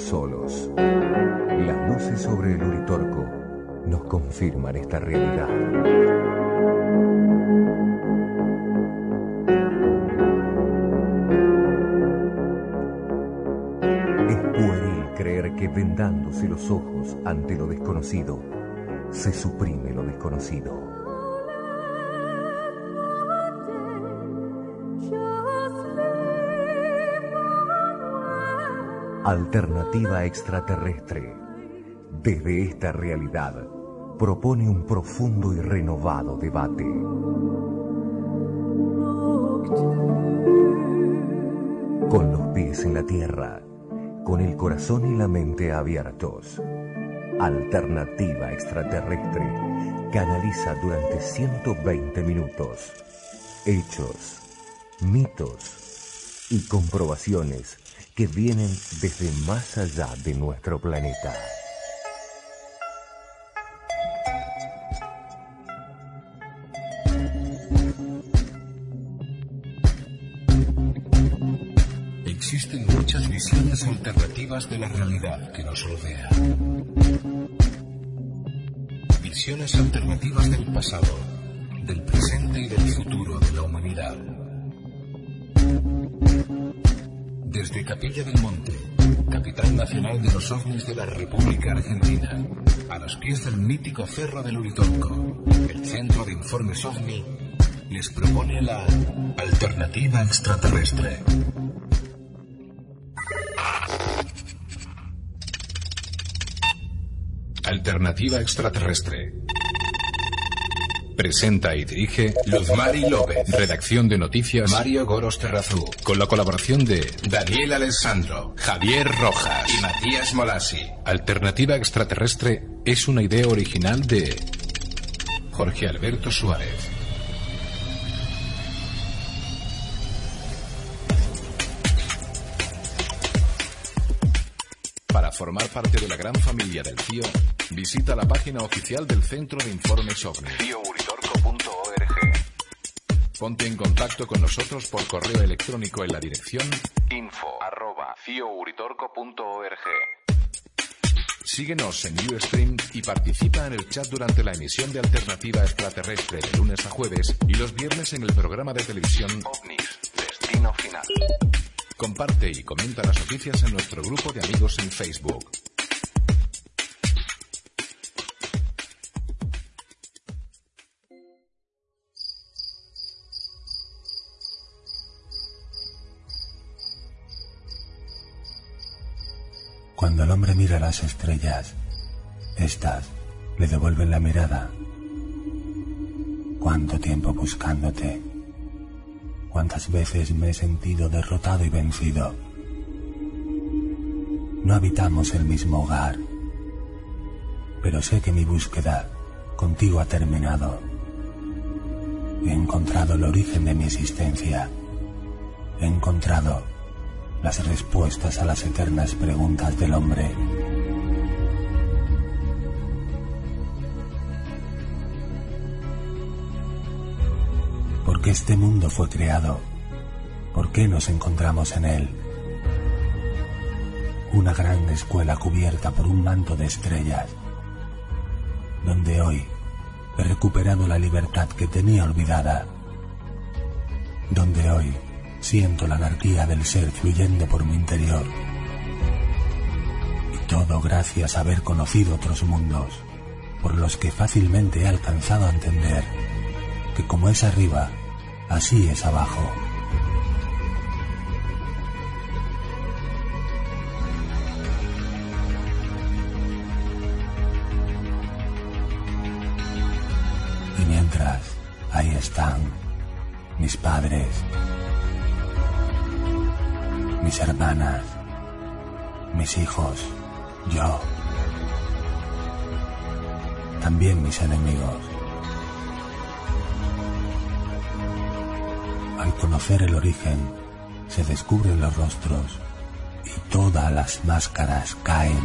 solos. Las luces sobre el Uritorco nos confirman esta realidad. Es pueril creer que vendándose los ojos ante lo desconocido, se suprime lo desconocido. Alternativa extraterrestre. Desde esta realidad, propone un profundo y renovado debate. Con los pies en la tierra, con el corazón y la mente abiertos. Alternativa extraterrestre canaliza durante 120 minutos hechos, mitos y comprobaciones que vienen desde más allá de nuestro planeta. Existen muchas visiones alternativas de la realidad que nos rodea. Visiones alternativas del pasado, del presente y del futuro de la humanidad. Desde Capilla del Monte, capital nacional de los ovnis de la República Argentina, a los pies del mítico Cerro del Uritorco, el Centro de Informes OVNI les propone la alternativa extraterrestre. Alternativa extraterrestre. Presenta y dirige Luzmari López. Redacción de noticias Mario Goros Terrazú. Con la colaboración de Daniel Alessandro, Javier Rojas y Matías Molasi. Alternativa extraterrestre es una idea original de Jorge Alberto Suárez. Para formar parte de la gran familia del CIO, visita la página oficial del Centro de Informes OVNI. Ponte en contacto con nosotros por correo electrónico en la dirección info@ciouritorco.org. Síguenos en Ustream y participa en el chat durante la emisión de Alternativa Extraterrestre de lunes a jueves y los viernes en el programa de televisión OVNIS, Destino Final. Comparte y comenta las noticias en nuestro grupo de amigos en Facebook. Cuando el hombre mira las estrellas, estas le devuelven la mirada. ¿Cuánto tiempo buscándote? ¿Cuántas veces me he sentido derrotado y vencido? No habitamos el mismo hogar, pero sé que mi búsqueda contigo ha terminado. He encontrado el origen de mi existencia. He encontrado las respuestas a las eternas preguntas del hombre. ¿Por qué este mundo fue creado? ¿Por qué nos encontramos en él? Una gran escuela cubierta por un manto de estrellas, donde hoy he recuperado la libertad que tenía olvidada, donde hoy siento la anarquía del ser fluyendo por mi interior. Y todo gracias a haber conocido otros mundos, por los que fácilmente he alcanzado a entender que como es arriba, así es abajo. Y mientras, ahí están mis padres, mis hermanas, mis hijos, yo, también mis enemigos. Al conocer el origen, se descubren los rostros y todas las máscaras caen.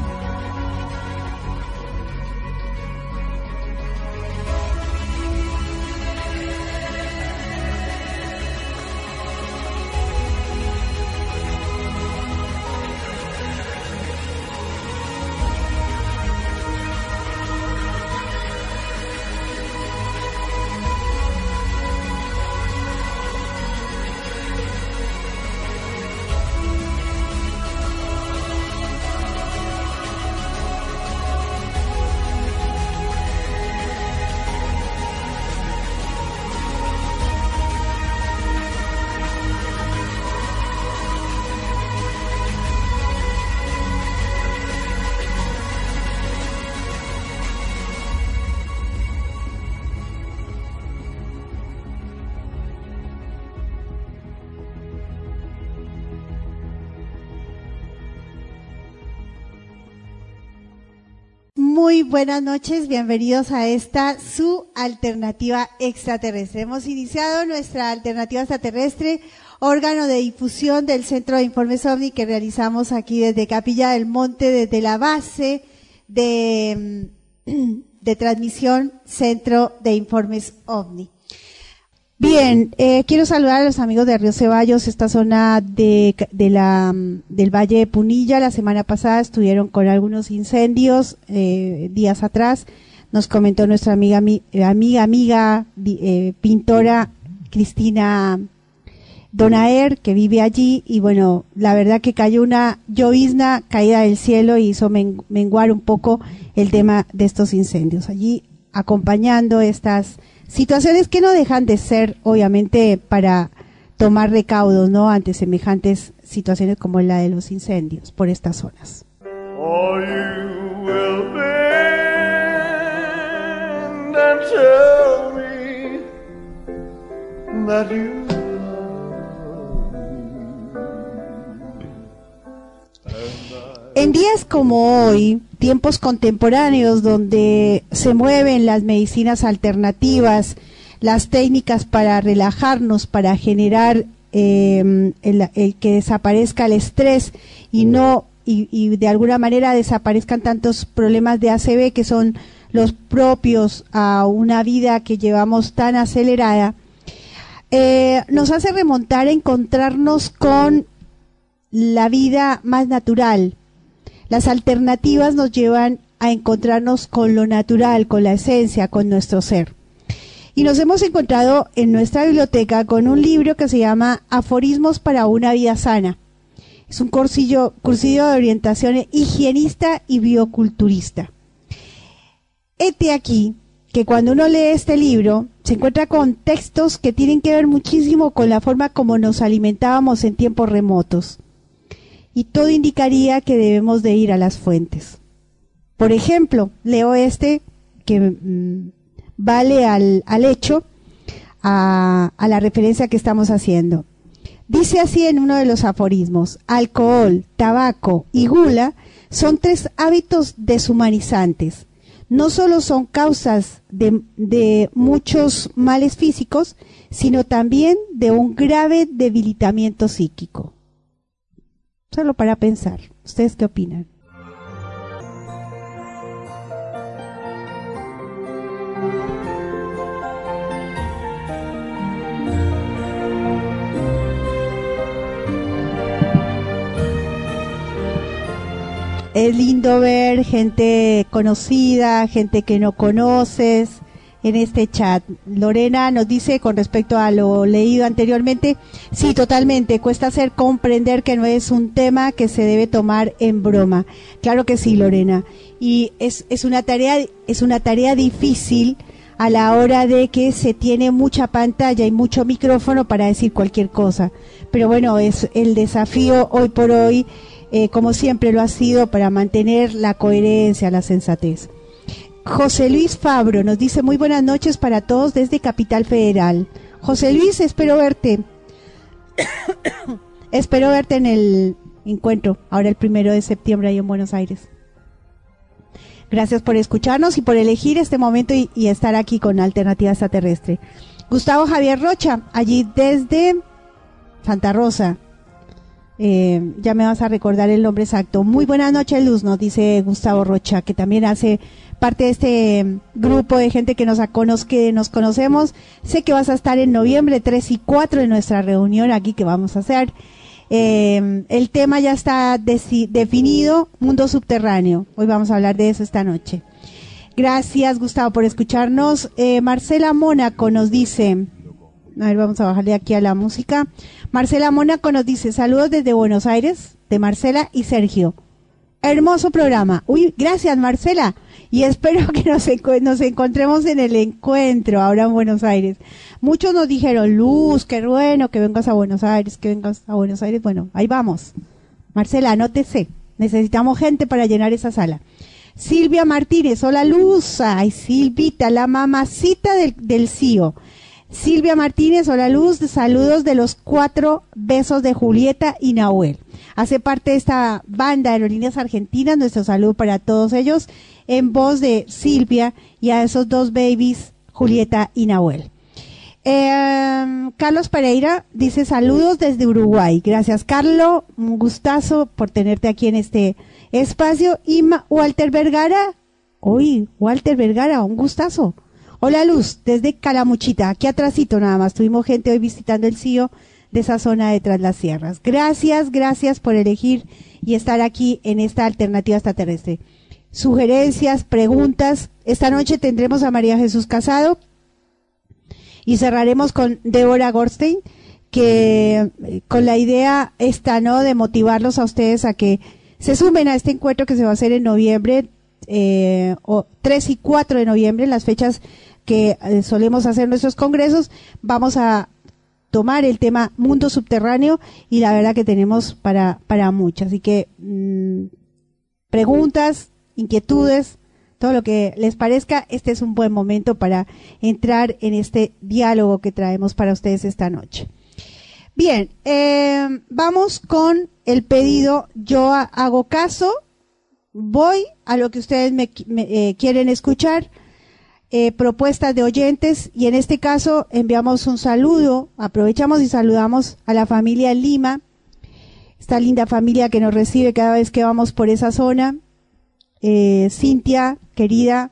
Muy buenas noches, bienvenidos a esta su alternativa extraterrestre. Hemos iniciado nuestra alternativa extraterrestre, órgano de difusión del Centro de Informes OVNI que realizamos aquí desde Capilla del Monte, desde la base de, de transmisión Centro de Informes OVNI. Bien, eh, quiero saludar a los amigos de Río Ceballos, esta zona de, de la, del Valle de Punilla. La semana pasada estuvieron con algunos incendios, eh, días atrás. Nos comentó nuestra amiga, amiga, amiga, eh, pintora Cristina Donaer, que vive allí. Y bueno, la verdad que cayó una llovizna caída del cielo y hizo menguar un poco el tema de estos incendios. Allí acompañando estas Situaciones que no dejan de ser, obviamente, para tomar recaudos, ¿no? Ante semejantes situaciones como la de los incendios por estas zonas. En días como hoy, tiempos contemporáneos donde se mueven las medicinas alternativas, las técnicas para relajarnos, para generar em, el, que desaparezca el estrés y no y, de alguna manera desaparezcan tantos problemas de ACV que son los propios a una vida que llevamos tan acelerada, eh, nos hace remontar a encontrarnos con la vida más natural, las alternativas nos llevan a encontrarnos con lo natural, con la esencia, con nuestro ser. Y nos hemos encontrado en nuestra biblioteca con un libro que se llama Aforismos para una vida sana. Es un cursillo, de orientación higienista y bioculturista. Este aquí que cuando uno lee este libro se encuentra con textos que tienen que ver muchísimo con la forma como nos alimentábamos en tiempos remotos y todo indicaría que debemos de ir a las fuentes. Por ejemplo, leo este que mm, vale al, hecho, a, la referencia que estamos haciendo. Dice así en uno de los aforismos, alcohol, tabaco y gula son tres hábitos deshumanizantes. No solo son causas de, muchos males físicos, sino también de un grave debilitamiento psíquico. Solo para pensar. ¿Ustedes qué opinan? Es lindo ver gente conocida, gente que no conoces, en este chat. Lorena nos dice con respecto a lo leído anteriormente, sí, totalmente, cuesta hacer comprender que no es un tema que se debe tomar en broma. Claro que sí, Lorena. Y es, es una tarea, es una tarea difícil a la hora de que se tiene mucha pantalla y mucho micrófono para decir cualquier cosa. Pero bueno, es el desafío hoy por hoy, eh, como siempre lo ha sido, para mantener la coherencia, la sensatez. José Luis Fabro nos dice muy buenas noches para todos desde Capital Federal. José Luis, espero verte. espero verte en el encuentro, ahora el primero de septiembre ahí en Buenos Aires. Gracias por escucharnos y por elegir este momento y, estar aquí con Alternativa Extraterrestre. Gustavo Javier Rocha, allí desde Santa Rosa. Eh, ya me vas a recordar el nombre exacto. Muy buenas noches, Luz, nos dice Gustavo Rocha, que también hace parte de este grupo de gente que nos, que nos conocemos. Sé que vas a estar en noviembre 3 y 4 en nuestra reunión aquí que vamos a hacer. Eh, el tema ya está definido, mundo subterráneo. Hoy vamos a hablar de eso esta noche. Gracias, Gustavo, por escucharnos. Eh, Marcela Mónaco nos dice, a ver, vamos a bajarle aquí a la música. Marcela Mónaco nos dice, saludos desde Buenos Aires, de Marcela y Sergio. Hermoso programa. Uy, gracias, Marcela y espero que nos, nos encontremos en el encuentro ahora en Buenos Aires. Muchos nos dijeron, Luz, qué bueno que vengas a Buenos Aires, que vengas a Buenos Aires. Bueno, ahí vamos. Marcela, anótese. Necesitamos gente para llenar esa sala. Silvia Martínez, hola Luz. Ay, Silvita, la mamacita del, del CIO. Silvia Martínez, hola Luz, saludos de los cuatro besos de Julieta y Nahuel. Hace parte de esta banda de aerolíneas argentinas, nuestro saludo para todos ellos en voz de Silvia y a esos dos babies, Julieta y Nahuel. Eh, Carlos Pereira dice saludos desde Uruguay. Gracias, Carlos. Un gustazo por tenerte aquí en este espacio. Y Walter Vergara. Uy, Walter Vergara, un gustazo. Hola Luz, desde Calamuchita, aquí atrásito nada más. Tuvimos gente hoy visitando el CIO de esa zona detrás de las sierras. Gracias, gracias por elegir y estar aquí en esta alternativa extraterrestre. Sugerencias, preguntas. Esta noche tendremos a María Jesús Casado, y cerraremos con Débora Gorstein, que con la idea esta, ¿no? De motivarlos a ustedes a que se sumen a este encuentro que se va a hacer en noviembre, eh, o 3 y 4 de noviembre, las fechas que eh, solemos hacer nuestros congresos. Vamos a tomar el tema mundo subterráneo y la verdad que tenemos para, para muchas. Así que, mm, preguntas, inquietudes, todo lo que les parezca, este es un buen momento para entrar en este diálogo que traemos para ustedes esta noche. Bien, eh, vamos con el pedido. Yo hago caso, voy a lo que ustedes me, eh, quieren escuchar, eh, propuestas de oyentes y en este caso enviamos un saludo, aprovechamos y saludamos a la familia Lima, esta linda familia que nos recibe cada vez que vamos por esa zona eh, Cintia, querida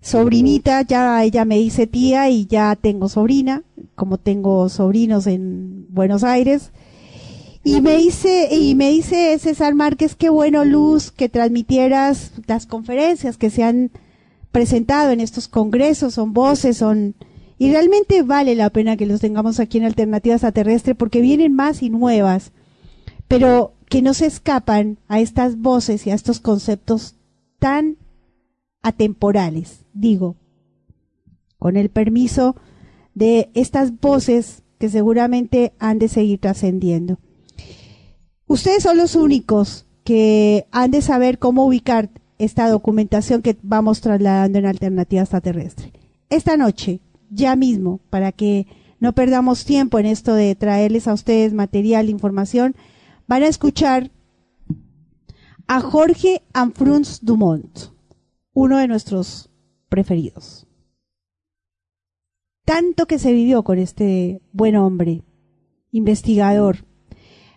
sobrinita, ya ella me dice tía y ya tengo sobrina, como tengo sobrinos en Buenos Aires. Y me dice, y me dice César Márquez, qué bueno Luz que transmitieras las conferencias que se han presentado en estos congresos, son voces, son, y realmente vale la pena que los tengamos aquí en Alternativas a Terrestre porque vienen más y nuevas, pero que no se escapan a estas voces y a estos conceptos tan atemporales, digo, con el permiso de estas voces que seguramente han de seguir trascendiendo. Ustedes son los únicos que han de saber cómo ubicar esta documentación que vamos trasladando en alternativa extraterrestre. Esta noche, ya mismo, para que no perdamos tiempo en esto de traerles a ustedes material, información, van a escuchar a Jorge Anfruns Dumont, uno de nuestros preferidos. Tanto que se vivió con este buen hombre, investigador.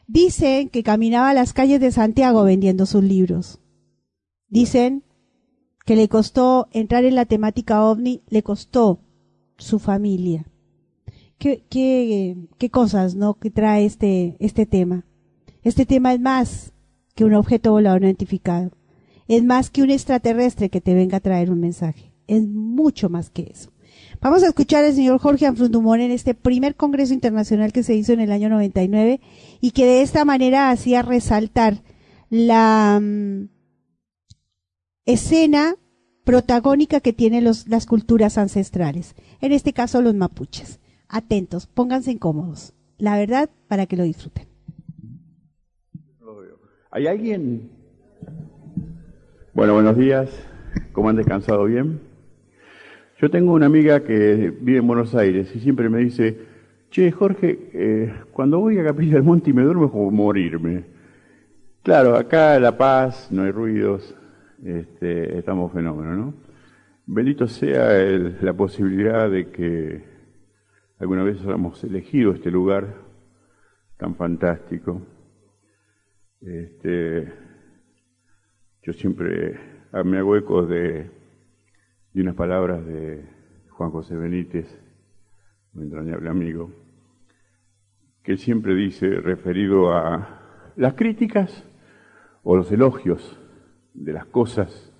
Dicen que caminaba a las calles de Santiago vendiendo sus libros. Dicen que le costó entrar en la temática ovni, le costó su familia. ¿Qué, qué, qué cosas, no? Que trae este, este tema. Este tema es más que un objeto volador no identificado. Es más que un extraterrestre que te venga a traer un mensaje. Es mucho más que eso. Vamos a escuchar al señor Jorge Anfrundumón en este primer congreso internacional que se hizo en el año 99 y que de esta manera hacía resaltar la mm, escena protagónica que tienen las culturas ancestrales. En este caso los mapuches. Atentos, pónganse incómodos. La verdad, para que lo disfruten. ¿Hay alguien? Bueno, buenos días. ¿Cómo han descansado bien? Yo tengo una amiga que vive en Buenos Aires y siempre me dice, che, Jorge, eh, cuando voy a Capilla del Monte y me duermo es como morirme. Claro, acá La Paz, no hay ruidos, este, estamos fenómenos, ¿no? Bendito sea la posibilidad de que alguna vez hayamos elegido este lugar tan fantástico. Este, yo siempre me hago eco de, de unas palabras de Juan José Benítez, mi entrañable amigo, que siempre dice, referido a las críticas o los elogios de las cosas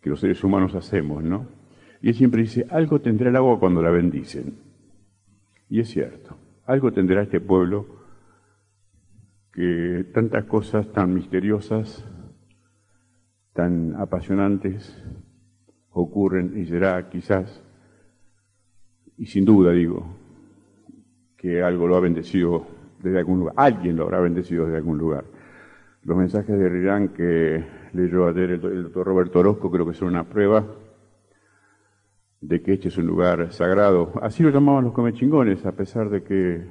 que los seres humanos hacemos, ¿no? Y él siempre dice, algo tendrá el agua cuando la bendicen. Y es cierto, algo tendrá este pueblo que tantas cosas tan misteriosas, tan apasionantes ocurren y será quizás, y sin duda digo, que algo lo ha bendecido desde algún lugar, alguien lo habrá bendecido desde algún lugar. Los mensajes de Rirán que leyó ayer el, doctor Roberto Orozco creo que son una prueba de que este es un lugar sagrado. Así lo llamaban los comechingones, a pesar de que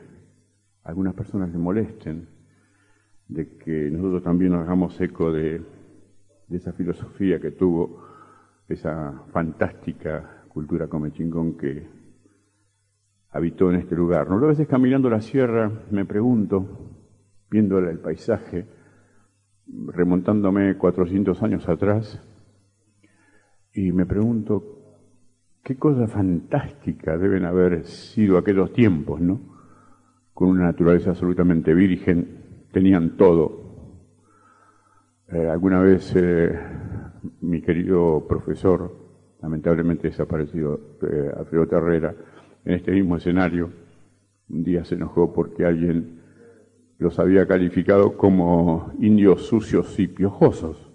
algunas personas le molesten de que nosotros también nos hagamos eco de, esa filosofía que tuvo esa fantástica cultura comechingón que habitó en este lugar. ¿no? A veces caminando la sierra me pregunto, viendo el paisaje, remontándome 400 años atrás, y me pregunto qué cosa fantástica deben haber sido aquellos tiempos, ¿no? Con una naturaleza absolutamente virgen, tenían todo. Eh, alguna vez eh, mi querido profesor, lamentablemente desaparecido, eh, Alfredo Terrera, en este mismo escenario, un día se enojó porque alguien los había calificado como indios sucios y piojosos.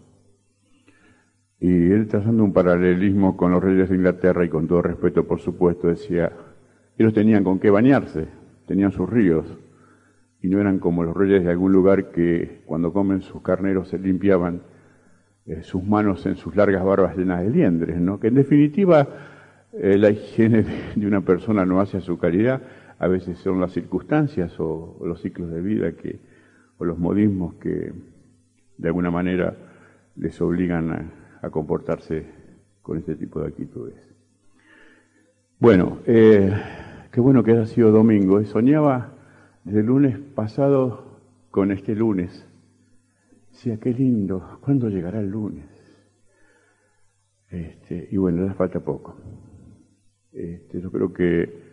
Y él trazando un paralelismo con los reyes de Inglaterra y con todo respeto, por supuesto, decía, ellos tenían con qué bañarse, tenían sus ríos, y no eran como los reyes de algún lugar que cuando comen sus carneros se limpiaban eh, sus manos en sus largas barbas llenas de liendres, ¿no? Que en definitiva eh, la higiene de, una persona no hace a su calidad, a veces son las circunstancias o, los ciclos de vida que, o los modismos que de alguna manera les obligan a, comportarse con este tipo de actitudes. Bueno, eh, qué bueno que haya sido domingo. Soñaba desde el lunes pasado con este lunes. Decía, qué lindo, ¿cuándo llegará el lunes? Este, y bueno, le falta poco. Este, yo creo que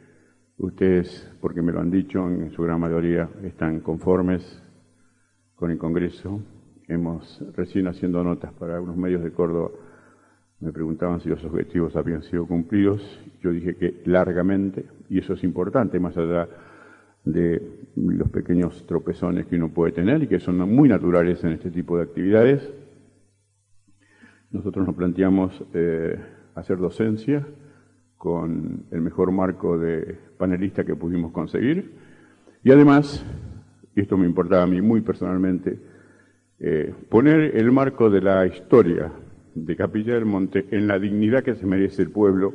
ustedes, porque me lo han dicho en su gran mayoría, están conformes con el Congreso. Hemos recién haciendo notas para algunos medios de Córdoba, me preguntaban si los objetivos habían sido cumplidos. Yo dije que largamente, y eso es importante, más allá de los pequeños tropezones que uno puede tener y que son muy naturales en este tipo de actividades. Nosotros nos planteamos eh, hacer docencia, con el mejor marco de panelista que pudimos conseguir. Y además, y esto me importaba a mí muy personalmente, eh, poner el marco de la historia de Capilla del Monte en la dignidad que se merece el pueblo,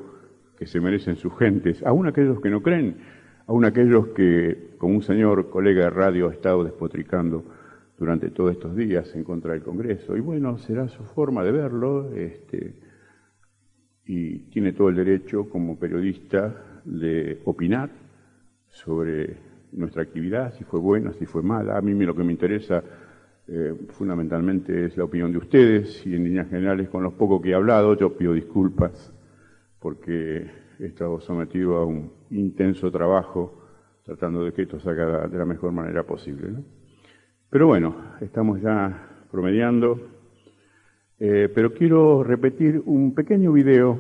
que se merecen sus gentes, aún aquellos que no creen, aún aquellos que, como un señor colega de radio, ha estado despotricando durante todos estos días en contra del Congreso. Y bueno, será su forma de verlo. Este, y tiene todo el derecho como periodista de opinar sobre nuestra actividad, si fue buena, si fue mala. A mí lo que me interesa eh, fundamentalmente es la opinión de ustedes y en líneas generales con los pocos que he hablado yo pido disculpas porque he estado sometido a un intenso trabajo tratando de que esto salga de la mejor manera posible. Pero bueno, estamos ya promediando eh, pero quiero repetir un pequeño video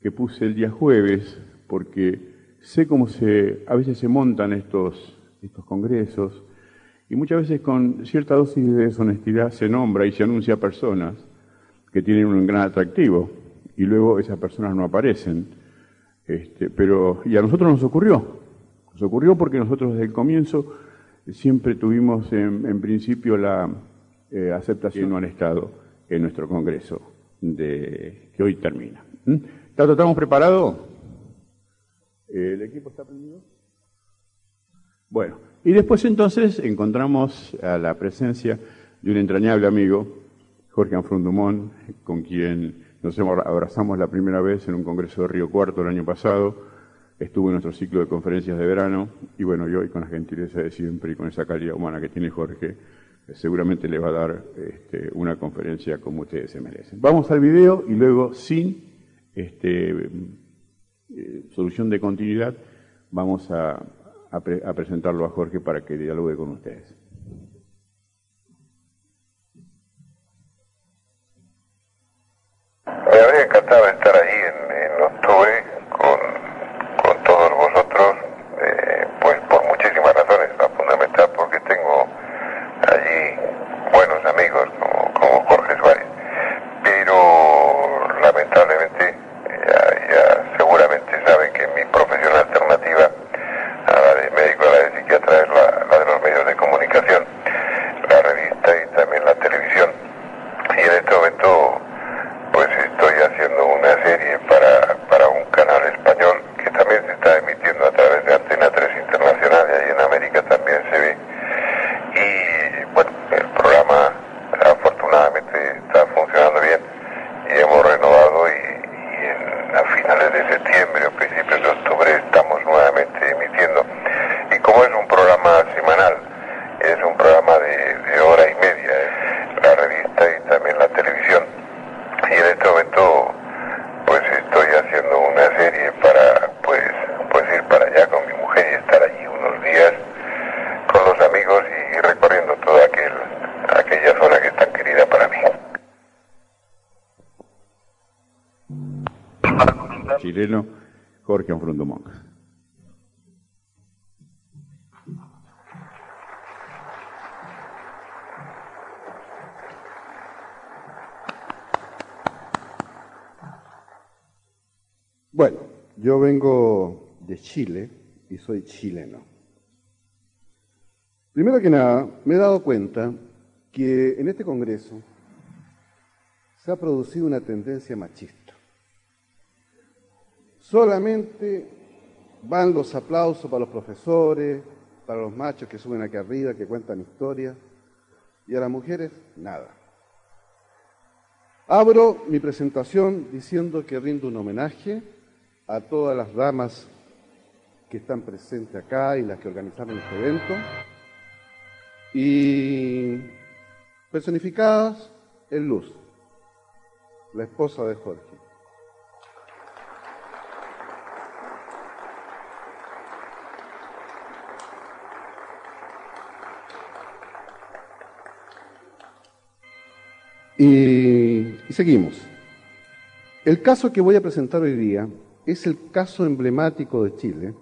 que puse el día jueves, porque sé cómo se, a veces se montan estos, estos congresos y muchas veces con cierta dosis de deshonestidad se nombra y se anuncia a personas que tienen un gran atractivo y luego esas personas no aparecen. Este, pero, y a nosotros nos ocurrió. Nos ocurrió porque nosotros desde el comienzo siempre tuvimos en, principio la eh, aceptación no han estado en nuestro Congreso de, que hoy termina. ¿Mm? ¿Estamos preparados? ¿El equipo está prendido? Bueno, y después entonces encontramos a la presencia de un entrañable amigo, Jorge Anfrundumón, con quien nos abrazamos la primera vez en un congreso de Río Cuarto el año pasado. Estuvo en nuestro ciclo de conferencias de verano y bueno, y hoy con la gentileza de siempre y con esa calidad humana que tiene Jorge, seguramente le va a dar este, una conferencia como ustedes se merecen. Vamos al video y luego, sin este, eh, solución de continuidad, vamos a, presentarlo a Jorge para que dialogue con ustedes. Habría encantado estar ahí en, octubre con, con todos vosotros, eh, pues por muchísimas razones. La fundamental porque tengo allí buenos amigos como, como Jorge Suárez. Pero lamentablemente ya, seguramente saben que mi profesión alternativa a la de médico, a la de psiquiatra, es la, de los medios de comunicación chileno Jorge Anfrundo Monge. Bueno, yo vengo de Chile y soy chileno. Primero que nada, me he dado cuenta que en este Congreso se ha producido una tendencia machista. Solamente van los aplausos para los profesores, para los machos que suben aquí arriba, que cuentan historias, y a las mujeres, nada. Abro mi presentación diciendo que rindo un homenaje a todas las damas que están presentes acá y las que organizaron este evento, y personificadas en Luz, la esposa de Jorge. Y, y seguimos. El caso que voy a presentar hoy día es el caso emblemático de Chile.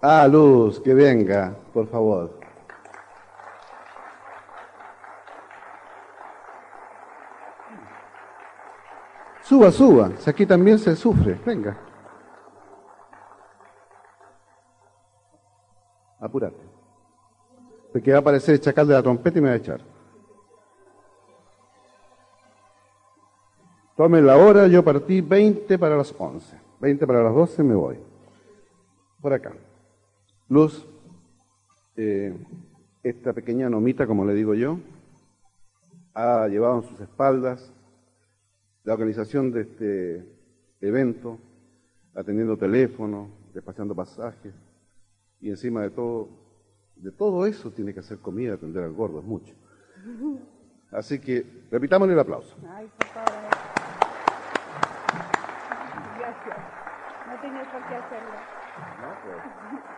Ah, Luz, que venga, por favor. Suba, suba, si aquí también se sufre, venga. Apúrate. Porque va a aparecer el chacal de la trompeta y me va a echar. Tomen la hora, yo partí 20 para las 11. 20 para las 12 me voy. Por acá. Luz, eh, esta pequeña nomita, como le digo yo, ha llevado en sus espaldas la organización de este evento, atendiendo teléfonos, despachando pasajes, y encima de todo, de todo eso tiene que hacer comida, atender al gordo, es mucho. Así que repitámosle el aplauso. Ay, por favor. No tenía por qué hacerlo. Pues,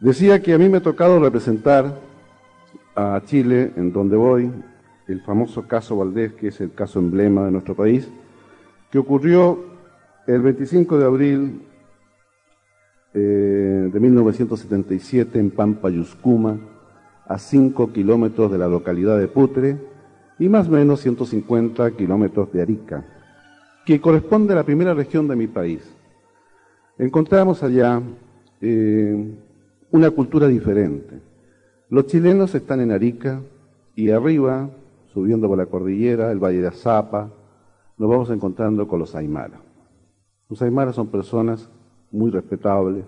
Decía que a mí me ha tocado representar a Chile en donde voy, el famoso caso Valdés, que es el caso emblema de nuestro país, que ocurrió el 25 de abril eh, de 1977 en Pampa, Yuscuma, a 5 kilómetros de la localidad de Putre y más o menos 150 kilómetros de Arica que corresponde a la primera región de mi país. Encontramos allá eh, una cultura diferente. Los chilenos están en Arica y arriba, subiendo por la cordillera, el Valle de Azapa, nos vamos encontrando con los Aymara. Los Aymara son personas muy respetables,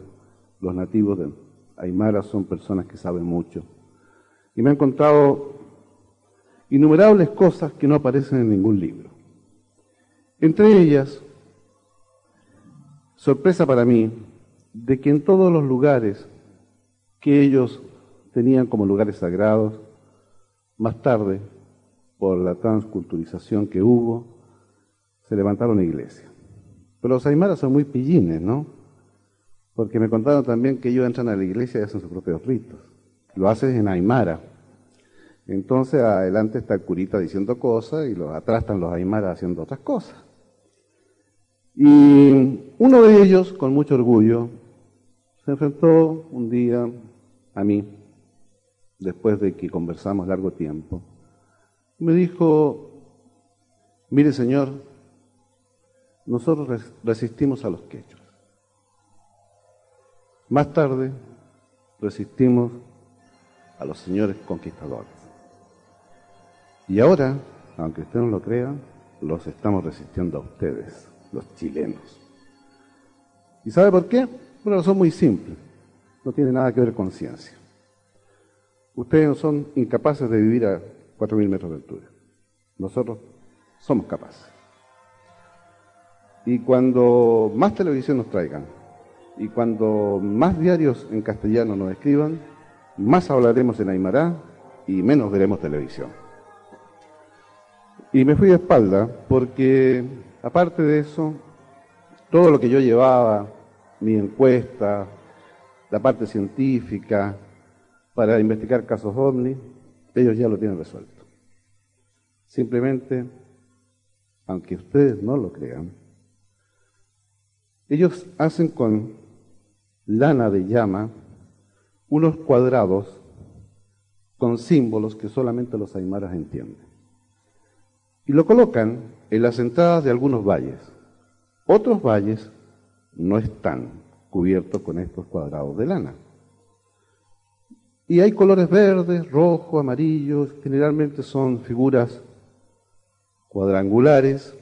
los nativos de Aymara son personas que saben mucho. Y me he encontrado innumerables cosas que no aparecen en ningún libro. Entre ellas, sorpresa para mí, de que en todos los lugares que ellos tenían como lugares sagrados, más tarde, por la transculturización que hubo, se levantaron iglesias. Pero los aymaras son muy pillines, ¿no? Porque me contaron también que ellos entran a la iglesia y hacen sus propios ritos. Lo hacen en aymara. Entonces adelante está el curita diciendo cosas y los atrás los aymaras haciendo otras cosas. Y uno de ellos, con mucho orgullo, se enfrentó un día a mí, después de que conversamos largo tiempo. Me dijo, mire señor, nosotros resistimos a los quechos. Más tarde resistimos a los señores conquistadores. Y ahora, aunque usted no lo crea, los estamos resistiendo a ustedes los chilenos. ¿Y sabe por qué? Una razón muy simple. No tiene nada que ver con ciencia. Ustedes no son incapaces de vivir a 4.000 metros de altura. Nosotros somos capaces. Y cuando más televisión nos traigan, y cuando más diarios en castellano nos escriban, más hablaremos en Aymara y menos veremos televisión. Y me fui de espalda porque Aparte de eso, todo lo que yo llevaba, mi encuesta, la parte científica, para investigar casos ovni, ellos ya lo tienen resuelto. Simplemente, aunque ustedes no lo crean, ellos hacen con lana de llama unos cuadrados con símbolos que solamente los aymaras entienden. Y lo colocan en las entradas de algunos valles. Otros valles no están cubiertos con estos cuadrados de lana. Y hay colores verdes, rojo, amarillos, generalmente son figuras cuadrangulares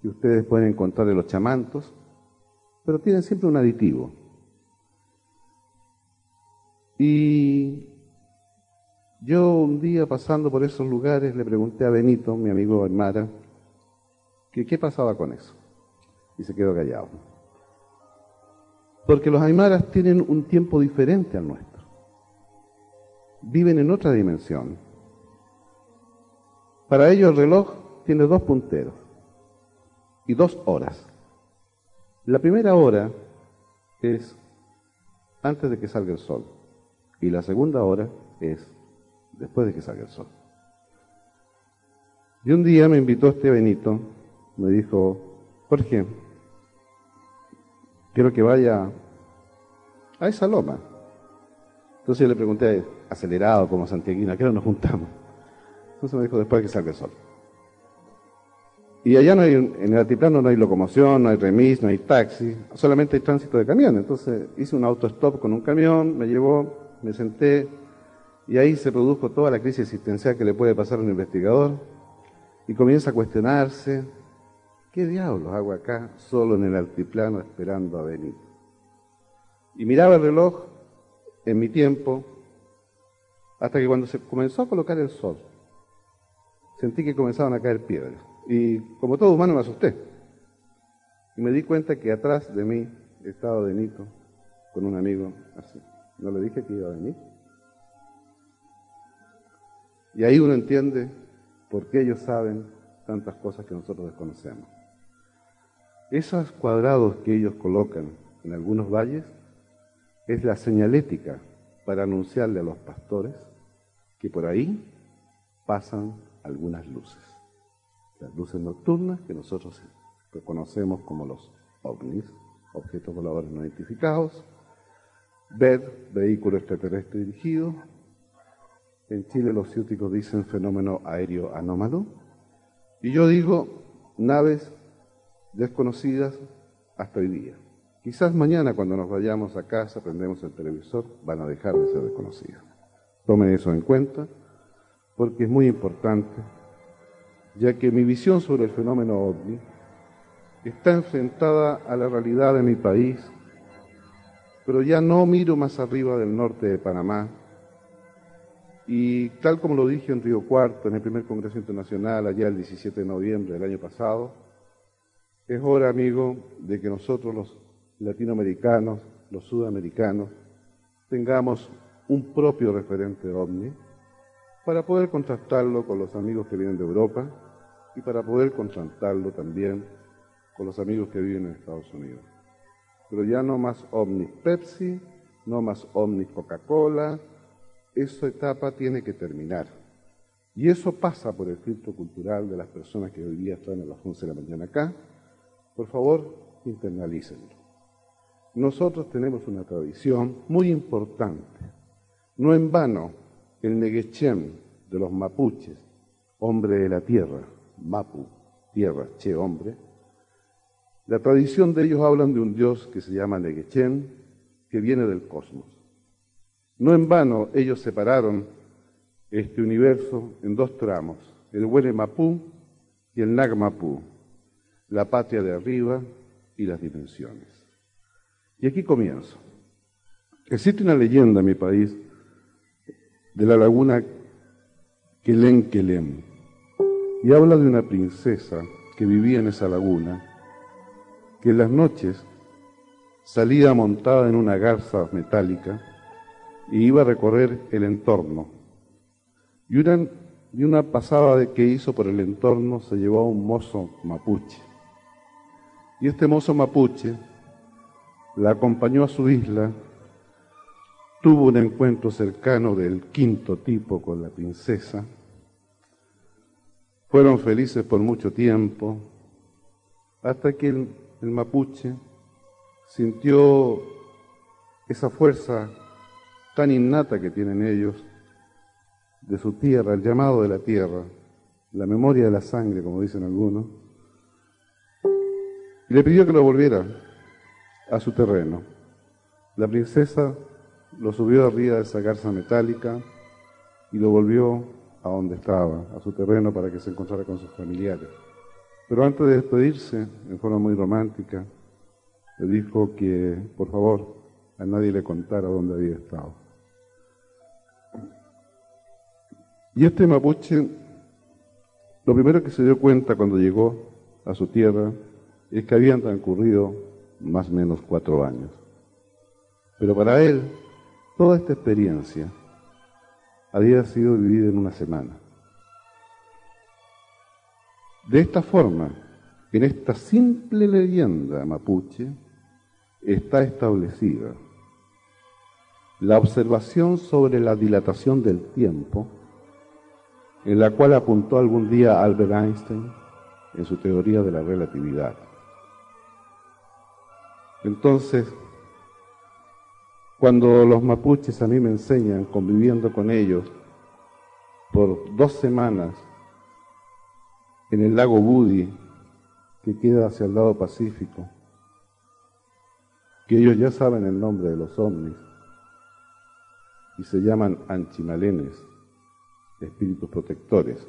que ustedes pueden encontrar en los chamantos, pero tienen siempre un aditivo. Y yo un día pasando por esos lugares le pregunté a Benito, mi amigo Aymara, que qué pasaba con eso. Y se quedó callado. Porque los aymaras tienen un tiempo diferente al nuestro. Viven en otra dimensión. Para ellos el reloj tiene dos punteros y dos horas. La primera hora es antes de que salga el sol y la segunda hora es después de que salga el sol. Y un día me invitó este Benito, me dijo, Jorge, quiero que vaya a esa loma. Entonces yo le pregunté, acelerado como Santiaguina, ¿a qué hora nos juntamos? Entonces me dijo, después de que salga el sol. Y allá no hay, en el altiplano no hay locomoción, no hay remis, no hay taxi, solamente hay tránsito de camión. Entonces hice un autostop con un camión, me llevó, me senté, y ahí se produjo toda la crisis existencial que le puede pasar a un investigador y comienza a cuestionarse, ¿qué diablos hago acá solo en el altiplano esperando a venir? Y miraba el reloj en mi tiempo hasta que cuando se comenzó a colocar el sol, sentí que comenzaban a caer piedras. Y como todo humano me asusté. Y me di cuenta que atrás de mí estaba Benito con un amigo así. ¿No le dije que iba a venir? Y ahí uno entiende por qué ellos saben tantas cosas que nosotros desconocemos. Esos cuadrados que ellos colocan en algunos valles es la señalética para anunciarle a los pastores que por ahí pasan algunas luces. Las luces nocturnas que nosotros reconocemos como los ovnis, objetos voladores no identificados, ver vehículo extraterrestre dirigido, en Chile los ciúticos dicen fenómeno aéreo anómalo. Y yo digo naves desconocidas hasta hoy día. Quizás mañana cuando nos vayamos a casa, prendemos el televisor, van a dejar de ser desconocidas. Tomen eso en cuenta porque es muy importante, ya que mi visión sobre el fenómeno ovni está enfrentada a la realidad de mi país, pero ya no miro más arriba del norte de Panamá, y tal como lo dije en Río Cuarto, en el primer Congreso Internacional, allá el 17 de noviembre del año pasado, es hora, amigo, de que nosotros los latinoamericanos, los sudamericanos, tengamos un propio referente OVNI para poder contrastarlo con los amigos que vienen de Europa y para poder contrastarlo también con los amigos que viven en Estados Unidos. Pero ya no más OVNI Pepsi, no más OVNI Coca-Cola, esa etapa tiene que terminar. Y eso pasa por el filtro cultural de las personas que hoy día están a las 11 de la mañana acá. Por favor, internalícenlo. Nosotros tenemos una tradición muy importante. No en vano, el Neguechem de los mapuches, hombre de la tierra, Mapu, tierra, che, hombre. La tradición de ellos hablan de un dios que se llama Neguechem, que viene del cosmos. No en vano ellos separaron este universo en dos tramos, el Huele Mapú y el Nagmapú, la patria de arriba y las dimensiones. Y aquí comienzo. Existe una leyenda en mi país de la laguna Kelen Kelen y habla de una princesa que vivía en esa laguna que en las noches salía montada en una garza metálica y iba a recorrer el entorno. Y una, y una pasada que hizo por el entorno se llevó a un mozo mapuche. Y este mozo mapuche la acompañó a su isla, tuvo un encuentro cercano del quinto tipo con la princesa, Fueron felices por mucho tiempo, hasta que el, el mapuche sintió esa fuerza tan innata que tienen ellos de su tierra, el llamado de la tierra, la memoria de la sangre, como dicen algunos, y le pidió que lo volviera a su terreno. La princesa lo subió arriba de esa garza metálica y lo volvió a donde estaba, a su terreno, para que se encontrara con sus familiares. Pero antes de despedirse, en forma muy romántica, le dijo que, por favor, a nadie le contara dónde había estado. Y este mapuche, lo primero que se dio cuenta cuando llegó a su tierra es que habían transcurrido más o menos cuatro años. Pero para él, toda esta experiencia había sido vivida en una semana. De esta forma, en esta simple leyenda mapuche, está establecida la observación sobre la dilatación del tiempo, en la cual apuntó algún día Albert Einstein en su teoría de la relatividad. Entonces, cuando los mapuches a mí me enseñan, conviviendo con ellos por dos semanas en el lago Budi, que queda hacia el lado Pacífico, que ellos ya saben el nombre de los ovnis y se llaman anchimalenes, espíritus protectores,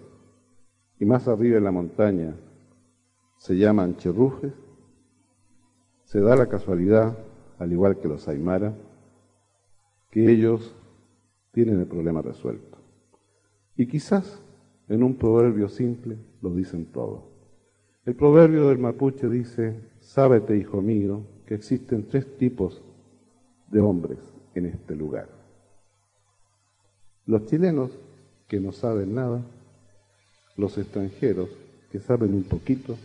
y más arriba en la montaña se llaman cherrufes, se da la casualidad, al igual que los aymara, que ellos tienen el problema resuelto. Y quizás en un proverbio simple lo dicen todo. El proverbio del mapuche dice, sábete, hijo mío, que existen tres tipos de hombres en este lugar. Los chilenos, que no saben nada, los extranjeros, que saben un poquito,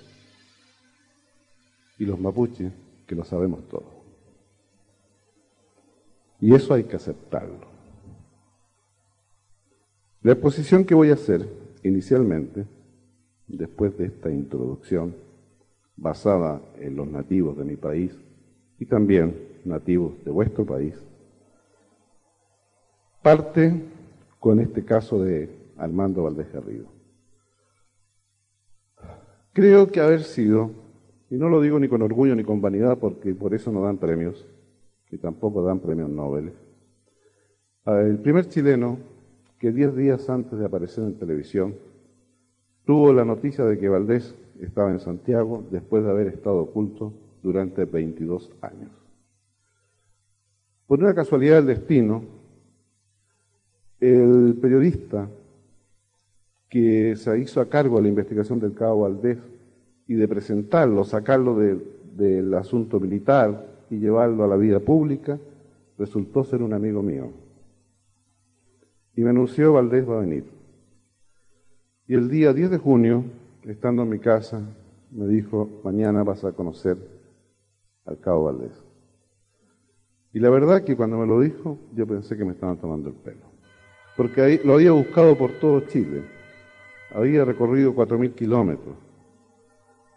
y los mapuches, que lo sabemos todo. Y eso hay que aceptarlo. La exposición que voy a hacer inicialmente, después de esta introducción, basada en los nativos de mi país y también nativos de vuestro país, parte con este caso de Armando Valdés Garrido. Creo que haber sido, y no lo digo ni con orgullo ni con vanidad porque por eso no dan premios, y tampoco dan premios Nobel. El primer chileno que diez días antes de aparecer en televisión tuvo la noticia de que Valdés estaba en Santiago después de haber estado oculto durante 22 años. Por una casualidad del destino, el periodista que se hizo a cargo de la investigación del cabo Valdés y de presentarlo, sacarlo del asunto militar y llevarlo a la vida pública, resultó ser un amigo mío. Y me anunció Valdés va a venir. Y el día 10 de junio, estando en mi casa, me dijo, mañana vas a conocer al cabo Valdés. Y la verdad que cuando me lo dijo, yo pensé que me estaban tomando el pelo. Porque lo había buscado por todo Chile. Había recorrido 4.000 kilómetros.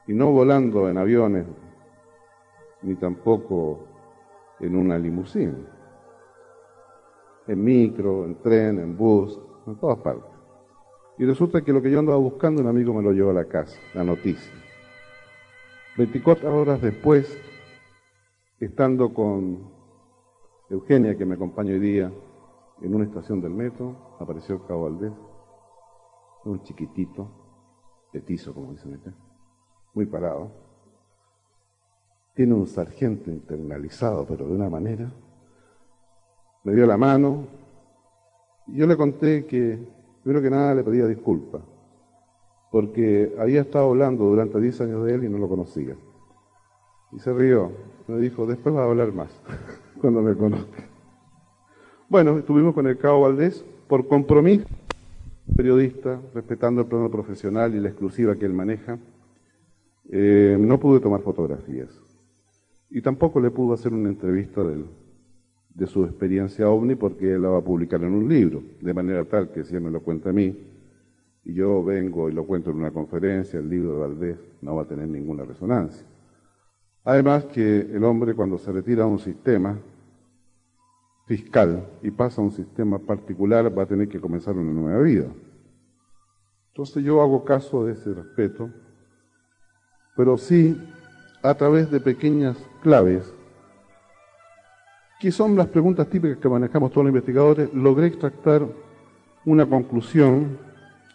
Y no volando en aviones ni tampoco en una limusina. En micro, en tren, en bus, en todas partes. Y resulta que lo que yo andaba buscando, un amigo me lo llevó a la casa, la noticia. 24 horas después, estando con Eugenia, que me acompaña hoy día, en una estación del metro, apareció Cabo Valdés, un chiquitito, petizo, como dicen acá, muy parado, tiene un sargento internalizado, pero de una manera. Me dio la mano. Y yo le conté que, primero que nada, le pedía disculpas, porque había estado hablando durante 10 años de él y no lo conocía. Y se rió. Me dijo, después va a hablar más, cuando me conozca. Bueno, estuvimos con el cabo Valdés por compromiso, periodista, respetando el plano profesional y la exclusiva que él maneja. Eh, no pude tomar fotografías. Y tampoco le pudo hacer una entrevista de su experiencia ovni porque él la va a publicar en un libro, de manera tal que si él me lo cuenta a mí, y yo vengo y lo cuento en una conferencia, el libro de Valdés no va a tener ninguna resonancia. Además que el hombre cuando se retira a un sistema fiscal y pasa a un sistema particular va a tener que comenzar una nueva vida. Entonces yo hago caso de ese respeto, pero sí a través de pequeñas claves, que son las preguntas típicas que manejamos todos los investigadores, logré extractar una conclusión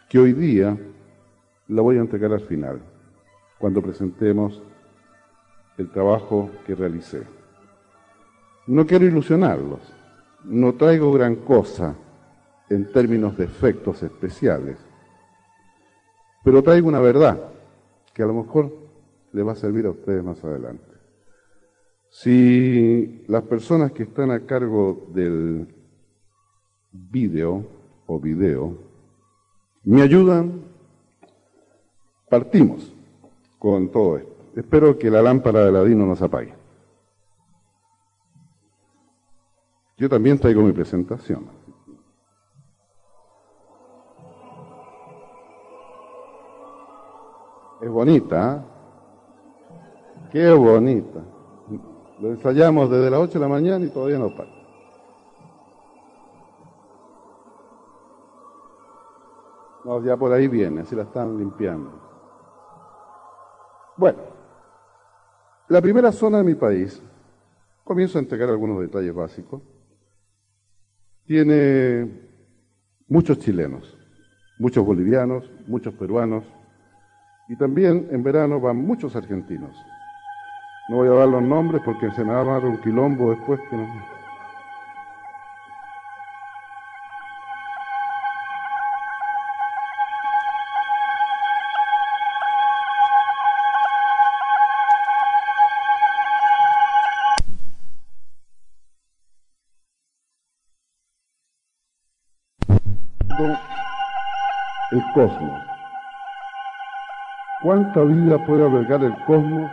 que hoy día la voy a entregar al final, cuando presentemos el trabajo que realicé. No quiero ilusionarlos, no traigo gran cosa en términos de efectos especiales, pero traigo una verdad que a lo mejor le va a servir a ustedes más adelante. Si las personas que están a cargo del vídeo o video me ayudan, partimos con todo esto. Espero que la lámpara de Ladino nos apague. Yo también traigo mi presentación. Es bonita, ¿eh? Qué bonita. Lo ensayamos desde las 8 de la mañana y todavía no para. No, ya por ahí viene, así la están limpiando. Bueno, la primera zona de mi país, comienzo a entregar algunos detalles básicos, tiene muchos chilenos, muchos bolivianos, muchos peruanos, y también en verano van muchos argentinos. No voy a dar los nombres porque se me va a dar un quilombo después que no. ¿Cuánta vida puede albergar el cosmos?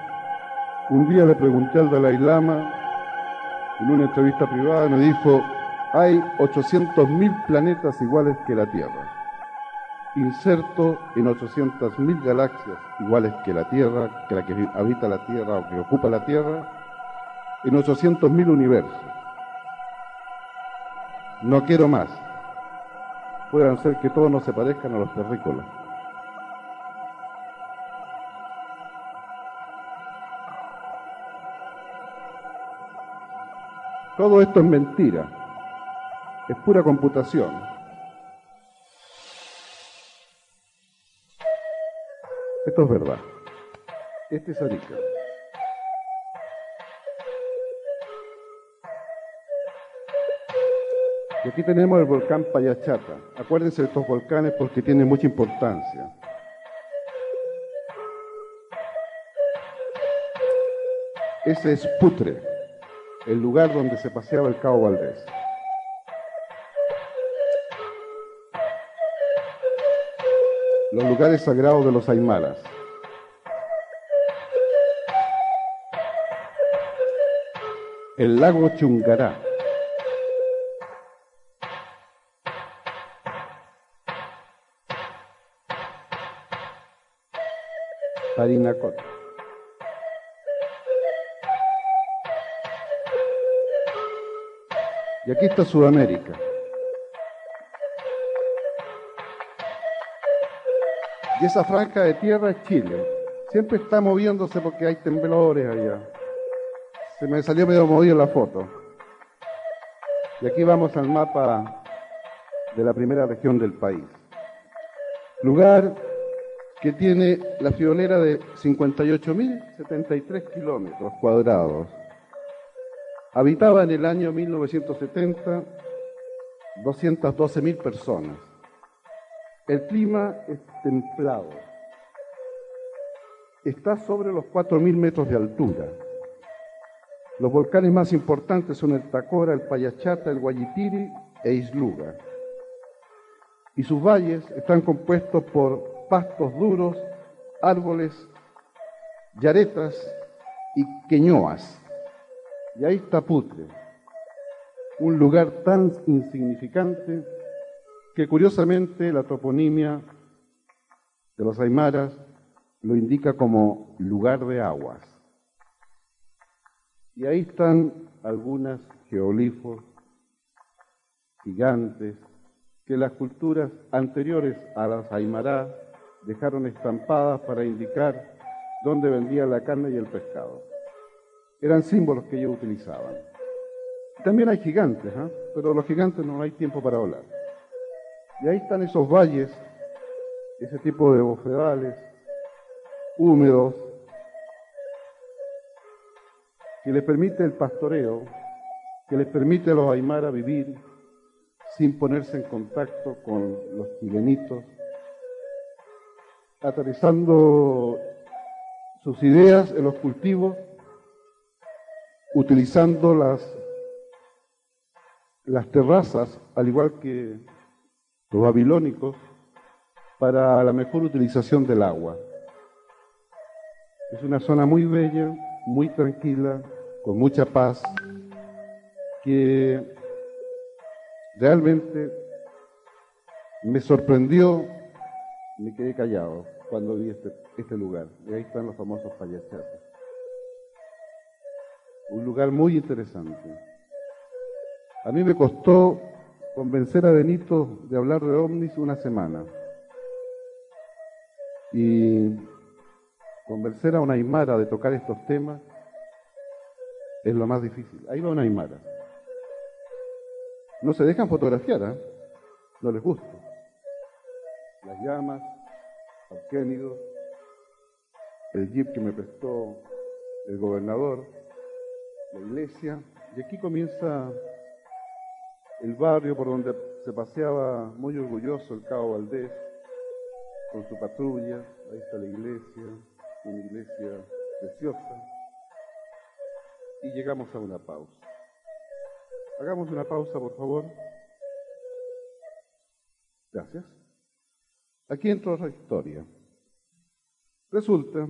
Un día le pregunté al Dalai Lama en una entrevista privada, me dijo, hay 800.000 planetas iguales que la Tierra, inserto en 800.000 galaxias iguales que la Tierra, que la que habita la Tierra o que ocupa la Tierra, en 800.000 universos. No quiero más. Puedan ser que todos no se parezcan a los terrícolas. Todo esto es mentira, es pura computación. Esto es verdad. Este es Arica. Aquí tenemos el volcán Payachata. Acuérdense de estos volcanes porque tienen mucha importancia. Ese es Putre el lugar donde se paseaba el cabo Valdés. Los lugares sagrados de los aymaras. El lago Chungará. Parinacota. Y aquí está Sudamérica. Y esa franja de tierra es Chile. Siempre está moviéndose porque hay temblores allá. Se me salió medio movido la foto. Y aquí vamos al mapa de la primera región del país. Lugar que tiene la friolera de 58.073 kilómetros cuadrados Habitaba en el año 1970 212 mil personas. El clima es templado. Está sobre los 4.000 metros de altura. Los volcanes más importantes son el Tacora, el Payachata, el Guayitiri e Isluga. Y sus valles están compuestos por pastos duros, árboles, yaretas y queñoas. Y ahí está Putre, un lugar tan insignificante que curiosamente la toponimia de los aymaras lo indica como lugar de aguas. Y ahí están algunas geolifos gigantes que las culturas anteriores a las aymará dejaron estampadas para indicar dónde vendían la carne y el pescado. Eran símbolos que ellos utilizaban. También hay gigantes, ¿eh? pero los gigantes no hay tiempo para hablar. Y ahí están esos valles, ese tipo de bofedales húmedos, que les permite el pastoreo, que les permite a los aymara vivir sin ponerse en contacto con los chilenitos, aterrizando sus ideas en los cultivos, utilizando las, las terrazas, al igual que los babilónicos, para la mejor utilización del agua. Es una zona muy bella, muy tranquila, con mucha paz, que realmente me sorprendió, me quedé callado cuando vi este, este lugar. Y ahí están los famosos payachates. Un lugar muy interesante. A mí me costó convencer a Benito de hablar de ovnis una semana. Y convencer a una aymara de tocar estos temas es lo más difícil. Ahí va una aymara. No se dejan fotografiar, ¿eh? no les gusta. Las llamas, Alquénido, el jeep que me prestó el gobernador, la iglesia, y aquí comienza el barrio por donde se paseaba muy orgulloso el cabo Valdés con su patrulla, ahí está la iglesia, una iglesia preciosa, y llegamos a una pausa. Hagamos una pausa, por favor. Gracias. Aquí entra otra historia. Resulta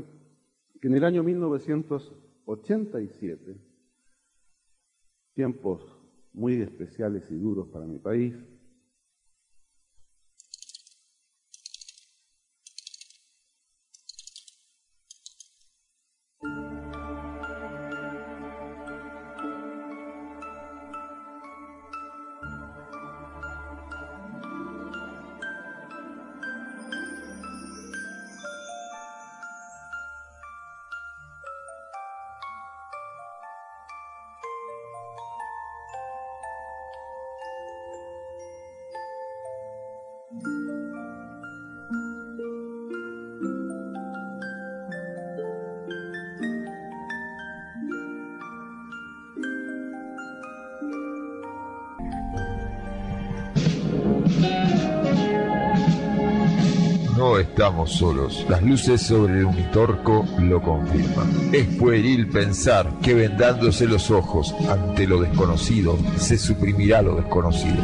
que en el año 1987, tiempos muy especiales y duros para mi país, solos. Las luces sobre el unitorco lo confirman. Es pueril pensar que vendándose los ojos ante lo desconocido, se suprimirá lo desconocido.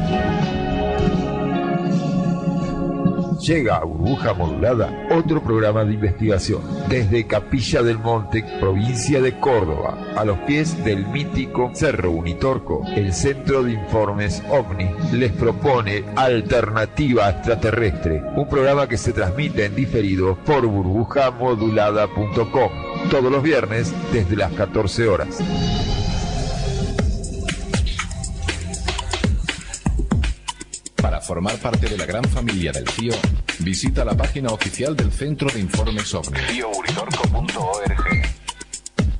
Llega a Burbuja Modulada otro programa de investigación desde Capilla del Monte, provincia de Córdoba, a los pies del mítico Cerro Unitorco. El Centro de Informes OVNI les propone Alternativa Extraterrestre, un programa que se transmite en diferido por burbujamodulada.com todos los viernes desde las 14 horas. formar parte de la gran familia del CIO, visita la página oficial del Centro de Informes OVNI.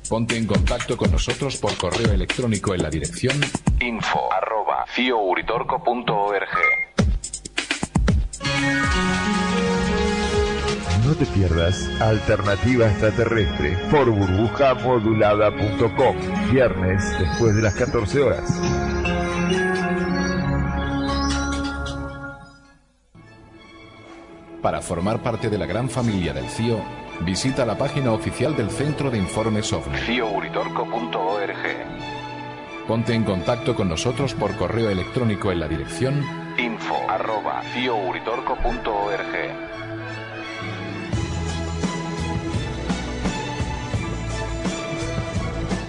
Ponte en contacto con nosotros por correo electrónico en la dirección info arroba No te pierdas Alternativa Extraterrestre por burbujamodulada.com, viernes después de las 14 horas. Para formar parte de la gran familia del CIO, visita la página oficial del Centro de Informes OVNI. CIOUritorco.org Ponte en contacto con nosotros por correo electrónico en la dirección info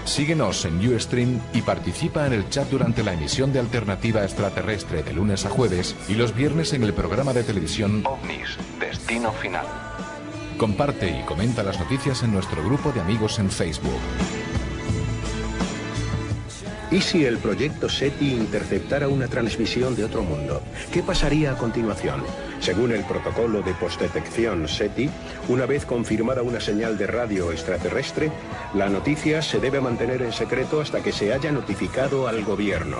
Síguenos en Ustream y participa en el chat durante la emisión de Alternativa Extraterrestre de lunes a jueves y los viernes en el programa de televisión OVNIS, Destino Final. Comparte y comenta las noticias en nuestro grupo de amigos en Facebook. ¿Y si el proyecto SETI interceptara una transmisión de otro mundo? ¿Qué pasaría a continuación? Según el protocolo de postdetección SETI, una vez confirmada una señal de radio extraterrestre, la noticia se debe mantener en secreto hasta que se haya notificado al gobierno.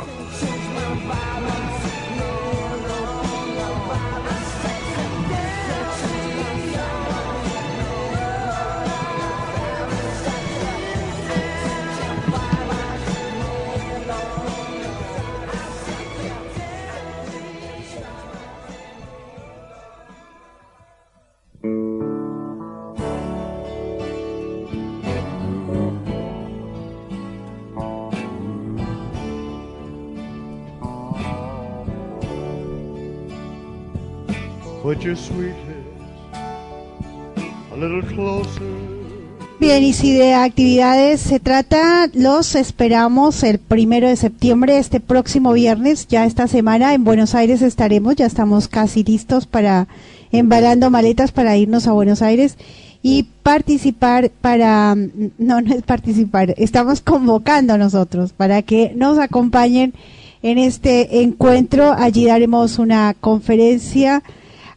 Bien, y si de actividades se trata, los esperamos el primero de septiembre, este próximo viernes, ya esta semana. En Buenos Aires estaremos, ya estamos casi listos para embalando maletas para irnos a Buenos Aires y participar para, no, no es participar, estamos convocando a nosotros para que nos acompañen en este encuentro. Allí daremos una conferencia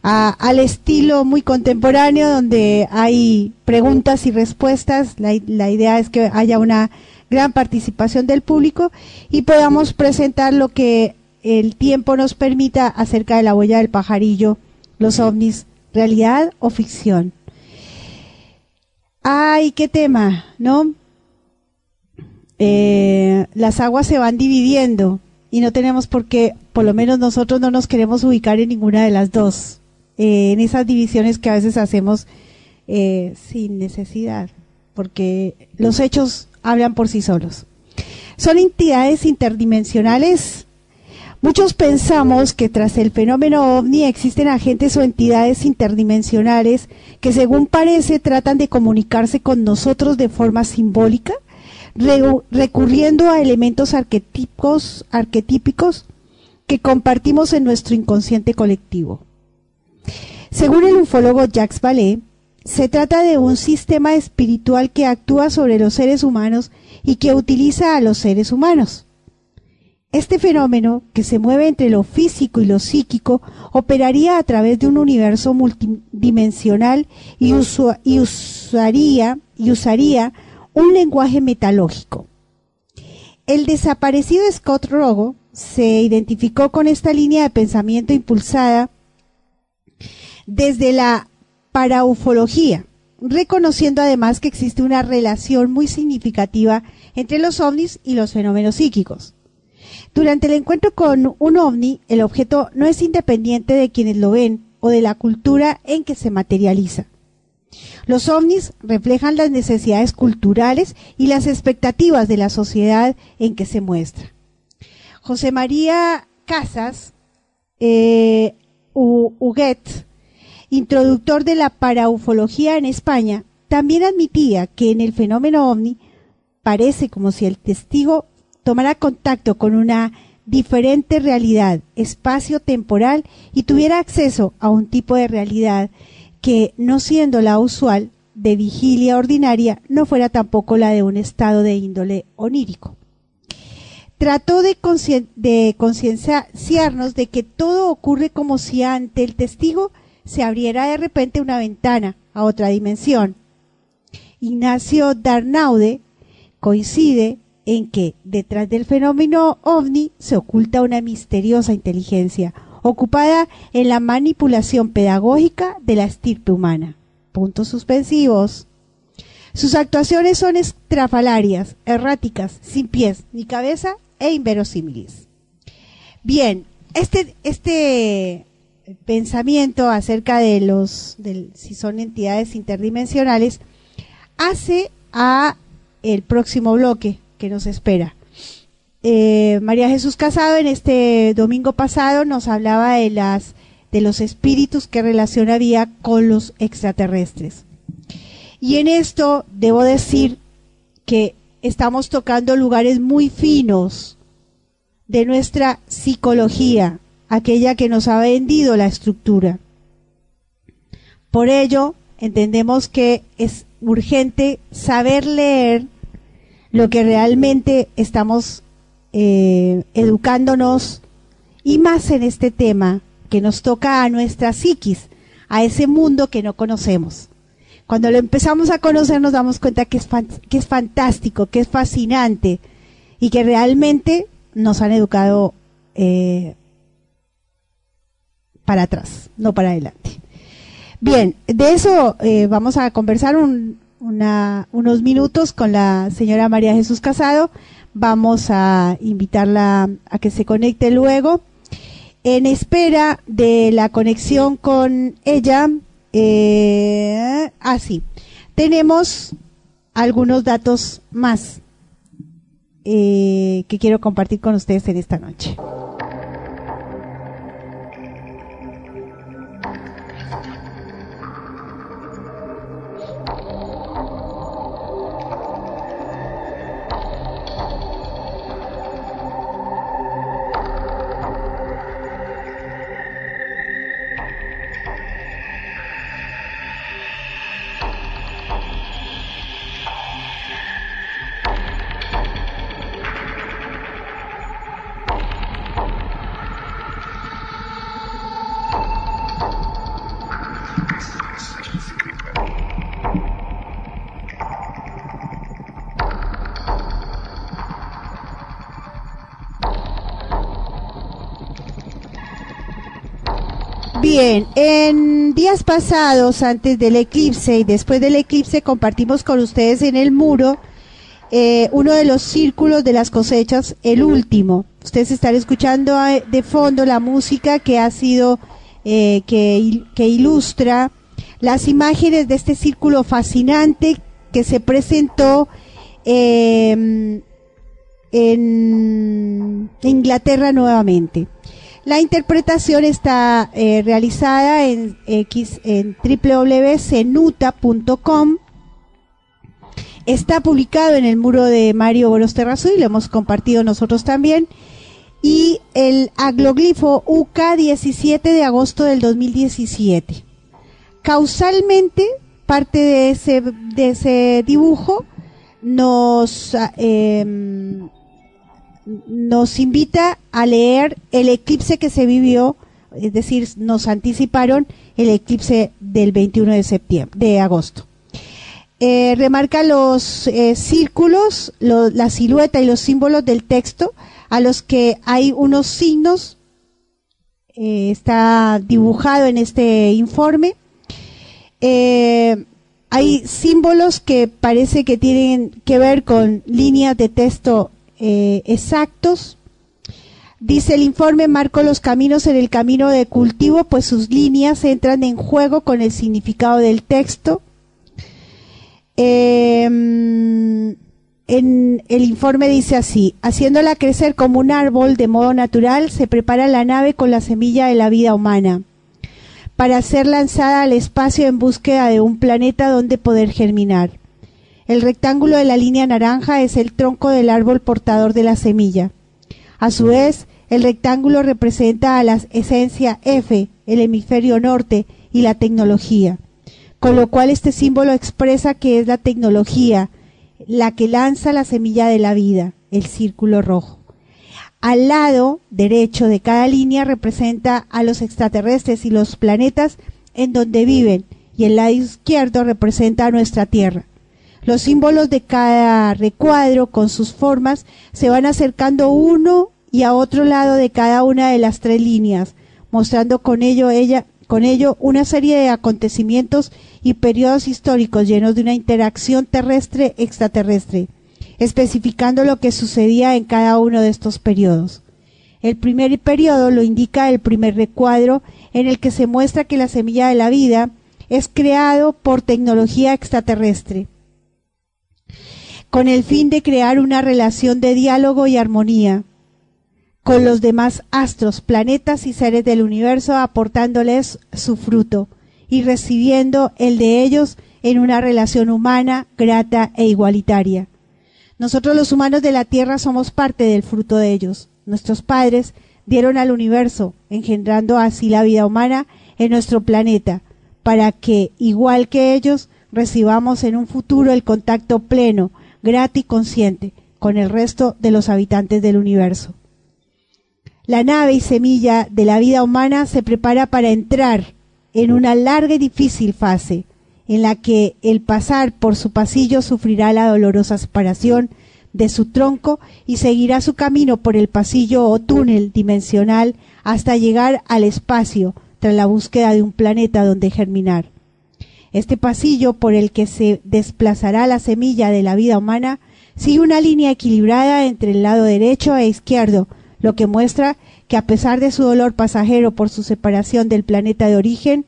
al estilo muy contemporáneo donde hay preguntas y respuestas. La, la, idea es que haya una gran participación del público y podamos presentar lo que el tiempo nos permita acerca de la huella del pajarillo, los ovnis, realidad o ficción. Ay, qué tema, ¿no? Eh, las aguas se van dividiendo y no tenemos por qué, por lo menos nosotros no nos queremos ubicar en ninguna de las dos. Eh, en esas divisiones que a veces hacemos eh, sin necesidad, porque los hechos hablan por sí solos. Son entidades interdimensionales. Muchos pensamos que tras el fenómeno ovni existen agentes o entidades interdimensionales que según parece tratan de comunicarse con nosotros de forma simbólica, recurriendo a elementos arquetípicos, arquetípicos que compartimos en nuestro inconsciente colectivo. Según el ufólogo Jacques Vallée, se trata de un sistema espiritual que actúa sobre los seres humanos y que utiliza a los seres humanos. Este fenómeno, que se mueve entre lo físico y lo psíquico, operaría a través de un universo multidimensional y, usaría, y usaría un lenguaje metalógico. El desaparecido Scott Rogo se identificó con esta línea de pensamiento impulsada desde la paraufología, reconociendo además que existe una relación muy significativa entre los ovnis y los fenómenos psíquicos. Durante el encuentro con un ovni, el objeto no es independiente de quienes lo ven o de la cultura en que se materializa. Los ovnis reflejan las necesidades culturales y las expectativas de la sociedad en que se muestra. José María Casas eh, Huguet introductor de la paraufología en España, también admitía que en el fenómeno ovni parece como si el testigo tomara contacto con una diferente realidad espacio-temporal y tuviera acceso a un tipo de realidad que, no siendo la usual de vigilia ordinaria, no fuera tampoco la de un estado de índole onírico. Trató de, de concienciarnos de que todo ocurre como si ante el testigo se abriera de repente una ventana a otra dimensión. Ignacio Darnaude coincide en que detrás del fenómeno ovni se oculta una misteriosa inteligencia ocupada en la manipulación pedagógica de la estirpe humana. Puntos suspensivos. Sus actuaciones son estrafalarias, erráticas, sin pies ni cabeza e inverosímiles. Bien, este, este pensamiento acerca de los, si son entidades interdimensionales, hace a el próximo bloque que nos espera. Eh, María Jesús Casado en este domingo pasado nos hablaba de las de los espíritus que relación había con los extraterrestres. Y en esto debo decir que estamos tocando lugares muy finos de nuestra psicología, aquella que nos ha vendido la estructura. Por ello, entendemos que es urgente saber leer lo que realmente estamos eh, educándonos y más en este tema que nos toca a nuestra psiquis, a ese mundo que no conocemos. Cuando lo empezamos a conocer nos damos cuenta que es, que es fantástico, que es fascinante y que realmente nos han educado eh, para atrás, no para adelante. Bien, de eso eh, vamos a conversar unos minutos con la señora María Jesús Casado. Vamos a invitarla a que se conecte luego. En espera de la conexión con ella, eh, así, ah, tenemos algunos datos más eh, que quiero compartir con ustedes en esta noche. Antes del eclipse y después del eclipse, compartimos con ustedes en el muro eh, uno de los círculos de las cosechas, el último. Ustedes están escuchando eh, de fondo la música que ha sido, eh, que, que ilustra las imágenes de este círculo fascinante que se presentó em, en Inglaterra nuevamente. La interpretación está eh, realizada en, X, en www.cenuta.com. Está publicado en el muro de Mario Boros y lo hemos compartido nosotros también. Y el agloglifo UK 17 de agosto del 2017. Causalmente, parte de ese, de ese dibujo nos eh, nos invita a leer el eclipse que se vivió, es decir, nos anticiparon el eclipse del 21 de septiembre, de agosto. Eh, remarca los eh, círculos, la silueta y los símbolos del texto a los que hay unos signos, eh, está dibujado en este informe. hay símbolos que parece que tienen que ver con líneas de texto eh, exactos. Dice el informe, marco los caminos en el camino de cultivo, pues sus líneas entran en juego con el significado del texto. Em, en el informe dice así, haciéndola crecer como un árbol de modo natural, se prepara la nave con la semilla de la vida humana para ser lanzada al espacio en búsqueda de un planeta donde poder germinar. El rectángulo de la línea naranja es el tronco del árbol portador de la semilla. A su vez, el rectángulo representa a la esencia F, el hemisferio norte y la tecnología, con lo cual este símbolo expresa que es la tecnología la que lanza la semilla de la vida, el círculo rojo. Al lado derecho de cada línea representa a los extraterrestres y los planetas en donde viven, y el lado izquierdo representa a nuestra Tierra. Los símbolos de cada recuadro con sus formas se van acercando uno y a otro lado de cada una de las tres líneas, mostrando con ello, ella, con ello una serie de acontecimientos y periodos históricos llenos de una interacción terrestre-extraterrestre, especificando lo que sucedía en cada uno de estos periodos. El primer periodo lo indica el primer recuadro en el que se muestra que la semilla de la vida es creado por tecnología extraterrestre con el fin de crear una relación de diálogo y armonía con los demás astros, planetas y seres del universo, aportándoles su fruto y recibiendo el de ellos en una relación humana, grata e igualitaria. Nosotros los humanos de la Tierra somos parte del fruto de ellos. Nuestros padres dieron al universo, engendrando así la vida humana en nuestro planeta, para que, igual que ellos, recibamos en un futuro el contacto pleno, grato y consciente con el resto de los habitantes del universo. La nave y semilla de la vida humana se prepara para entrar en una larga y difícil fase, en la que el pasar por su pasillo sufrirá la dolorosa separación de su tronco y seguirá su camino por el pasillo o túnel dimensional hasta llegar al espacio tras la búsqueda de un planeta donde germinar. Este pasillo por el que se desplazará la semilla de la vida humana sigue una línea equilibrada entre el lado derecho e izquierdo, lo que muestra que a pesar de su dolor pasajero por su separación del planeta de origen,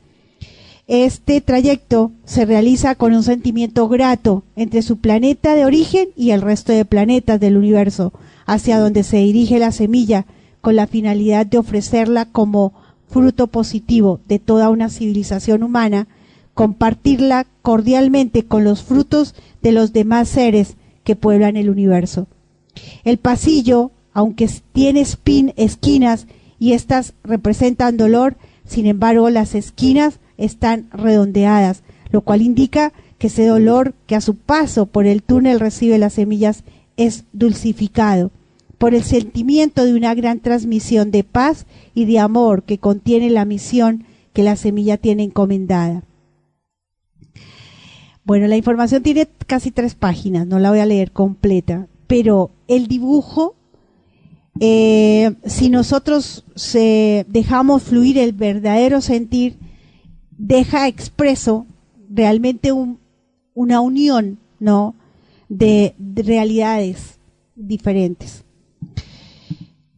este trayecto se realiza con un sentimiento grato entre su planeta de origen y el resto de planetas del universo, hacia donde se dirige la semilla, con la finalidad de ofrecerla como fruto positivo de toda una civilización humana, compartirla cordialmente con los frutos de los demás seres que pueblan el universo. El pasillo, aunque tiene spin, esquinas y estas representan dolor, sin embargo las esquinas están redondeadas, lo cual indica que ese dolor que a su paso por el túnel recibe las semillas es dulcificado por el sentimiento de una gran transmisión de paz y de amor que contiene la misión que la semilla tiene encomendada. Bueno, la información tiene casi tres páginas, no la voy a leer completa, pero el dibujo, eh, si nosotros se dejamos fluir el verdadero sentir, deja expreso realmente una unión, ¿no? de realidades diferentes.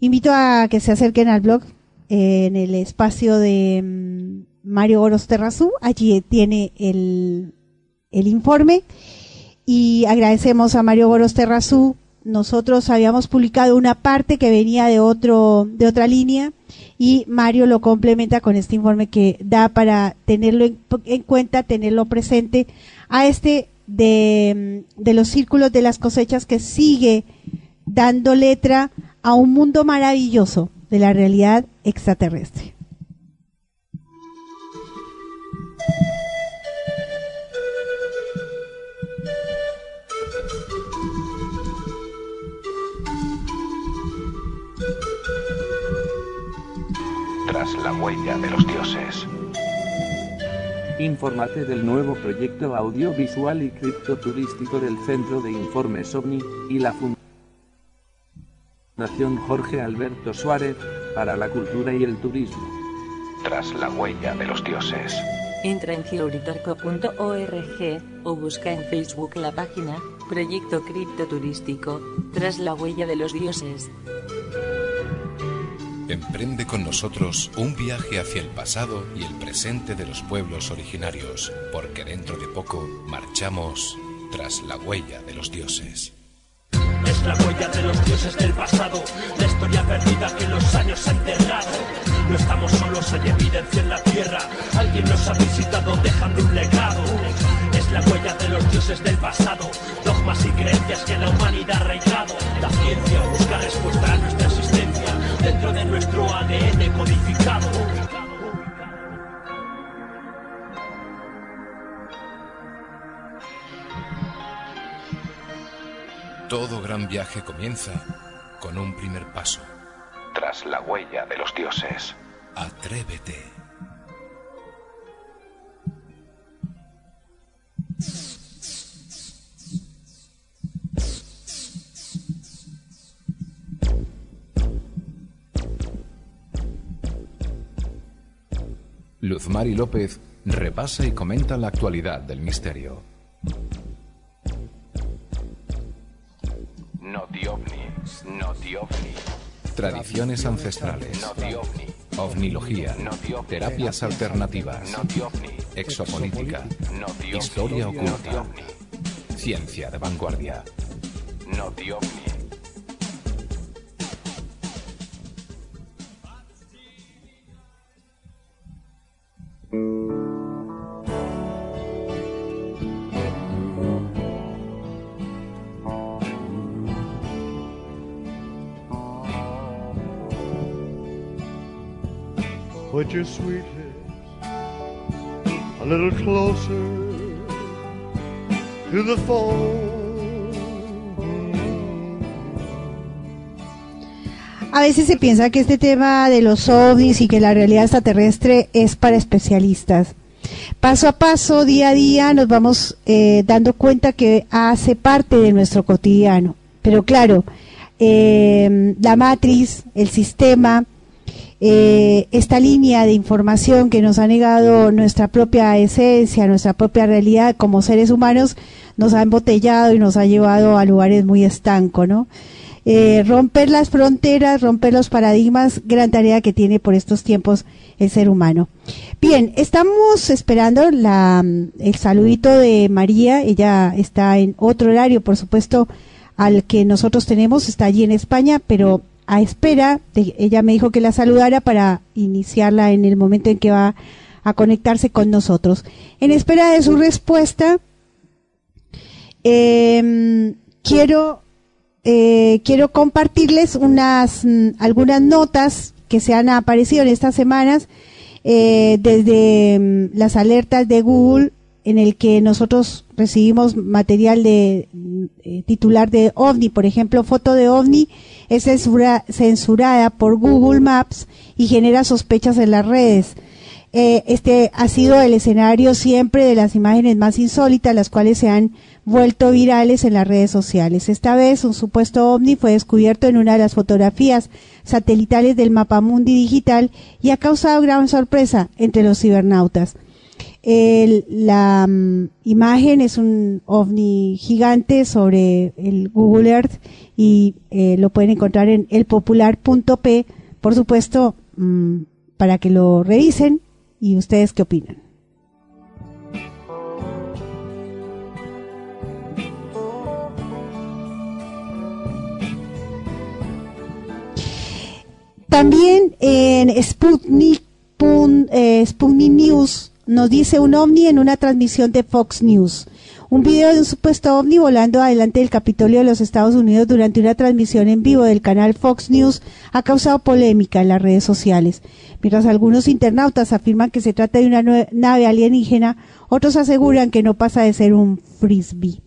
Invito a que se acerquen al blog eh, en el espacio de mm, Mario Goros Terrazú. Allí tiene el, el informe. Y agradecemos a Mario Goros Terrazú. Nosotros habíamos publicado una parte que venía de otro, de otra línea y Mario lo complementa con este informe que da para tenerlo en, en cuenta, tenerlo presente a este de los círculos de las cosechas que sigue dando letra a un mundo maravilloso de la realidad extraterrestre. Tras la huella de los dioses. Infórmate del nuevo proyecto audiovisual y criptoturístico del Centro de Informes OVNI y la Fundación Jorge Alberto Suárez, para la cultura y el turismo. Tras la huella de los dioses. Entra en georitorco.org o busca en Facebook la página Proyecto Cripto Turístico, Tras la huella de los dioses. Emprende con nosotros un viaje hacia el pasado y el presente de los pueblos originarios, porque dentro de poco marchamos tras la huella de los dioses es la huella de los dioses del pasado, la historia perdida que los años ha enterrado. No estamos solos, hay evidencia en la tierra, alguien nos ha visitado dejando un legado. Es la huella de los dioses del pasado, dogmas y creencias que la humanidad ha arraigado. La ciencia busca respuesta a nuestra existencia dentro de nuestro ADN codificado. Todo gran viaje comienza con un primer paso. Tras la huella de los dioses. Atrévete. Luzmari López repasa y comenta la actualidad del misterio. Tradiciones ancestrales. Ovnilogía. Terapias alternativas. Exopolítica. Historia oculta. Ciencia de vanguardia. Put your sweet lips a little closer to the phone. A veces se piensa que este tema de los ovnis y que la realidad extraterrestre es para especialistas. Paso a paso, día a día, nos vamos eh, dando cuenta que hace parte de nuestro cotidiano. Pero claro, eh, la matriz, el sistema, eh, esta línea de información que nos ha negado nuestra propia esencia, nuestra propia realidad como seres humanos, nos ha embotellado y nos ha llevado a lugares muy estancos, ¿no? Eh, romper las fronteras, romper los paradigmas, gran tarea que tiene por estos tiempos el ser humano. Bien, estamos esperando la, el saludito de María, ella está en otro horario, por supuesto, al que nosotros tenemos, está allí en España, pero a espera, de, ella me dijo que la saludara para iniciarla en el momento en que va a conectarse con nosotros. En espera de su respuesta, eh, quiero eh, quiero compartirles unas mm, algunas notas que se han aparecido en estas semanas eh, desde mm, las alertas de Google en el que nosotros recibimos material de mm, eh, titular de OVNI, por ejemplo, foto de OVNI es censurada por Google Maps y genera sospechas en las redes. Eh, este ha sido el escenario siempre de las imágenes más insólitas, las cuales se han vuelto virales en las redes sociales. Esta vez un supuesto ovni fue descubierto en una de las fotografías satelitales del mapamundi digital y ha causado gran sorpresa entre los cibernautas. la mm, imagen es un ovni gigante sobre el Google Earth y eh, lo pueden encontrar en elpopular.p, por supuesto, mm, para que lo revisen ¿Y ustedes qué opinan? También en Sputnik, eh, Sputnik News nos dice un ovni en una transmisión de Fox News. Un video de un supuesto ovni volando adelante del Capitolio de los Estados Unidos durante una transmisión en vivo del canal Fox News ha causado polémica en las redes sociales. Mientras algunos internautas afirman que se trata de una nave alienígena, otros aseguran que no pasa de ser un frisbee.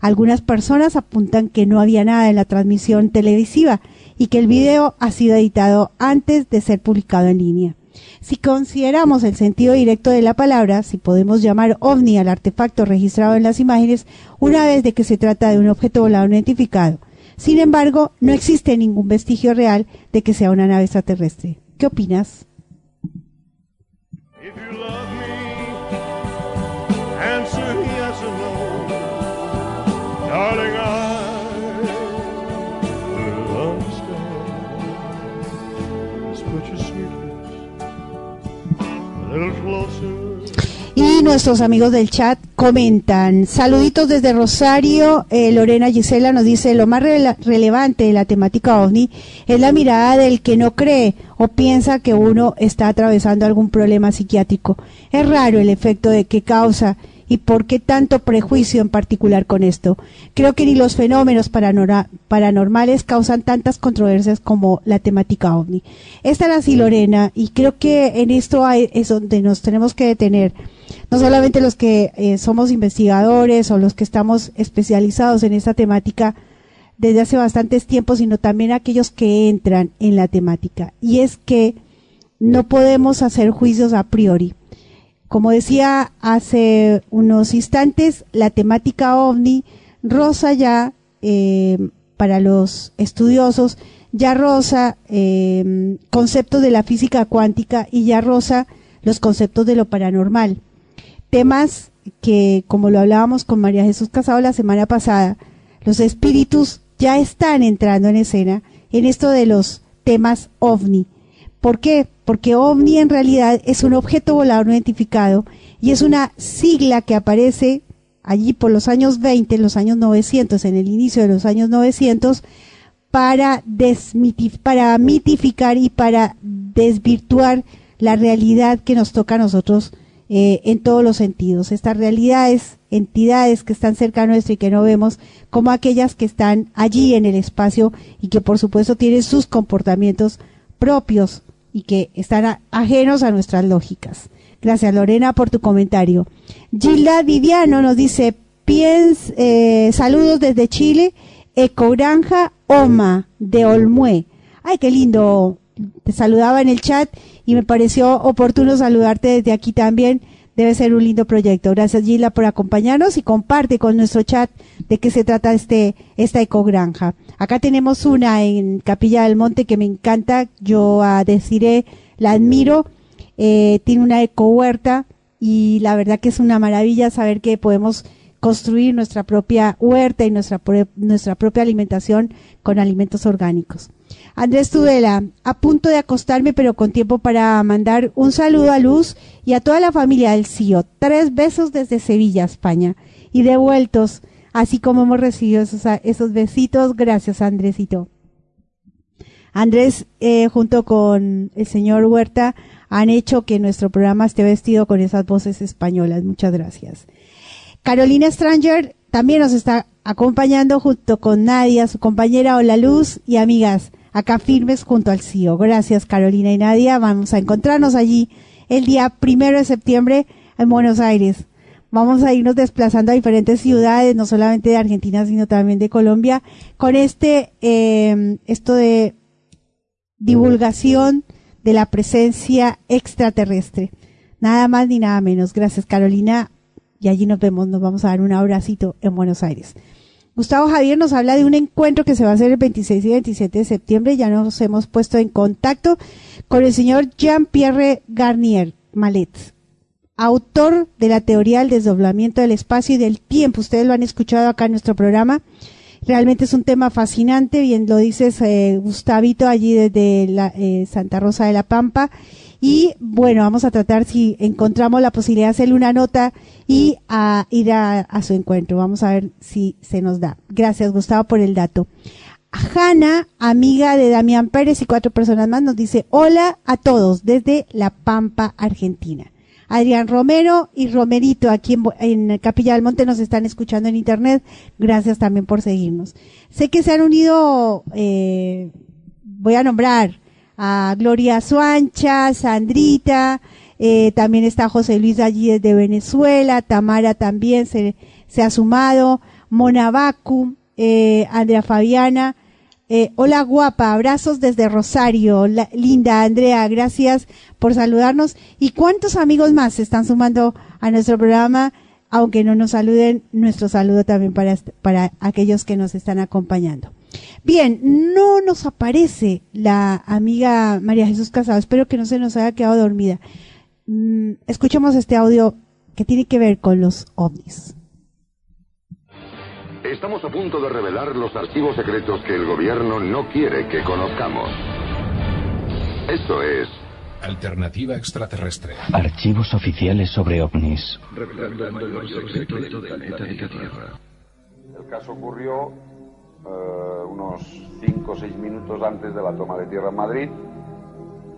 Algunas personas apuntan que no había nada en la transmisión televisiva y que el video ha sido editado antes de ser publicado en línea. Si consideramos el sentido directo de la palabra, si podemos llamar ovni al artefacto registrado en las imágenes una vez de que se trata de un objeto volador identificado. Sin embargo, no existe ningún vestigio real de que sea una nave extraterrestre. ¿Qué opinas? Y nuestros amigos del chat comentan, saluditos desde Rosario, eh, Lorena Gisela nos dice, lo más relevante de la temática OVNI es la mirada del que no cree o piensa que uno está atravesando algún problema psiquiátrico. Es raro el efecto de que causa y por qué tanto prejuicio en particular con esto. Creo que ni los fenómenos paranormales causan tantas controversias como la temática ovni. Esta es así Lorena y creo que en esto es donde nos tenemos que detener. No solamente los que eh, somos investigadores o los que estamos especializados en esta temática desde hace bastantes tiempos, sino también aquellos que entran en la temática. Y es que no podemos hacer juicios a priori. Como decía hace unos instantes, la temática ovni rosa ya eh, para los estudiosos, ya rosa eh, conceptos de la física cuántica y ya rosa los conceptos de lo paranormal. Temas que, como lo hablábamos con María Jesús Casado la semana pasada, los espíritus ya están entrando en escena en esto de los temas ovni. ¿Por qué? Porque ovni en realidad es un objeto volador no identificado y es una sigla que aparece allí por los años 20, en los años 900, en el inicio de los años 900, para, para mitificar y para desvirtuar la realidad que nos toca a nosotros eh, en todos los sentidos. Estas realidades, entidades que están cerca nuestro y que no vemos, como aquellas que están allí en el espacio y que por supuesto tienen sus comportamientos propios y que están ajenos a nuestras lógicas. Gracias Lorena por tu comentario. Gilda Viviano nos dice, piens, eh, saludos desde Chile, Ecogranja Oma de Olmué. Ay, qué lindo. Te saludaba en el chat y me pareció oportuno saludarte desde aquí también. Debe ser un lindo proyecto. Gracias Gilda por acompañarnos y comparte con nuestro chat de qué se trata este, esta ecogranja. Acá tenemos una en Capilla del Monte que me encanta. Yo a deciré, la admiro. Eh, tiene una eco huerta y la verdad que es una maravilla saber que podemos construir nuestra propia huerta y nuestra, nuestra propia alimentación con alimentos orgánicos. Andrés Tudela, a punto de acostarme, pero con tiempo para mandar un saludo a Luz y a toda la familia del CIO. Tres besos desde Sevilla, España. Y devueltos, así como hemos recibido esos, esos besitos. Gracias, Andresito. Andrés, eh, junto con el señor Huerta, han hecho que nuestro programa esté vestido con esas voces españolas. Muchas gracias. Carolina Stranger también nos está acompañando junto con Nadia, su compañera Hola Luz y amigas acá firmes junto al CIO. Gracias Carolina y Nadia. Vamos a encontrarnos allí el día primero de septiembre en Buenos Aires. Vamos a irnos desplazando a diferentes ciudades, no solamente de Argentina, sino también de Colombia, con este, eh, esto de divulgación de la presencia extraterrestre. Nada más ni nada menos. Gracias Carolina. Y allí nos vemos, nos vamos a dar un abracito en Buenos Aires. Gustavo Javier nos habla de un encuentro que se va a hacer el 26 y 27 de septiembre. Ya nos hemos puesto en contacto con el señor Jean-Pierre Garnier Malet, autor de la teoría del desdoblamiento del espacio y del tiempo. Ustedes lo han escuchado acá en nuestro programa. Realmente es un tema fascinante, bien lo dices eh, Gustavito allí desde la, eh, Santa Rosa de la Pampa. Y bueno, vamos a tratar si encontramos la posibilidad de hacerle una nota y a ir a, su encuentro. Vamos a ver si se nos da. Gracias, Gustavo, por el dato. Hanna, amiga de Damián Pérez y cuatro personas más, nos dice hola a todos desde La Pampa, Argentina. Adrián Romero y Romerito aquí en, en, Capilla del Monte nos están escuchando en internet. Gracias también por seguirnos. Sé que se han unido, eh, voy a nombrar a Gloria Suancha, Sandrita, eh, también está José Luis allí desde Venezuela, Tamara también se, se ha sumado, Mona Bacu, eh, Andrea Fabiana, eh, hola guapa, abrazos desde Rosario, linda Andrea, gracias por saludarnos. ¿Y cuántos amigos más se están sumando a nuestro programa? Aunque no nos saluden, nuestro saludo también para, para aquellos que nos están acompañando. Bien, no nos aparece la amiga María Jesús Casado. Espero que no se nos haya quedado dormida. Mm, escuchemos este audio que tiene que ver con los ovnis. Estamos a punto de revelar los archivos secretos que el gobierno no quiere que conozcamos. Esto es... Alternativa extraterrestre. Archivos oficiales sobre ovnis. Revelando el secreto del planeta de la Tierra. El caso ocurrió eh, unos 5 o 6 minutos antes de la toma de tierra en Madrid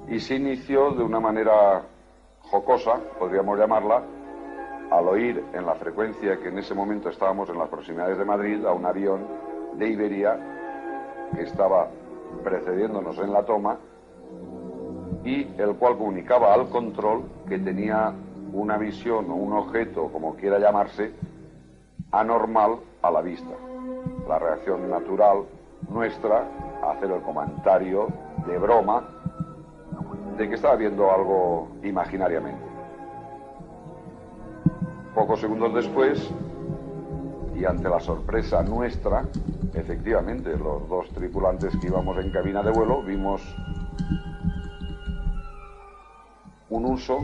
y se inició de una manera jocosa, podríamos llamarla, al oír en la frecuencia que en ese momento estábamos en las proximidades de Madrid a un avión de Iberia que estaba precediéndonos en la toma y el cual comunicaba al control que tenía una visión o un objeto, como quiera llamarse, anormal a la vista la reacción natural nuestra a hacer el comentario de broma de que estaba viendo algo imaginariamente. Pocos segundos después, y ante la sorpresa nuestra, efectivamente, los dos tripulantes que íbamos en cabina de vuelo vimos un uso,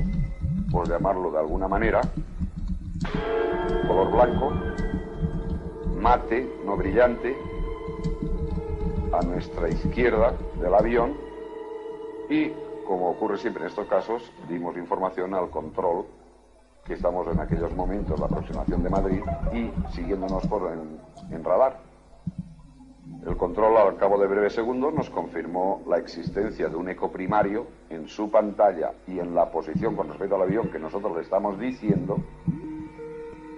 por llamarlo de alguna manera, color blanco, mate, no brillante, a nuestra izquierda del avión y, como ocurre siempre en estos casos, dimos información al control que estamos en aquellos momentos, la aproximación de Madrid, y siguiéndonos por en, radar. El control, al cabo de breves segundos, nos confirmó la existencia de un eco primario en su pantalla y en la posición con respecto al avión que nosotros le estamos diciendo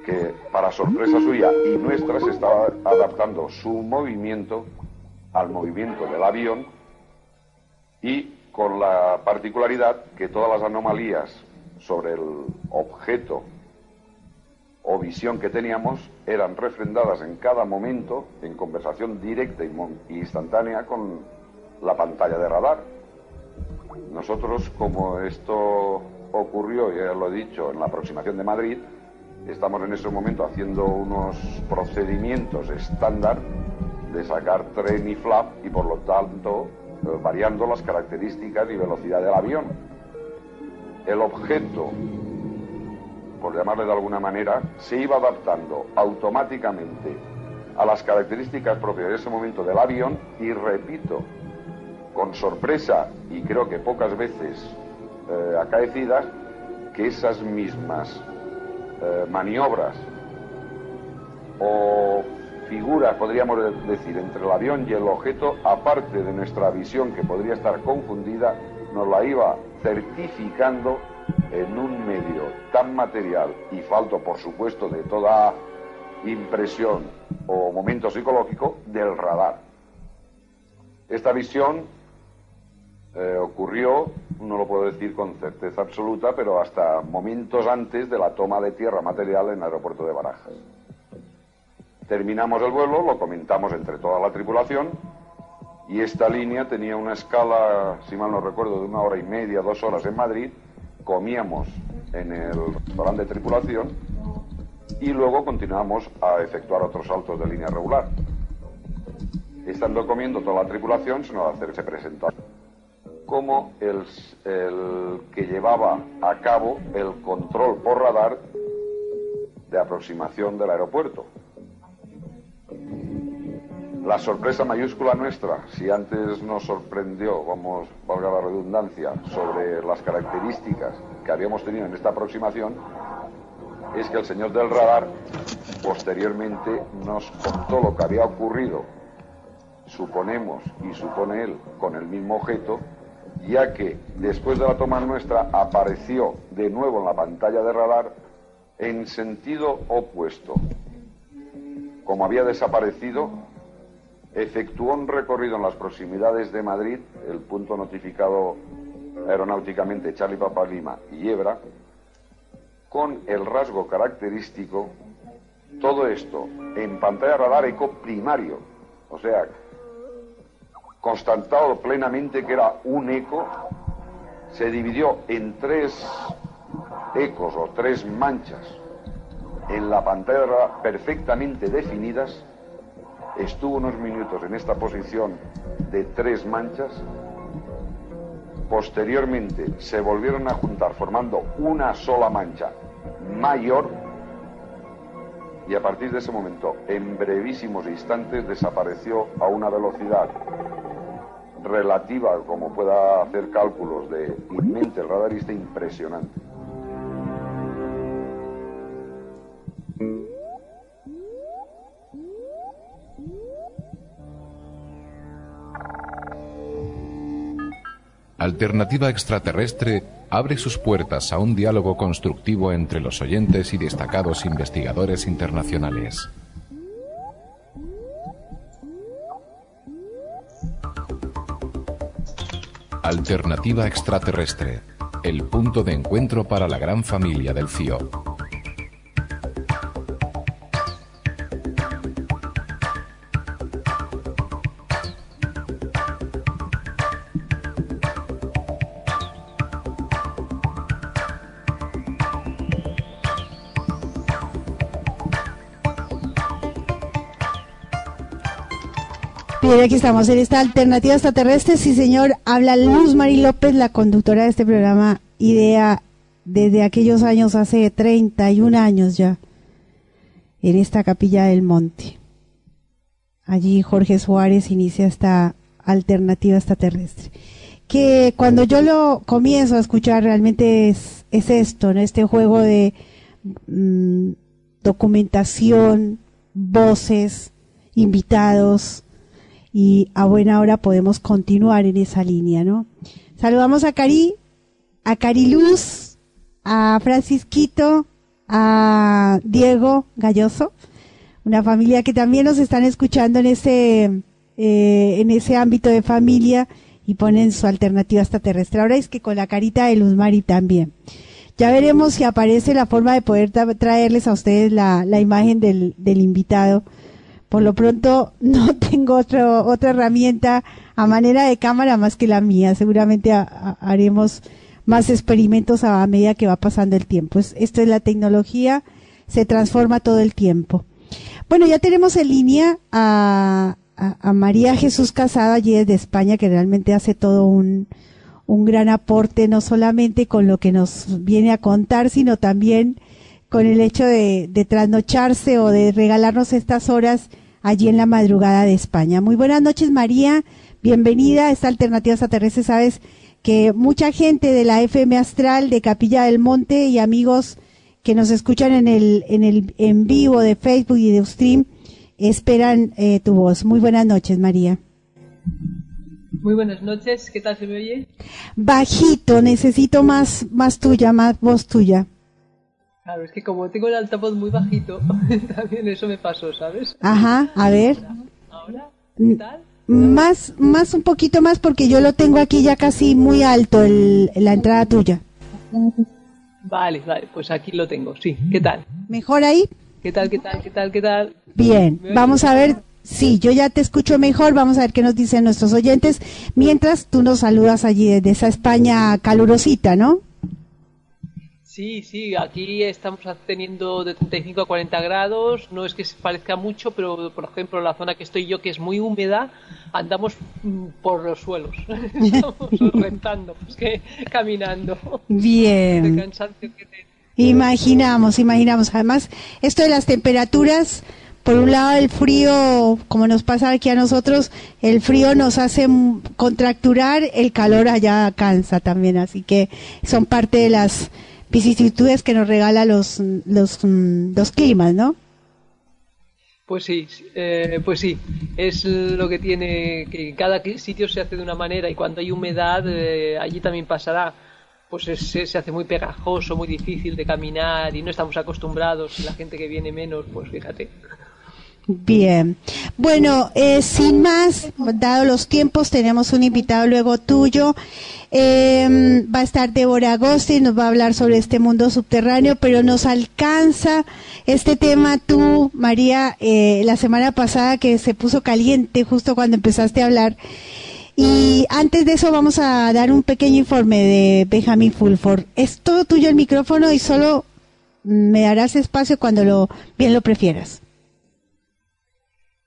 que para sorpresa suya y nuestra se estaba adaptando su movimiento al movimiento del avión y con la particularidad que todas las anomalías sobre el objeto o visión que teníamos eran refrendadas en cada momento en conversación directa y instantánea con la pantalla de radar. Nosotros, como esto ocurrió, ya lo he dicho, en la aproximación de Madrid, estamos en ese momento haciendo unos procedimientos estándar de sacar tren y flap y por lo tanto eh, variando las características y velocidad del avión. El objeto, por llamarle de alguna manera, se iba adaptando automáticamente a las características propias de ese momento del avión y repito, con sorpresa y creo que pocas veces eh, acaecidas, que esas mismas eh, maniobras o figuras, podríamos decir, entre el avión y el objeto, aparte de nuestra visión que podría estar confundida, nos la iba certificando en un medio tan material y falto, por supuesto, de toda impresión o momento psicológico del radar. Esta visión eh, ocurrió, no lo puedo decir con certeza absoluta, pero hasta momentos antes de la toma de tierra material en el aeropuerto de Barajas. Terminamos el vuelo, lo comentamos entre toda la tripulación y esta línea tenía una escala, si mal no recuerdo, de una hora y media, dos horas en Madrid. Comíamos en el restaurante de tripulación y luego continuamos a efectuar otros saltos de línea regular. Estando comiendo toda la tripulación, se nos se presentó como el, que llevaba a cabo el control por radar de aproximación del aeropuerto. La sorpresa mayúscula nuestra, si antes nos sorprendió, vamos, valga la redundancia, sobre las características que habíamos tenido en esta aproximación, es que el señor del radar posteriormente nos contó lo que había ocurrido, suponemos y supone él, con el mismo objeto, ya que después de la toma nuestra apareció de nuevo en la pantalla de radar en sentido opuesto. Como había desaparecido, efectuó un recorrido en las proximidades de Madrid, el punto notificado aeronáuticamente Charlie Papa Lima y Hebra, con el rasgo característico, todo esto en pantalla radar eco primario, o sea, constatado plenamente que era un eco, se dividió en tres ecos o tres manchas. En la pantalla perfectamente definidas, estuvo unos minutos en esta posición de tres manchas, posteriormente se volvieron a juntar formando una sola mancha mayor. Y a partir de ese momento, en brevísimos instantes, desapareció a una velocidad relativa, como pueda hacer cálculos de mente el radarista, impresionante. Alternativa Extraterrestre abre sus puertas a un diálogo constructivo entre los oyentes y destacados investigadores internacionales. Alternativa Extraterrestre, el punto de encuentro para la gran familia del CIO. Bien, aquí estamos en esta alternativa extraterrestre. Sí, señor, habla Luz Mari López, la conductora de este programa Idea desde aquellos años, hace 31 años ya, en esta capilla del monte. Allí Jorge Suárez inicia esta alternativa extraterrestre. Que cuando yo lo comienzo a escuchar realmente es, es esto, ¿no? Este juego de mm, documentación, voces, invitados, y a buena hora podemos continuar en esa línea, ¿no? Saludamos a Cari, a Cariluz, a Francisquito, a Diego Galloso, una familia que también nos están escuchando en ese, eh, en ese ámbito de familia y ponen su alternativa extraterrestre. Ahora es que con la carita de Luz Mari también. Ya veremos si aparece la forma de poder traerles a ustedes la, la imagen del, del invitado. Por lo pronto no tengo otro, otra herramienta a manera de cámara más que la mía. Seguramente haremos más experimentos a, medida que va pasando el tiempo. esto es la tecnología, se transforma todo el tiempo. Bueno, ya tenemos en línea a, María Jesús Casado allí desde España, que realmente hace todo un, un gran aporte, no solamente con lo que nos viene a contar, sino también con el hecho de, de trasnocharse o de regalarnos estas horas allí en la madrugada de España. Muy buenas noches, María. Bienvenida a esta alternativa extraterrestre. Sabes que mucha gente de la FM Astral, de Capilla del Monte y amigos que nos escuchan en el, en el en vivo de Facebook y de Stream, esperan eh, tu voz. Muy buenas noches, María. Muy buenas noches, ¿qué tal se me oye? Bajito, necesito más, más tuya, más voz tuya. Claro, es que como tengo el altavoz muy bajito, también eso me pasó, ¿sabes? Ajá, a ver. ¿Ahora? ¿Qué tal? Más, más un poquito más porque yo lo tengo aquí ya casi muy alto, el, la entrada tuya. Vale, vale, pues aquí lo tengo, sí. ¿Qué tal? ¿Mejor ahí? ¿Qué tal, qué tal, qué tal, qué tal? Bien, vamos a ver. Sí, yo ya te escucho mejor. Vamos a ver qué nos dicen nuestros oyentes. Mientras tú nos saludas allí desde esa España calurosita, ¿no? Sí, sí, aquí estamos teniendo de 35 a 40 grados. No es que se parezca mucho, pero por ejemplo, la zona que estoy yo, que es muy húmeda, andamos mm, por los suelos. estamos rentando, pues que caminando. Bien. Imaginamos, imaginamos. Además, esto de las temperaturas, por un lado el frío, como nos pasa aquí a nosotros, el frío nos hace contracturar, el calor allá cansa también, así que son parte de las vicisitudes que nos regala los, los, los climas, ¿no? Pues sí, eh, pues sí, es lo que tiene, que cada sitio se hace de una manera y cuando hay humedad eh, allí también pasará pues se hace muy pegajoso, muy difícil de caminar y no estamos acostumbrados. La gente que viene menos, pues fíjate. Bien. Bueno, eh, sin más, dado los tiempos, tenemos un invitado luego tuyo. Eh, va a estar Débora Agosti, nos va a hablar sobre este mundo subterráneo, pero nos alcanza este tema tú, María, eh, la semana pasada que se puso caliente justo cuando empezaste a hablar y antes de eso vamos a dar un pequeño informe de Benjamin Fulford. Es todo tuyo el micrófono y solo me darás espacio cuando lo bien lo prefieras.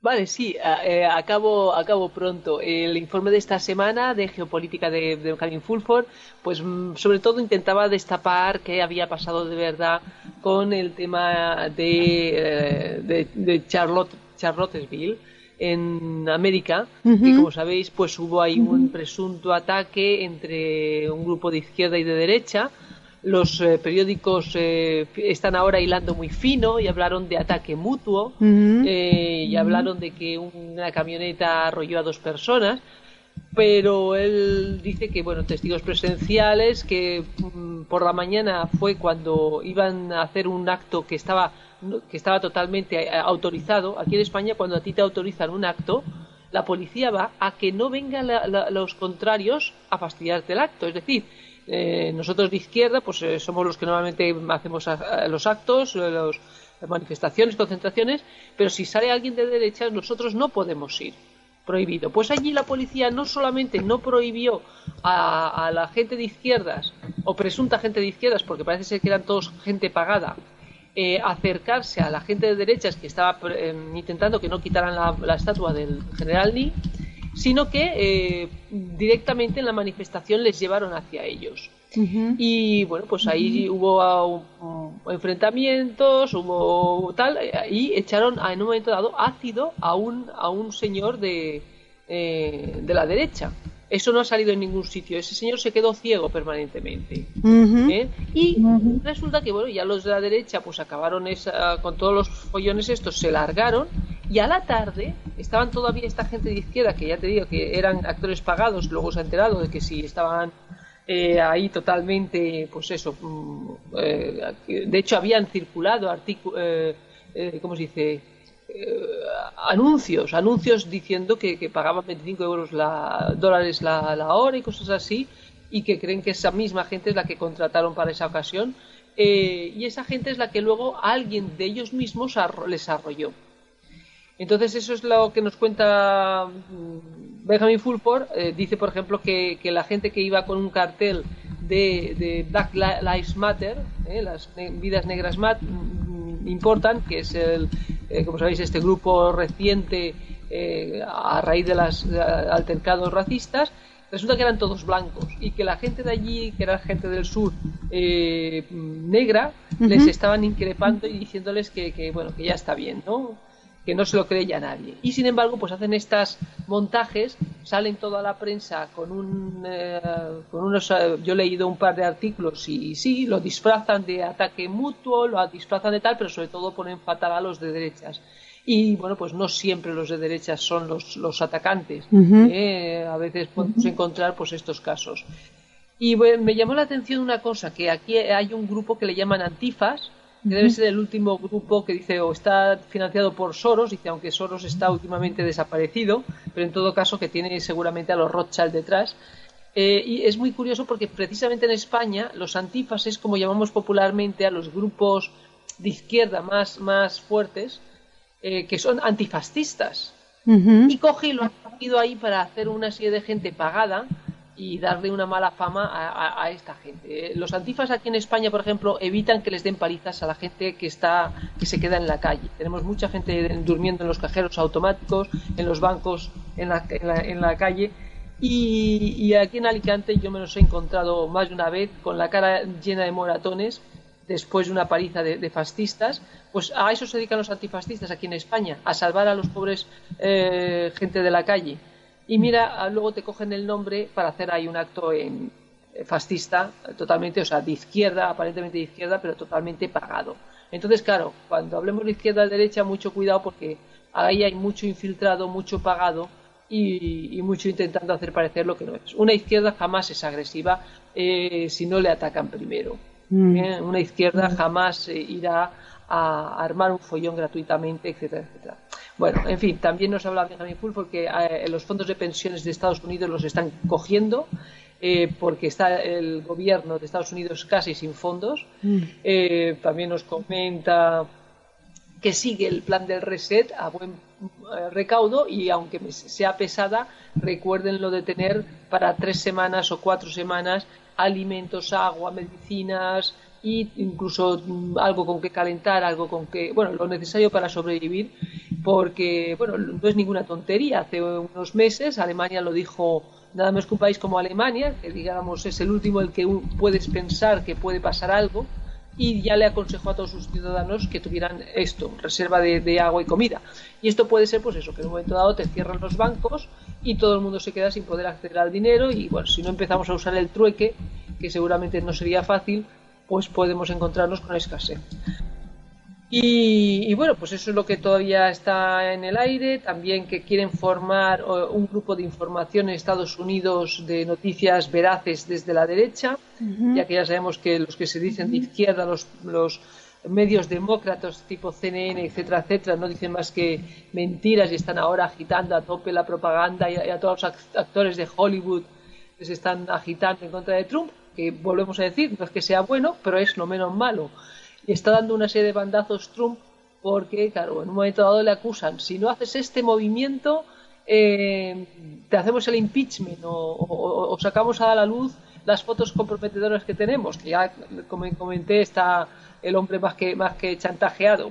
Vale, sí, eh, acabo, acabo pronto. El informe de esta semana de geopolítica de, Benjamin Fulford, pues mm, sobre todo intentaba destapar qué había pasado de verdad con el tema de, eh, de, de Charlotte, Charlottesville en América. Y como sabéis pues hubo ahí un presunto ataque entre un grupo de izquierda y de derecha los eh, periódicos eh, están ahora hilando muy fino y hablaron de ataque mutuo eh, y hablaron de que una camioneta arrolló a dos personas pero él dice que bueno testigos presenciales que mm, por la mañana fue cuando iban a hacer un acto que estaba que estaba totalmente eh, autorizado. Aquí en España, cuando a ti te autorizan un acto, la policía va a que no vengan los contrarios a fastidiarte el acto. Es decir, eh, nosotros de izquierda, pues eh, somos los que normalmente hacemos los actos, las manifestaciones, concentraciones, pero si sale alguien de derecha, nosotros no podemos ir. Prohibido. Pues allí la policía no solamente no prohibió a, a la gente de izquierdas, o presunta gente de izquierdas, porque parece ser que eran todos gente pagada, eh, acercarse a la gente de derechas que estaba eh, intentando que no quitaran la, estatua del general Lee, sino que eh, directamente en la manifestación les llevaron hacia ellos. Y bueno, pues ahí hubo enfrentamientos, hubo tal, y echaron en un momento dado ácido a un, a un señor de, de la derecha. Eso no ha salido en ningún sitio. Ese señor se quedó ciego permanentemente. ¿Eh? Y resulta que, bueno, ya los de la derecha pues acabaron esa, con todos los follones estos, se largaron y a la tarde estaban todavía esta gente de izquierda, que ya te digo que eran actores pagados, luego se ha enterado de que si estaban eh, ahí totalmente, pues eso, mm, eh, de hecho habían circulado artículos, ¿cómo se dice? Eh, anuncios, anuncios diciendo que, pagaban 25 euros la, dólares la, hora y cosas así, y que creen que esa misma gente es la que contrataron para esa ocasión eh, y esa gente es la que luego alguien de ellos mismos les arrolló. Entonces eso es lo que nos cuenta mm, Benjamin Fulford. Eh, dice, por ejemplo, que, la gente que iba con un cartel de, Black Lives Matter, eh, las vidas negras importan, que es el, como sabéis, este grupo reciente a raíz de los altercados racistas, resulta que eran todos blancos y que la gente de allí, que era gente del sur eh, negra, les estaban increpando y diciéndoles que, bueno, que ya está bien, ¿no? Que no se lo cree ya nadie. Y sin embargo, pues hacen estas montajes, salen toda la prensa con un, eh, con unos, eh, yo he leído un par de artículos y, sí, lo disfrazan de ataque mutuo, lo disfrazan de tal, pero sobre todo ponen fatal a los de derechas y bueno, pues no siempre los de derecha son los, los atacantes. ¿eh? a veces podemos encontrar pues estos casos. Y me llamó la atención una cosa, que aquí hay un grupo que le llaman Antifas, que debe ser el último grupo que dice o está financiado por Soros, dice aunque Soros está últimamente desaparecido, pero en todo caso que tiene seguramente a los Rothschild detrás. Eh, y es muy curioso porque precisamente en España los antifas es como llamamos popularmente a los grupos de izquierda más, más fuertes, eh, que son antifascistas. Y coge y lo ha ido ahí para hacer una serie de gente pagada y darle una mala fama a, esta gente. Los antifas aquí en España, por ejemplo, evitan que les den palizas a la gente que está que se queda en la calle. Tenemos mucha gente durmiendo en los cajeros automáticos, en los bancos, en la, calle. Y, y, aquí en Alicante yo me los he encontrado más de una vez con la cara llena de moratones después de una paliza de, fascistas, pues a eso se dedican los antifascistas aquí en España, a salvar a los pobres eh, gente de la calle. Y mira, luego te cogen el nombre para hacer ahí un acto en, eh, fascista, totalmente, o sea, de izquierda, aparentemente de izquierda, pero totalmente pagado. Entonces, claro, cuando hablemos de izquierda o derecha, mucho cuidado porque ahí hay mucho infiltrado, mucho pagado y, mucho intentando hacer parecer lo que no es. Una izquierda jamás es agresiva eh, si no le atacan primero. Mm. ¿eh? Una izquierda jamás irá a armar un follón gratuitamente, etcétera, etcétera. Bueno, en fin, también nos habla Benjamin Full porque eh, los fondos de pensiones de Estados Unidos los están cogiendo eh, porque está el gobierno de Estados Unidos casi sin fondos. Mm. también nos comenta que sigue el plan del reset a buen recaudo y aunque sea pesada, recuerden lo de tener para tres semanas o cuatro semanas alimentos, agua, medicinas e incluso mm, algo con que calentar, algo con que, bueno, lo necesario para sobrevivir, porque, bueno, no es ninguna tontería. Hace unos meses Alemania lo dijo nada más que un país como Alemania, que digamos es el último el que puedes pensar que puede pasar algo, y ya le aconsejó a todos sus ciudadanos que tuvieran esto, reserva de, agua y comida. Y esto puede ser, pues eso, que en un momento dado te cierran los bancos y todo el mundo se queda sin poder acceder al dinero y bueno, si no empezamos a usar el trueque, que seguramente no sería fácil, pues podemos encontrarnos con escasez. Y, bueno, pues eso es lo que todavía está en el aire. También que quieren formar un grupo de información en Estados Unidos de noticias veraces desde la derecha, ya que ya sabemos que los que se dicen de izquierda, los, los medios demócratas tipo CNN, etcétera, etcétera, no dicen más que mentiras y están ahora agitando a tope la propaganda y a, todos los actores de Hollywood que se están agitando en contra de Trump, que volvemos a decir, no es que sea bueno, pero es lo menos malo y está dando una serie de bandazos Trump porque, claro, en un momento dado le acusan, si no haces este movimiento, eh, te hacemos el impeachment o, sacamos a la luz las fotos comprometedoras que tenemos, que ya, como comenté, está el hombre más que, más que chantajeado.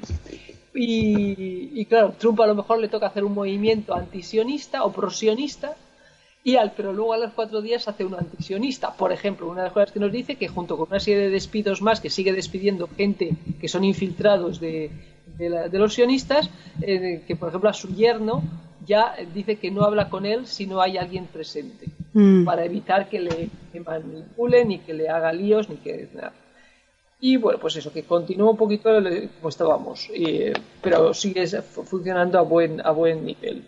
Y, y claro, Trump a lo mejor le toca hacer un movimiento antisionista o prosionista y al, pero luego a los cuatro días hace un antisionista. Por ejemplo, una de las cosas que nos dice que junto con una serie de despidos más, que sigue despidiendo gente que son infiltrados de, de, los sionistas, eh, que por ejemplo a su yerno ya dice que no habla con él si no hay alguien presente, mm. para evitar que le manipulen, ni que le haga líos, ni que nada. Y bueno, pues eso, que continúa un poquito como estábamos, pero sigue funcionando a buen, a buen nivel.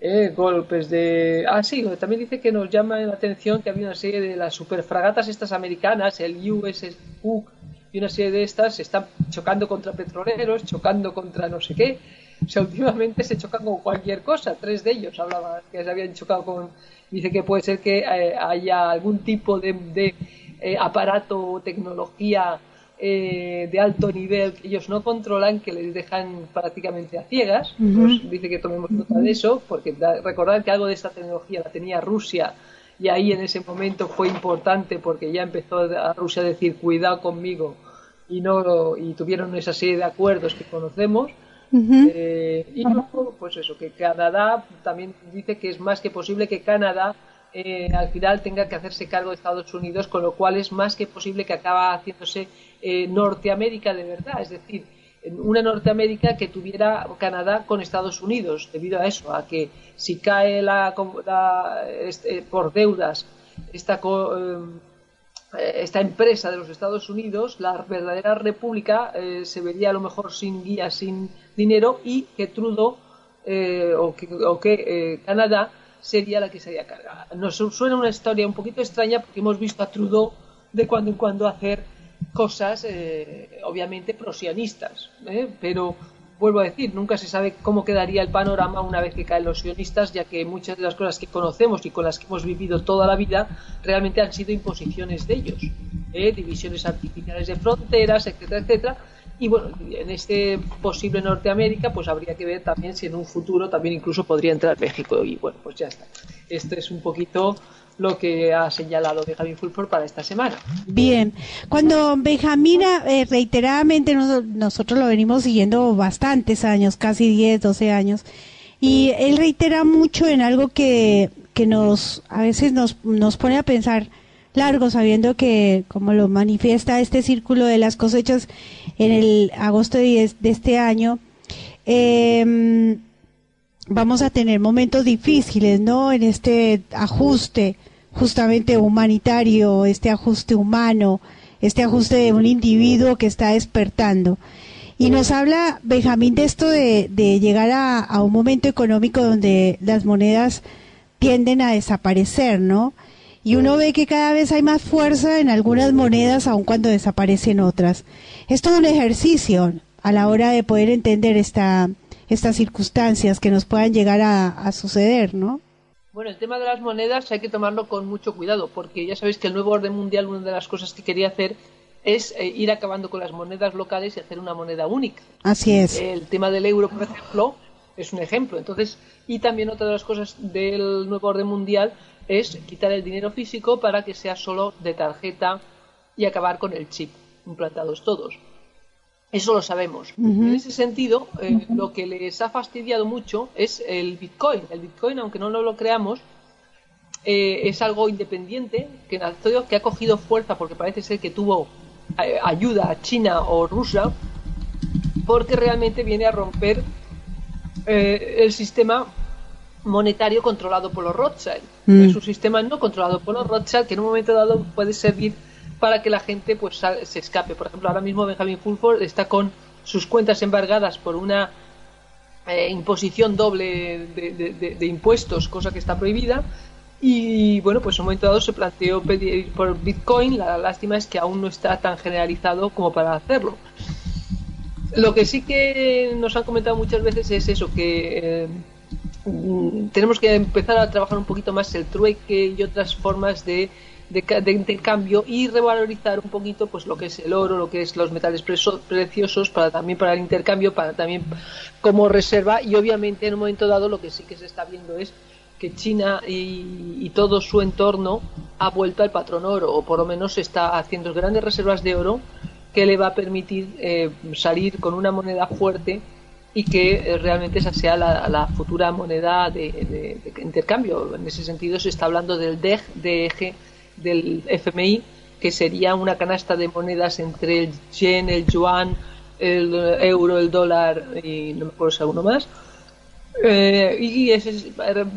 Eh, golpes de... Ah, sí, también dice que nos llama la atención que había una serie de las superfragatas estas americanas, el USS Cook y una serie de estas, se están chocando contra petroleros, chocando contra no sé qué. O sea, últimamente se chocan con cualquier cosa. Tres de ellos hablaban que se habían chocado con. Dice que puede ser que eh, haya algún tipo de, de eh, aparato o tecnología eh, de alto nivel que ellos no controlan, que les dejan prácticamente a ciegas. Pues dice que tomemos nota de eso, porque da, recordad que algo de esta tecnología la tenía Rusia y ahí en ese momento fue importante porque ya empezó a Rusia a decir cuidado conmigo y no y tuvieron esa serie de acuerdos que conocemos. Eh, y luego, pues eso, que Canadá también dice que es más que posible que Canadá eh, al final tenga que hacerse cargo de Estados Unidos, con lo cual es más que posible que acaba haciéndose eh, Norteamérica de verdad, es decir, una Norteamérica que tuviera Canadá con Estados Unidos, debido a eso, a que si cae la, este, por deudas esta, esta empresa de los Estados Unidos, la verdadera república se vería a lo mejor sin guía, sin dinero y que Trudeau eh, o que, eh, Canadá sería la que sería cargada. Nos suena una historia un poquito extraña porque hemos visto a Trudeau de cuando en cuando hacer cosas eh, obviamente prosionistas, pero vuelvo a decir, nunca se sabe cómo quedaría el panorama una vez que caen los sionistas, ya que muchas de las cosas que conocemos y con las que hemos vivido toda la vida realmente han sido imposiciones de ellos, divisiones artificiales de fronteras, etcétera, etcétera, y bueno, en este posible Norteamérica, pues habría que ver también si en un futuro también incluso podría entrar México. Y bueno, pues ya está. Esto es un poquito lo que ha señalado Benjamín Fulford para esta semana. Bien, cuando Benjamín eh, reiteradamente nosotros lo venimos siguiendo bastantes años, casi 10, 12 años, y él reitera mucho en algo que, que nos a veces nos, nos pone a pensar largo, sabiendo que, como lo manifiesta este círculo de las cosechas en el agosto de, este año, em, vamos a tener momentos difíciles, ¿no? En este ajuste justamente humanitario, este ajuste humano, este ajuste de un individuo que está despertando. Y nos habla Benjamín de esto de, llegar a, a, un momento económico donde las monedas tienden a desaparecer, ¿no? Y uno ve que cada vez hay más fuerza en algunas monedas aun cuando desaparecen otras. Es todo un ejercicio a la hora de poder entender esta, estas circunstancias que nos puedan llegar a, suceder, ¿no? Bueno, el tema de las monedas hay que tomarlo con mucho cuidado, porque ya sabéis que el nuevo orden mundial, una de las cosas que quería hacer es eh, ir acabando con las monedas locales y hacer una moneda única. Así es. El tema del euro, por ejemplo, es un ejemplo. Entonces, y también otra de las cosas del nuevo orden mundial es quitar el dinero físico para que sea solo de tarjeta y acabar con el chip, implantados todos. Eso lo sabemos. En ese sentido, eh, lo que les ha fastidiado mucho es el Bitcoin. El Bitcoin, aunque no lo creamos, eh, es algo independiente que, que ha cogido fuerza porque parece ser que tuvo eh, ayuda a China o Rusia, porque realmente viene a romper el sistema monetario controlado por los Rothschild. Mm. Es un sistema no controlado por los Rothschild que en un momento dado puede servir para que la gente pues se escape. Por ejemplo, ahora mismo Benjamin Fulford está con sus cuentas embargadas por una eh, imposición doble de, impuestos, cosa que está prohibida. Y bueno, pues en un momento dado se planteó pedir por Bitcoin. La lástima es que aún no está tan generalizado como para hacerlo. Lo que sí que nos han comentado muchas veces es eso, que eh, tenemos que empezar a trabajar un poquito más el trueque y otras formas de, intercambio y revalorizar un poquito pues lo que es el oro, lo que es los metales preciosos para también para el intercambio, para también como reserva. Y obviamente en un momento dado lo que sí que se está viendo es que China y, todo su entorno ha vuelto al patrón oro o por lo menos está haciendo grandes reservas de oro que le va a permitir eh, salir con una moneda fuerte y que eh, realmente esa sea la, futura moneda de, intercambio. En ese sentido se está hablando del DEG, DEG del FMI, que sería una canasta de monedas entre el yen, el yuan, el euro, el dólar y no me acuerdo si alguno más. Eh, y ese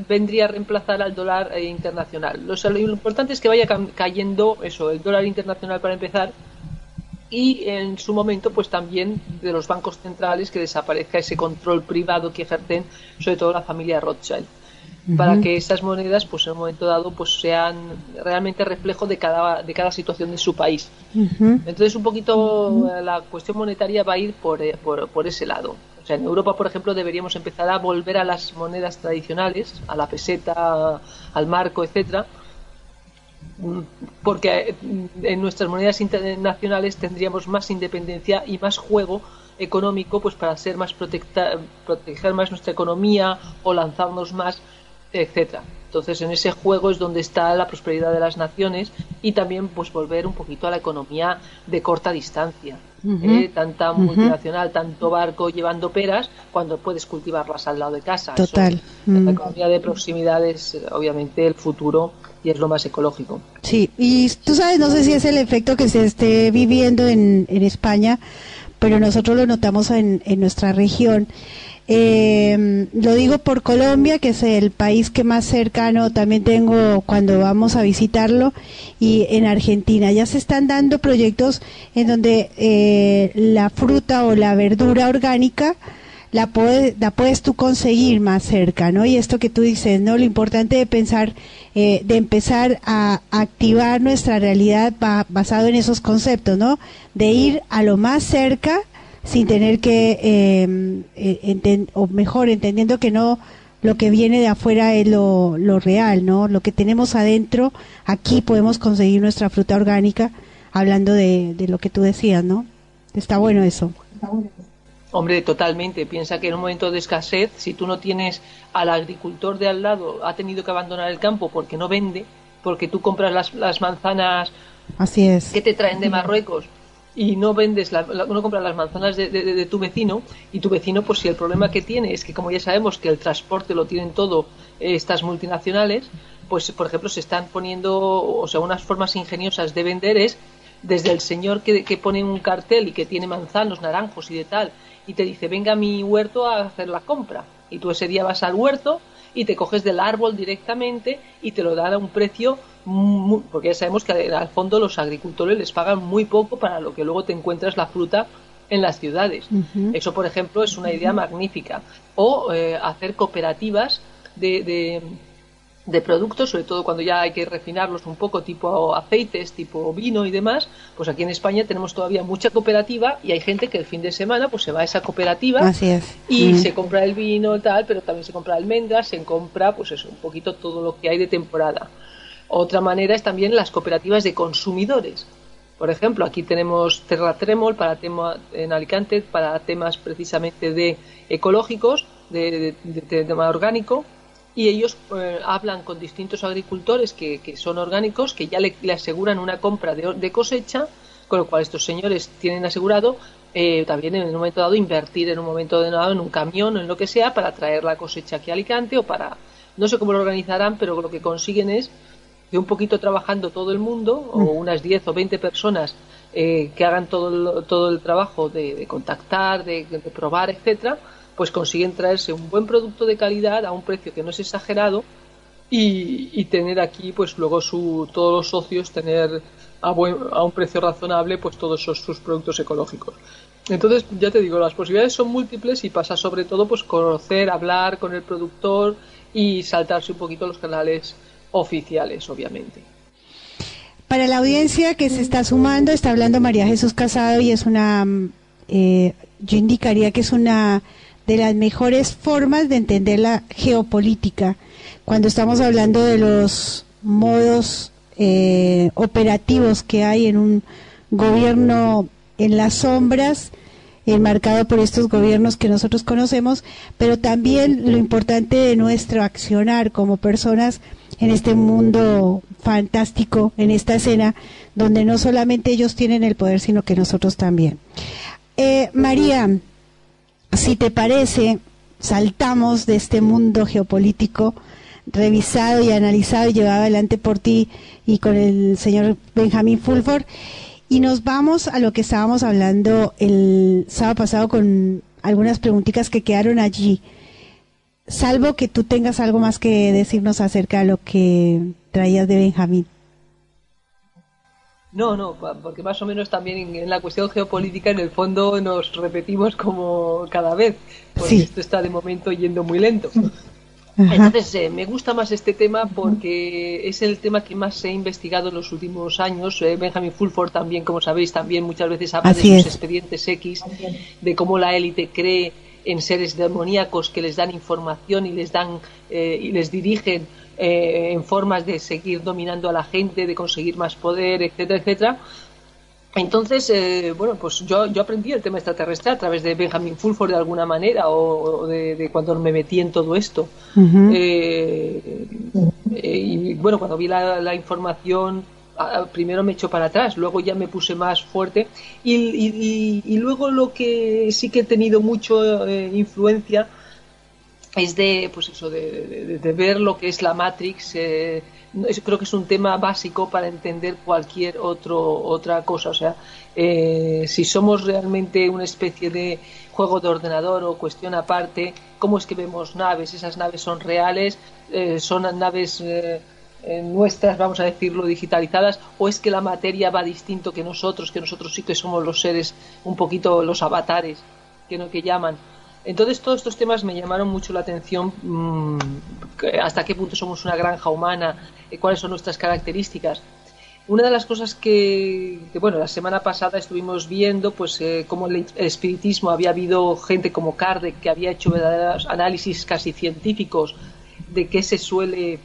vendría a reemplazar al dólar eh, internacional. Lo, lo importante es que vaya cayendo eso, el dólar internacional para empezar, y en su momento pues también de los bancos centrales que desaparezca ese control privado que ejercen sobre todo la familia Rothschild para que esas monedas pues en un momento dado pues sean realmente reflejo de cada de cada situación de su país. Entonces un poquito la cuestión monetaria va a ir por, eh, por, por ese lado. O sea, en Europa, por ejemplo, deberíamos empezar a volver a las monedas tradicionales, a la peseta, al marco, etcétera, porque en nuestras monedas internacionales tendríamos más independencia y más juego económico pues para ser más proteger más nuestra economía o lanzarnos más etcétera. Entonces en ese juego es donde está la prosperidad de las naciones y también pues volver un poquito a la economía de corta distancia ¿eh? tanta multinacional tanto barco llevando peras cuando puedes cultivarlas al lado de casa. Total. la mm. economía de proximidad es obviamente el futuro y es lo más ecológico. Sí, y tú sabes, no sé si es el efecto que se esté viviendo en, en España, pero nosotros lo notamos en, en nuestra región. Eh, lo digo por Colombia, que es el país que más cercano también tengo cuando vamos a visitarlo, y en Argentina. Ya se están dando proyectos en donde eh, la fruta o la verdura orgánica la puedes, la puedes tú conseguir más cerca, ¿no? Y esto que tú dices, ¿no? Lo importante de pensar, eh, de empezar a activar nuestra realidad basado en esos conceptos, ¿no? De ir a lo más cerca sin tener que, eh, o mejor, entendiendo que no lo que viene de afuera es lo, real, ¿no? Lo que tenemos adentro, aquí podemos conseguir nuestra fruta orgánica, hablando de, de lo que tú decías, ¿no? Está bueno eso. Está bueno. Hombre, totalmente. Piensa que en un momento de escasez, si tú no tienes al agricultor de al lado, ha tenido que abandonar el campo porque no vende, porque tú compras las, las manzanas Así es. que te traen de Marruecos y no vendes, la, no compras las manzanas de, de, de, tu vecino y tu vecino, pues si el problema que tiene es que como ya sabemos que el transporte lo tienen todo estas multinacionales, pues por ejemplo se están poniendo, o sea, unas formas ingeniosas de vender es desde el señor que, que pone un cartel y que tiene manzanos, naranjos y de tal, y te dice, venga a mi huerto a hacer la compra. Y tú ese día vas al huerto y te coges del árbol directamente y te lo dan a un precio, muy, porque ya sabemos que al fondo los agricultores les pagan muy poco para lo que luego te encuentras la fruta en las ciudades. Uh -huh. Eso, por ejemplo, es una idea magnífica. O eh, hacer cooperativas de, de de productos, sobre todo cuando ya hay que refinarlos un poco, tipo aceites, tipo vino y demás, pues aquí en España tenemos todavía mucha cooperativa y hay gente que el fin de semana pues se va a esa cooperativa Así es. y Mm. se compra el vino y tal, pero también se compra almendras, se compra pues eso, un poquito todo lo que hay de temporada. Otra manera es también las cooperativas de consumidores. Por ejemplo, aquí tenemos Terratremol para tema en Alicante para temas precisamente de ecológicos, de, de, de, de tema orgánico, y ellos eh, hablan con distintos agricultores que, que, son orgánicos, que ya le, le aseguran una compra de, de, cosecha, con lo cual estos señores tienen asegurado eh, también en un momento dado invertir en un momento dado en un camión o en lo que sea para traer la cosecha aquí a Alicante o para, no sé cómo lo organizarán, pero lo que consiguen es que un poquito trabajando todo el mundo, o unas 10 o 20 personas eh, que hagan todo el, todo el trabajo de, de contactar, de, de probar, etcétera, pues consiguen traerse un buen producto de calidad a un precio que no es exagerado y, y tener aquí pues luego su, todos los socios tener a, buen, a un precio razonable pues todos sus, productos ecológicos. Entonces ya te digo las posibilidades son múltiples y pasa sobre todo pues conocer hablar con el productor y saltarse un poquito los canales oficiales obviamente. Para la audiencia que se está sumando está hablando María Jesús Casado y es una eh, yo indicaría que es una de las mejores formas de entender la geopolítica cuando estamos hablando de los modos eh, operativos que hay en un gobierno en las sombras enmarcado por estos gobiernos que nosotros conocemos, pero también lo importante de nuestro accionar como personas en este mundo fantástico, en esta escena, donde no solamente ellos tienen el poder, sino que nosotros también. Eh, María, si te parece, saltamos de este mundo geopolítico revisado y analizado y llevado adelante por ti y con el señor Benjamín Fulford y nos vamos a lo que estábamos hablando el sábado pasado con algunas preguntitas que quedaron allí. Salvo que tú tengas algo más que decirnos acerca de lo que traías de Benjamín. No, no, porque más o menos también en la cuestión geopolítica en el fondo nos repetimos como cada vez, porque sí. esto está de momento yendo muy lento. Ajá. Entonces, eh, me gusta más este tema porque es el tema que más he investigado en los últimos años. Eh, Benjamin Fulford también, como sabéis, también muchas veces habla Así de es. sus expedientes X, de cómo la élite cree en seres demoníacos que les dan información y les dan eh, y les dirigen eh, en formas de seguir dominando a la gente, de conseguir más poder, etcétera, etcétera. Entonces, eh, bueno, pues yo, yo aprendí el tema extraterrestre a través de Benjamin Fulford de alguna manera o, de, de, cuando me metí en todo esto. eh, y bueno, cuando vi la, la información primero me echó para atrás, luego ya me puse más fuerte y, y, y luego lo que sí que he tenido mucho eh, influencia es de pues eso de, de, ver lo que es la Matrix eh, creo que es un tema básico para entender cualquier otro otra cosa. O sea eh, si somos realmente una especie de juego de ordenador o cuestión aparte cómo es que vemos naves esas naves son reales eh, son naves nuestras, vamos a decirlo, digitalizadas, o es que la materia va distinto que nosotros, que nosotros sí que somos los seres, un poquito los avatares, que, no, que llaman. Entonces todos estos temas me llamaron mucho la atención, mmm, hasta qué punto somos una granja humana, eh, cuáles son nuestras características. Una de las cosas que, que bueno, la semana pasada estuvimos viendo, pues, eh, cómo el, el, espiritismo había habido gente como Kardec que había hecho verdaderos análisis casi científicos de qué se suele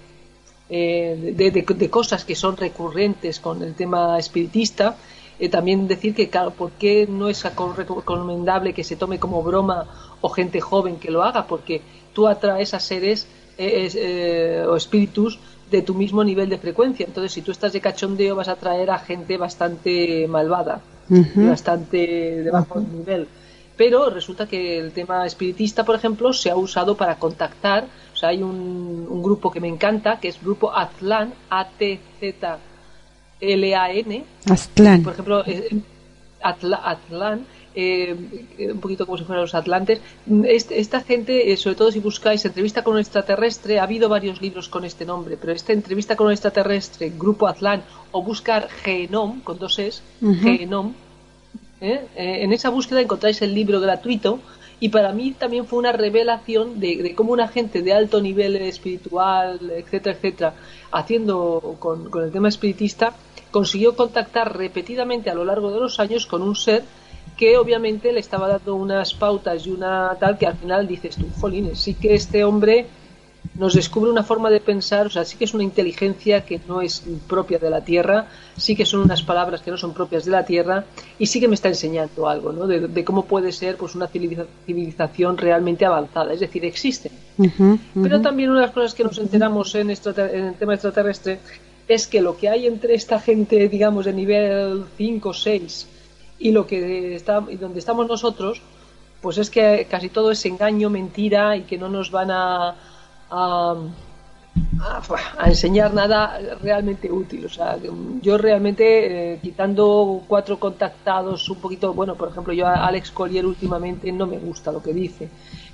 eh, de, de, de, cosas que son recurrentes con el tema espiritista. Eh, también decir que, claro, ¿por qué no es recomendable que se tome como broma o gente joven que lo haga? Porque tú atraes a seres eh, o espíritus de tu mismo nivel de frecuencia. Entonces, si tú estás de cachondeo, vas a atraer a gente bastante malvada, uh -huh. bastante de bajo uh -huh. nivel. Pero resulta que el tema espiritista, por ejemplo, se ha usado para contactar o sea, hay un, un, grupo que me encanta, que es Grupo Aztlán, A-T-Z-L-A-N. Aztlán. Por ejemplo, Atla, Aztlán, eh, un poquito como si fueran los atlantes. Este, esta gente, eh, sobre todo si buscáis entrevista con un extraterrestre, ha habido varios libros con este nombre, pero esta entrevista con un extraterrestre, Grupo Aztlán, o buscar Genome, con dos es, uh -huh. Genome, ¿eh? en esa búsqueda encontráis el libro gratuito y para mí también fue una revelación de, cómo una gente de alto nivel espiritual, etcétera, etcétera, haciendo con, con, el tema espiritista, consiguió contactar repetidamente a lo largo de los años con un ser que obviamente le estaba dando unas pautas y una tal que al final dices tú, jolines, sí que este hombre nos descubre una forma de pensar, o sea, sí que es una inteligencia que no es propia de la Tierra, sí que son unas palabras que no son propias de la Tierra y sí que me está enseñando algo, ¿no? De, de cómo puede ser pues una civilización realmente avanzada, es decir, existen. Uh -huh, uh -huh. Pero también una de las cosas que nos enteramos en, en el tema extraterrestre es que lo que hay entre esta gente, digamos, de nivel 5 o 6 y lo que está y donde estamos nosotros, pues es que casi todo es engaño, mentira y que no nos van a a, a, enseñar nada realmente útil. O sea, yo realmente, eh, quitando cuatro contactados un poquito, bueno, por ejemplo, yo a Alex Collier últimamente no me gusta lo que dice,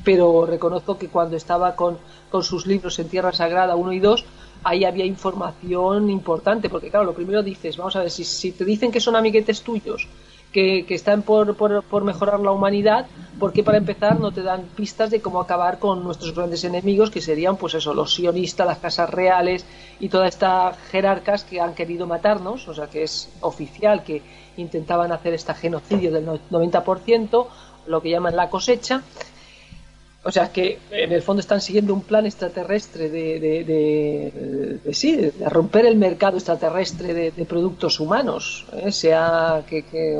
pero reconozco que cuando estaba con, con sus libros en Tierra Sagrada 1 y 2, ahí había información importante, porque claro, lo primero dices, vamos a ver, si, si te dicen que son amiguetes tuyos, que, están por, por, por, mejorar la humanidad, porque para empezar no te dan pistas de cómo acabar con nuestros grandes enemigos, que serían, pues eso, los sionistas, las casas reales y todas estas jerarcas que han querido matarnos, o sea que es oficial que intentaban hacer este genocidio del 90%, lo que llaman la cosecha. O sea que en el fondo están siguiendo un plan extraterrestre de, de, de, de sí, de romper el mercado extraterrestre de, productos humanos. ¿eh? Sea que, que,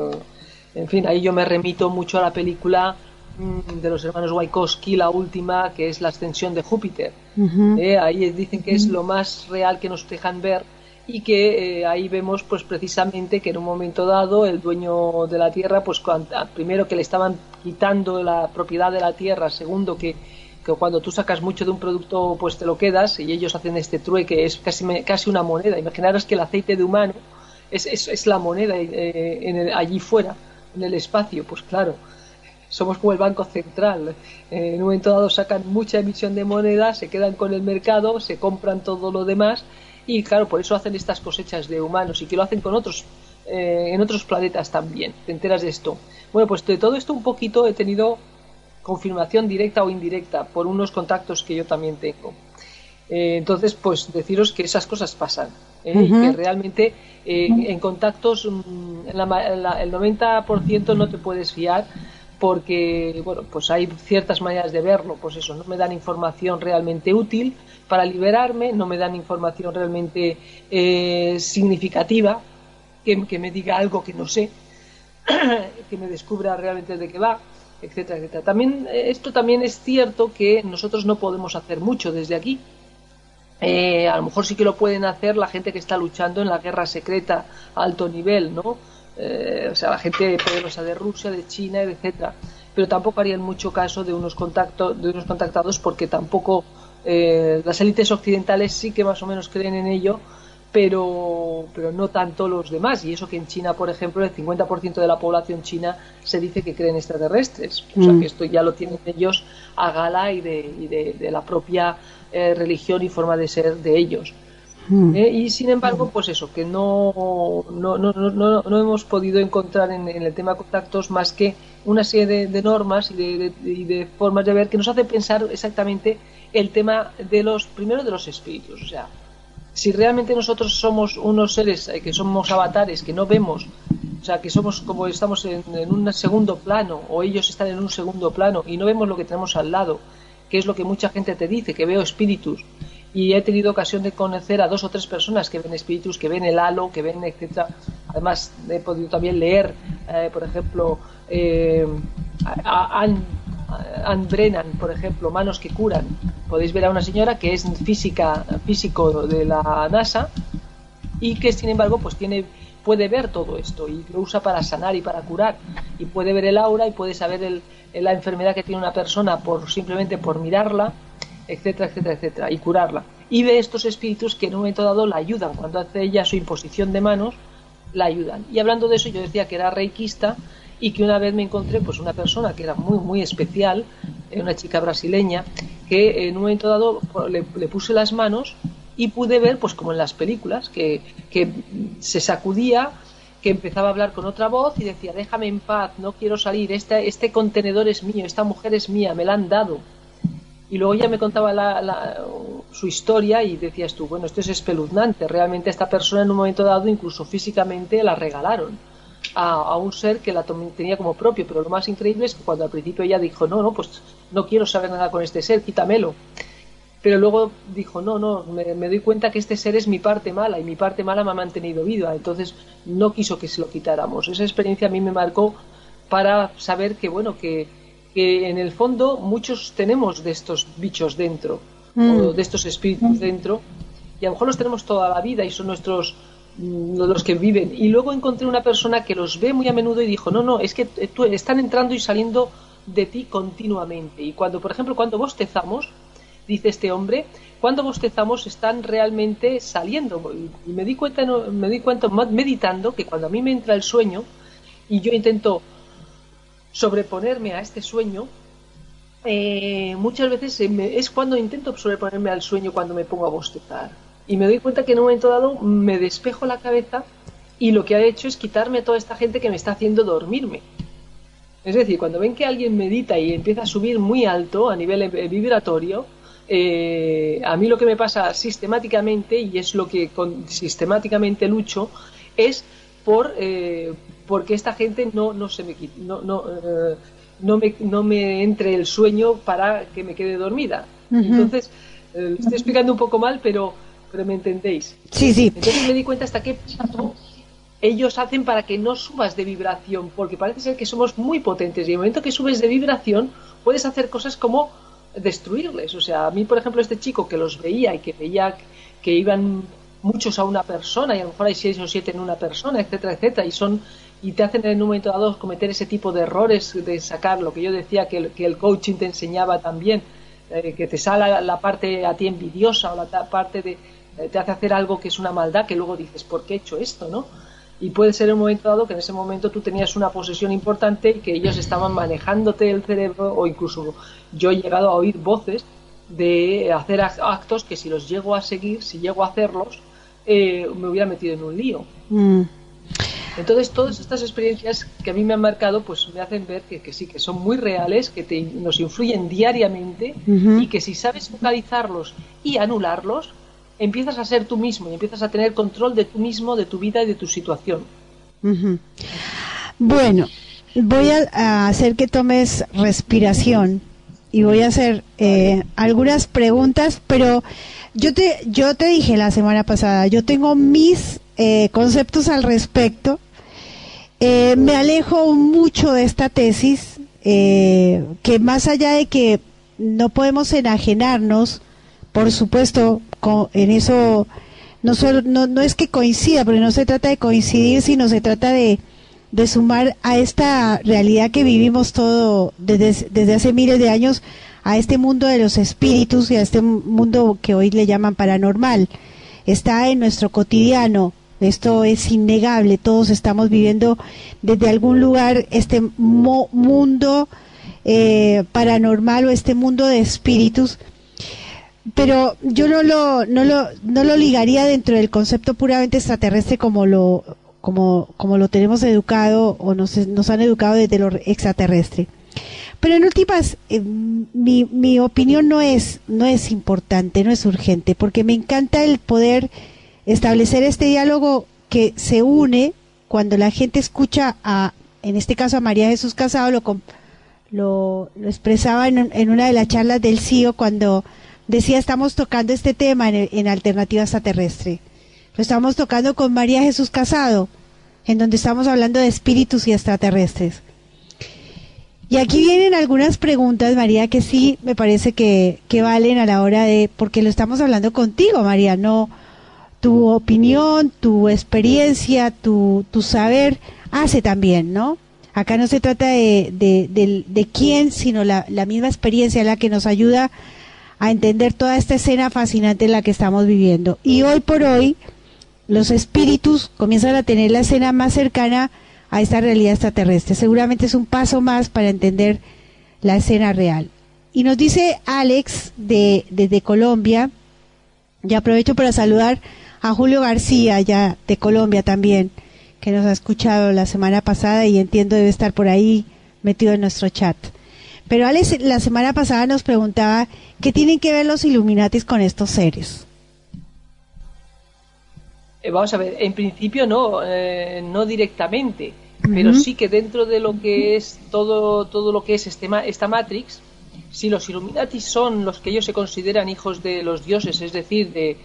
en fin, ahí yo me remito mucho a la película mmm, de los hermanos Wachowski, la última, que es la ascensión de Júpiter. Uh -huh. ¿Eh? Ahí dicen que es lo más real que nos dejan ver y que eh, ahí vemos pues precisamente que en un momento dado el dueño de la tierra pues cuando, primero que le estaban quitando la propiedad de la tierra segundo que, que, cuando tú sacas mucho de un producto pues te lo quedas y ellos hacen este trueque es casi casi una moneda imaginaros que el aceite de humano es, es, es la moneda eh, en el, allí fuera en el espacio pues claro somos como el banco central. Eh, en un momento dado sacan mucha emisión de moneda, se quedan con el mercado, se compran todo lo demás y claro, por eso hacen estas cosechas de humanos y que lo hacen con otros eh, en otros planetas también. ¿Te enteras de esto? Bueno, pues de todo esto un poquito he tenido confirmación directa o indirecta por unos contactos que yo también tengo. Eh, entonces, pues deciros que esas cosas pasan ¿eh? uh -huh. y que realmente eh, en contactos mm, la, la, el 90% no te puedes fiar porque bueno pues hay ciertas maneras de verlo pues eso no me dan información realmente útil para liberarme no me dan información realmente eh, significativa que, me diga algo que no sé que me descubra realmente de qué va etcétera etcétera. También eh, esto también es cierto que nosotros no podemos hacer mucho desde aquí. Eh, a lo mejor sí que lo pueden hacer la gente que está luchando en la guerra secreta a alto nivel no eh, o sea, la gente poderosa de Rusia, de China, etcétera. Pero tampoco harían mucho caso de unos contactos, de unos contactados, porque tampoco eh, las élites occidentales sí que más o menos creen en ello, pero, pero no tanto los demás. Y eso que en China, por ejemplo, el 50% de la población china se dice que creen extraterrestres. O sea, Mm. que esto ya lo tienen ellos a gala y de, y de, de la propia eh, religión y forma de ser de ellos. Mm. Eh, y sin embargo, pues eso, que no, no, no, no, no, hemos podido encontrar en, el tema contactos más que una serie de, normas y de, de- y de formas de ver que nos hace pensar exactamente el tema de los, primero de los espíritus. O sea, si realmente nosotros somos unos seres eh, que somos avatares, que no vemos, o sea, que somos como estamos en, en un segundo plano, o ellos están en un segundo plano y no vemos lo que tenemos al lado, que es lo que mucha gente te dice, que veo espíritus. Y he tenido ocasión de conocer a dos o tres personas que ven espíritus, que ven el halo, que ven, etcétera. Además, he podido también leer, eh, por ejemplo, eh, a- Anne, Anne Brennan, por ejemplo, Manos que curan. Podéis ver a una señora que es física, físico de la NASA y que sin embargo pues tiene puede ver todo esto y lo usa para sanar y para curar y puede ver el aura y puede saber el- la enfermedad que tiene una persona por simplemente por mirarla etcétera etcétera etcétera y curarla. Y ve estos espíritus que en un momento dado la ayudan. Cuando hace ella su imposición de manos la ayudan. Y hablando de eso yo decía que era reikista y que una vez me encontré pues una persona que era muy muy especial eh, una chica brasileña que en un momento dado pues, le, le puse las manos y pude ver pues como en las películas que, que se sacudía que empezaba a hablar con otra voz y decía déjame en paz no quiero salir este, este contenedor es mío esta mujer es mía me la han dado y luego ya me contaba la- la- su historia y decías tú, bueno, esto es espeluznante. Realmente esta persona en un momento dado, incluso físicamente, la regalaron a, un ser que la tenía como propio. Pero lo más increíble es que cuando al principio ella dijo, no, no, pues no quiero saber nada con este ser, quítamelo. Pero luego dijo, no, no, me, me doy cuenta que este ser es mi parte mala y mi parte mala me ha mantenido viva. Entonces no quiso que se lo quitáramos. Esa experiencia a mí me marcó para saber que, bueno, que, que en el fondo muchos tenemos de estos bichos dentro, Mm. o de estos espíritus dentro, y a lo mejor los tenemos toda la vida y son nuestros mm, los que viven. Y luego encontré una persona que los ve muy a menudo y dijo, no, no, es que tú- están entrando y saliendo de ti continuamente. Y cuando, por ejemplo, cuando bostezamos, dice este hombre, cuando bostezamos están realmente saliendo. Y, me di cuenta, me di cuenta meditando que cuando a mí me entra el sueño y yo intento sobreponerme a este sueño, eh, muchas veces eh, es cuando intento sobreponerme al sueño cuando me pongo a bostezar. Y me doy cuenta que en un momento dado me despejo la cabeza y lo que ha hecho es quitarme a toda esta gente que me está haciendo dormirme. Es decir, cuando ven que alguien medita y empieza a subir muy alto a nivel eh, vibratorio, eh, a mí lo que me pasa sistemáticamente, y es lo que con- sistemáticamente lucho, es por porque esta gente no, no se me no, no, eh, no, me, no me entre el sueño para que me quede dormida. Entonces, eh, estoy explicando un poco mal, pero, pero me entendéis. Sí, sí. Entonces me di cuenta hasta qué punto ellos hacen para que no subas de vibración, porque parece ser que somos muy potentes y en el momento que subes de vibración puedes hacer cosas como destruirles. O sea, a mí, por ejemplo, este chico que los veía y que veía que iban muchos a una persona y a lo mejor hay seis o siete en una persona, etcétera, etcétera, y son y te hacen en un momento dado cometer ese tipo de errores de sacar lo que yo decía que el, que el coaching te enseñaba también, eh, que te sale la, parte a ti envidiosa o la parte de eh, te hace hacer algo que es una maldad que luego dices, ¿por qué he hecho esto? ¿no? Y puede ser en un momento dado que en ese momento tú tenías una posesión importante y que ellos estaban manejándote el cerebro o incluso yo he llegado a oír voces de hacer ac- actos que si los llego a seguir, si llego a hacerlos, eh, me hubiera metido en un lío. Mm. Entonces, todas estas experiencias que a mí me han marcado, pues me hacen ver que, que sí, que son muy reales, que te- nos influyen diariamente y que si sabes focalizarlos y anularlos, empiezas a ser tú mismo y empiezas a tener control de tú mismo, de tu vida y de tu situación. Bueno, voy a, a hacer que tomes respiración y voy a hacer eh, algunas preguntas, pero yo te, yo te dije la semana pasada, yo tengo mis eh, conceptos al respecto. Eh, me alejo mucho de esta tesis, eh, que más allá de que no podemos enajenarnos, por supuesto, en eso no, solo, no es que coincida, porque no se trata de coincidir, sino se trata de, de sumar a esta realidad que vivimos todo desde, desde hace miles de años, a este mundo de los espíritus y a este mundo que hoy le llaman paranormal. Está en nuestro cotidiano, esto es innegable, todos estamos viviendo desde algún lugar este mo- mundo eh, paranormal o este mundo de espíritus pero yo no lo, no lo, no lo ligaría dentro del concepto puramente extraterrestre como lo, como, como lo tenemos educado o nos, nos han educado desde lo extraterrestre. Pero en últimas, eh, mi, mi opinión no es, no es importante, no es urgente, porque me encanta el poder establecer este diálogo que se une cuando la gente escucha a, en este caso a María Jesús Casado, lo, expresaba en, una de las charlas del CIO cuando decía estamos tocando este tema en, en Alternativa Extraterrestre. Lo estamos tocando con María Jesús Casado, en donde estamos hablando de espíritus y extraterrestres. Y aquí vienen algunas preguntas, María, que sí me parece que, que valen a la hora de, porque lo estamos hablando contigo, María, no tu opinión, tu experiencia, tu, tu saber hace también, ¿no? Acá no se trata de, de, de- quién, sino la, la misma experiencia la que nos ayuda a entender toda esta escena fascinante en la que estamos viviendo. Y hoy por hoy, los espíritus comienzan a tener la escena más cercana a esta realidad extraterrestre. Seguramente es un paso más para entender la escena real. Y nos dice Alex de, desde Colombia, y aprovecho para saludar a Julio García, ya de Colombia también, que nos ha escuchado la semana pasada y entiendo debe estar por ahí metido en nuestro chat. Pero Alex la semana pasada nos preguntaba qué tienen que ver los Illuminatis con estos seres. Eh, vamos a ver, en principio no, eh, no directamente, pero sí que dentro de lo que es todo, todo lo que es este esta Matrix, si los Illuminati son los que ellos se consideran hijos de los dioses, es decir, de,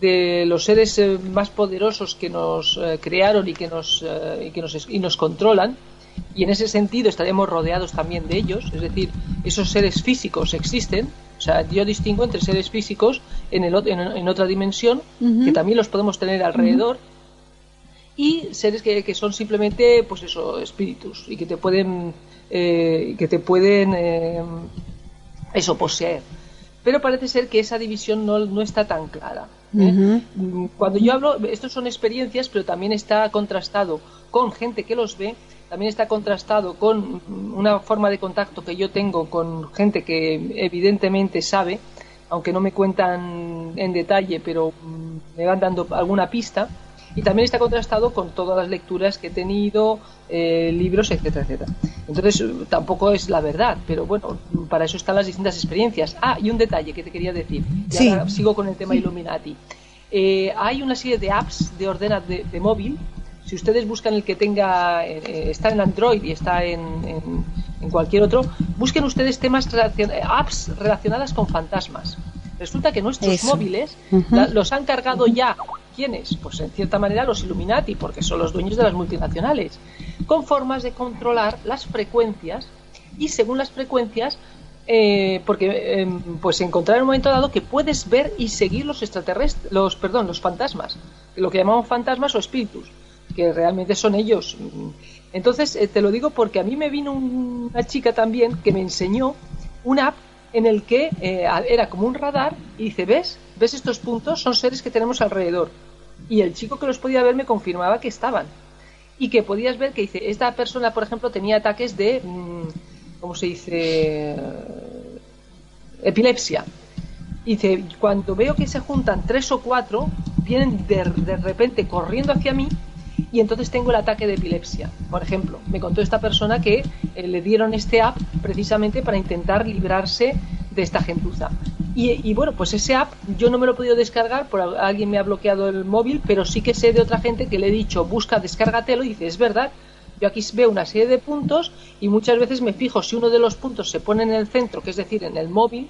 de los seres eh, más poderosos que nos eh, crearon y que nos, eh, y que nos, y nos controlan, y en ese sentido estaremos rodeados también de ellos, es decir, esos seres físicos existen, o sea, yo distingo entre seres físicos en, el, en, en otra dimensión, que también los podemos tener alrededor, y seres que, que son simplemente, pues eso, espíritus, y que te pueden, eh, que te pueden, eh, eso, poseer. Pero parece ser que esa división no, no está tan clara. ¿Eh? Cuando yo hablo, estos son experiencias, pero también está contrastado con gente que los ve, también está contrastado con una forma de contacto que yo tengo con gente que evidentemente sabe, aunque no me cuentan en detalle, pero me van dando alguna pista. Y también está contrastado con todas las lecturas que he tenido, eh, libros, etcétera, etcétera. Entonces, tampoco es la verdad, pero bueno, para eso están las distintas experiencias. Ah, y un detalle que te quería decir. Sí. sigo con el tema Illuminati. Eh, hay una serie de apps de ordena de, de móvil. Si ustedes buscan el que tenga, eh, está en Android y está en, en- en cualquier otro, busquen ustedes temas apps relacionadas con fantasmas. Resulta que nuestros Eso. móviles la- los han cargado ya. ¿Quiénes? Pues en cierta manera los Illuminati, porque son los dueños de las multinacionales, con formas de controlar las frecuencias y según las frecuencias, eh, porque eh, pues encontrar en un momento dado que puedes ver y seguir los extraterrestres, los perdón, los fantasmas, lo que llamamos fantasmas o espíritus, que realmente son ellos. Entonces eh, te lo digo porque a mí me vino un- una chica también que me enseñó una app en el que eh, era como un radar y dice, ¿ves? ¿Ves estos puntos? Son seres que tenemos alrededor. Y el chico que los podía ver me confirmaba que estaban. Y que podías ver que dice, esta persona, por ejemplo, tenía ataques de, mm, ¿cómo se dice? Epilepsia. Y dice, cuando veo que se juntan tres o cuatro, vienen de, de repente corriendo hacia mí y entonces tengo el ataque de epilepsia. Por ejemplo, me contó esta persona que eh, le dieron este app precisamente para intentar librarse de esta gentuza. Y, bueno, pues ese app yo no me lo he podido descargar, por al- alguien me ha bloqueado el móvil, pero sí que sé de otra gente que le he dicho, busca, descárgatelo, y dice, es verdad, Yo aquí veo una serie de puntos y muchas veces me fijo si uno de los puntos se pone en el centro, que es decir, en el móvil,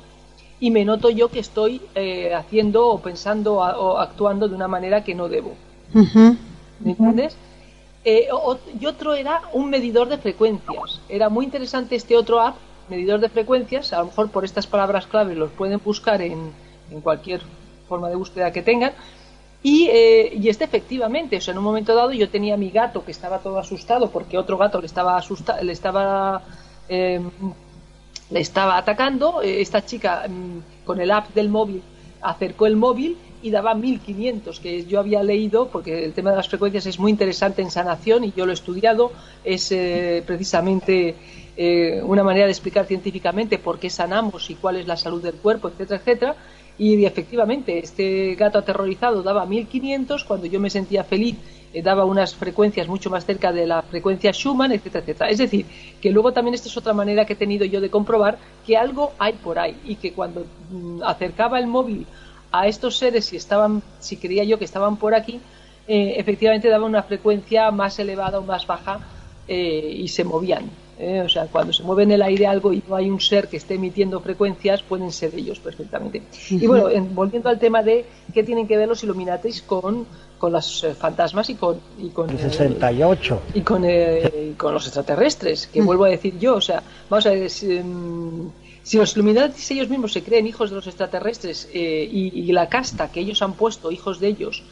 y me noto yo que estoy eh, haciendo o pensando o actuando de una manera que no debo. ¿Me entiendes? Eh, y otro era un medidor de frecuencias. Era muy interesante este otro app, medidor de frecuencias. A lo mejor por estas palabras claves los pueden buscar en, en cualquier forma de búsqueda que tengan. Y, eh, y, este efectivamente, o sea, en un momento dado yo tenía a mi gato que estaba todo asustado porque otro gato le estaba asusta le estaba eh, le estaba atacando. Eh, esta chica mm, con el app del móvil acercó el móvil y daba 1500 que yo había leído porque el tema de las frecuencias es muy interesante en sanación y yo lo he estudiado. Es eh, precisamente eh, una manera de explicar científicamente por qué sanamos y cuál es la salud del cuerpo etcétera etcétera. Y efectivamente este gato aterrorizado daba 1500 cuando yo me sentía feliz eh, daba unas frecuencias mucho más cerca de la frecuencia Schumann etcétera etcétera. Es decir que luego también esta es otra manera que he tenido yo de comprobar que algo hay por ahí y que cuando mm, acercaba el móvil a estos seres si estaban, si creía yo que estaban por aquí, eh, efectivamente daban una frecuencia más elevada o más baja eh, y se movían. Eh, o sea, cuando se mueve en el aire algo y no hay un ser que esté emitiendo frecuencias, pueden ser ellos perfectamente. Y bueno, volviendo al tema de qué tienen que ver los Illuminatis con, con los fantasmas y con... Y con el 68. y con, con los extraterrestres, que vuelvo a decir yo, o sea, vamos a ver... Mm, si los Illuminatis ellos mismos se creen hijos de los extraterrestres eh, y, la casta que ellos han puesto, hijos de ellos,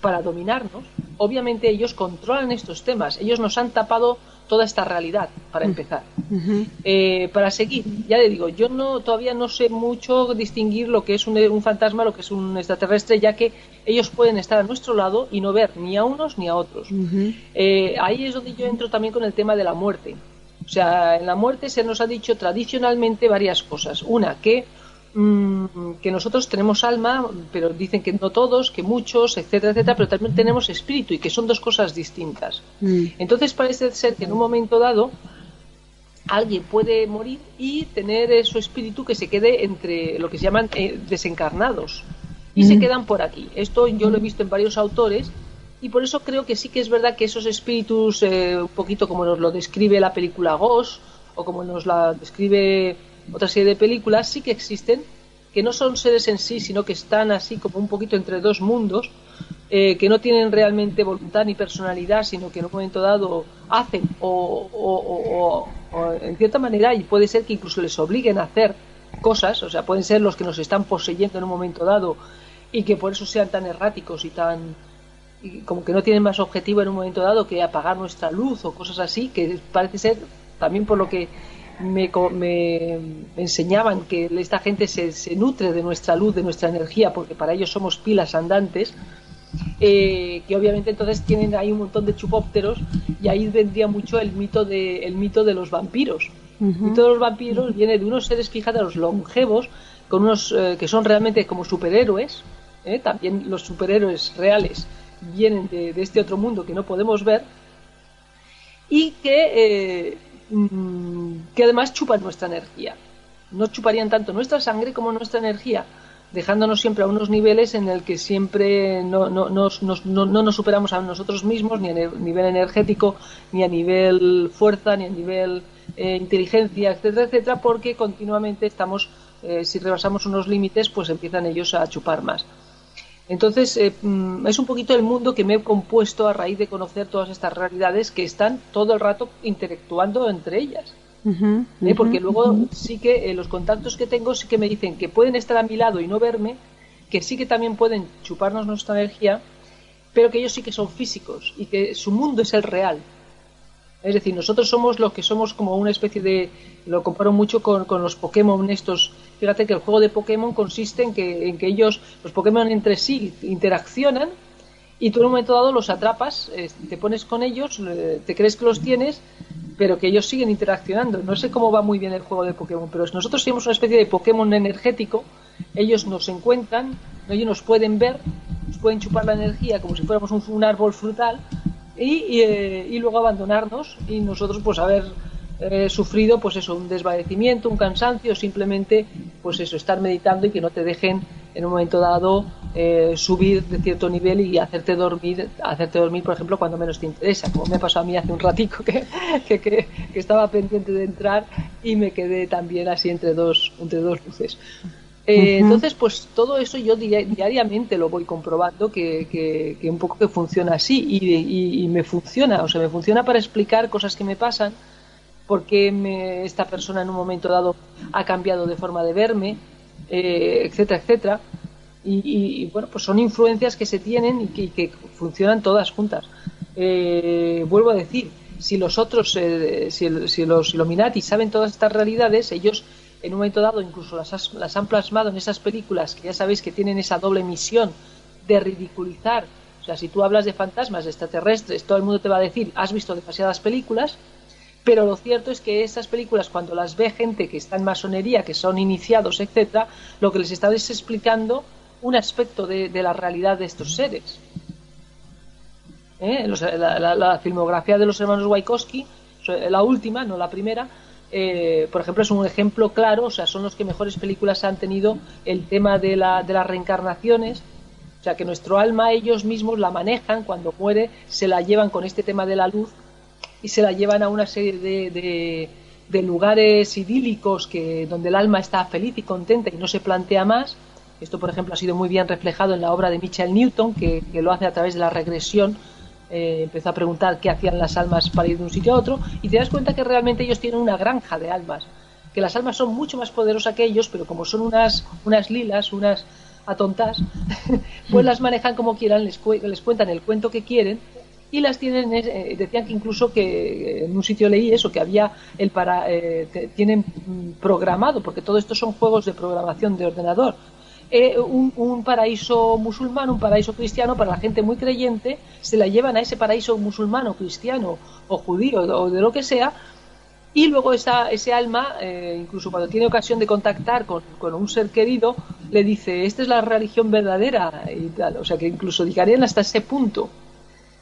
para dominarnos, obviamente ellos controlan estos temas. Ellos nos han tapado toda esta realidad, para empezar. Eh, para seguir, ya le digo, yo no todavía no sé mucho distinguir lo que es un, fantasma, lo que es un extraterrestre, ya que ellos pueden estar a nuestro lado y no ver ni a unos ni a otros. Eh, ahí es donde yo entro también con el tema de la muerte. O sea, en la muerte se nos ha dicho tradicionalmente varias cosas. Una, que, mm, que nosotros tenemos alma, pero dicen que no todos, que muchos, etcétera, etcétera, pero también tenemos espíritu y que son dos cosas distintas. Mm. Entonces parece ser que en un momento dado alguien puede morir y tener su espíritu que se quede entre lo que se llaman eh, desencarnados y se mm. quedan por aquí. Esto yo lo he visto en varios autores y por eso creo que sí que es verdad que esos espíritus, eh, un poquito como nos lo describe la película Ghost o como nos la describe otra serie de películas, sí que existen, que no son seres en sí, sino que están así como un poquito entre dos mundos, eh, que no tienen realmente voluntad ni personalidad, sino que en un momento dado hacen o, o en cierta manera, y puede ser que incluso les obliguen a hacer cosas, o sea, pueden ser los que nos están poseyendo en un momento dado y que por eso sean tan erráticos y tan y como que no tienen más objetivo en un momento dado que apagar nuestra luz o cosas así, que parece ser también por lo que me, me enseñaban que esta gente se, se, nutre de nuestra luz, de nuestra energía, porque para ellos somos pilas andantes, eh, que obviamente entonces tienen ahí un montón de chupópteros y ahí vendría mucho el mito de, el mito de los vampiros. El mito de los vampiros viene de unos seres, fíjate, los longevos, con unos eh, que son realmente como superhéroes, ¿eh? también los superhéroes reales vienen de, este otro mundo que no podemos ver y que, eh, mm, que además chupan nuestra energía. No chuparían tanto nuestra sangre como nuestra energía, dejándonos siempre a unos niveles en el que siempre no, no, nos, no, nos superamos a nosotros mismos, ni a nivel energético, ni a nivel fuerza, ni a nivel eh, inteligencia, etcétera, etcétera, porque continuamente estamos, eh, si rebasamos unos límites, pues empiezan ellos a chupar más. Entonces, eh, mm, es un poquito el mundo que me he compuesto a raíz de conocer todas estas realidades que están todo el rato interactuando entre ellas. ¿Eh? Porque luego sí que eh, los contactos que tengo sí que me dicen que pueden estar a mi lado y no verme, que sí que también pueden chuparnos nuestra energía, pero que ellos sí que son físicos y que su mundo es el real. Es decir, nosotros somos los que somos como una especie de. Lo comparo mucho con, con los Pokémon estos. Fíjate que el juego de Pokémon consiste en que, en que ellos, los Pokémon entre sí, interaccionan y tú en un momento dado los atrapas, eh, te pones con ellos, te crees que los tienes, pero que ellos siguen interaccionando. No sé cómo va muy bien el juego de Pokémon, pero nosotros somos una especie de Pokémon energético. Ellos nos encuentran, ellos nos pueden ver, nos pueden chupar la energía como si fuéramos un árbol frutal eh, y, luego abandonarnos y nosotros pues haber eh, sufrido pues eso un desvanecimiento un cansancio simplemente pues eso estar meditando y que no te dejen en un momento dado eh, subir de cierto nivel y hacerte dormir, hacerte dormir, por ejemplo, cuando menos te interesa, como me pasó a mí hace un ratico que, que, que, estaba pendiente de entrar y me quedé también así entre dos, entre dos luces. Eh, entonces, pues todo eso yo diariamente lo voy comprobando que, que, un poco que funciona así y, y, me funciona, o sea, me funciona para explicar cosas que me pasan, por qué esta persona en un momento dado ha cambiado de forma de verme, eh, etcétera, etcétera. Y, bueno, pues son influencias que se tienen y que, funcionan todas juntas. Eh, vuelvo a decir, si los otros, eh, si, los Illuminati saben todas estas realidades, ellos en un momento dado incluso las, las han plasmado en esas películas que ya sabéis que tienen esa doble misión de ridiculizar. O sea, si tú hablas de fantasmas, de extraterrestres, todo el mundo te va a decir, has visto demasiadas películas, pero lo cierto es que esas películas, cuando las ve gente que está en masonería, que son iniciados, etcétera, lo que les está es explicando un aspecto de, la realidad de estos seres. ¿Eh? la, filmografía de los hermanos Wachowski, la última, no la primera, eh, por ejemplo, es un ejemplo claro, o sea, son los que mejores películas han tenido el tema de, la, de las reencarnaciones, o sea, que nuestro alma ellos mismos la manejan, cuando muere se la llevan con este tema de la luz y se la llevan a una serie de, de, lugares idílicos que, donde el alma está feliz y contenta y no se plantea más esto, por ejemplo, ha sido muy bien reflejado en la obra de Michael Newton, que, lo hace a través de la regresión. Eh, empezó a preguntar qué hacían las almas para ir de un sitio a otro y te das cuenta que realmente ellos tienen una granja de almas, que las almas son mucho más poderosas que ellos, pero como son unas, unas lilas, unas atontas, pues las manejan como quieran, les, les cuentan el cuento que quieren y las tienen eh, decían que incluso que en un sitio leí eso que había el para eh, tienen programado porque todo esto son juegos de programación de ordenador eh, un, paraíso musulmán, un paraíso cristiano para la gente muy creyente, se la llevan a ese paraíso musulmano, cristiano o judío o de lo que sea, y luego esa, ese alma, eh, incluso cuando tiene ocasión de contactar con, un ser querido, le dice, esta es la religión verdadera y tal. O sea que incluso llegarían hasta ese punto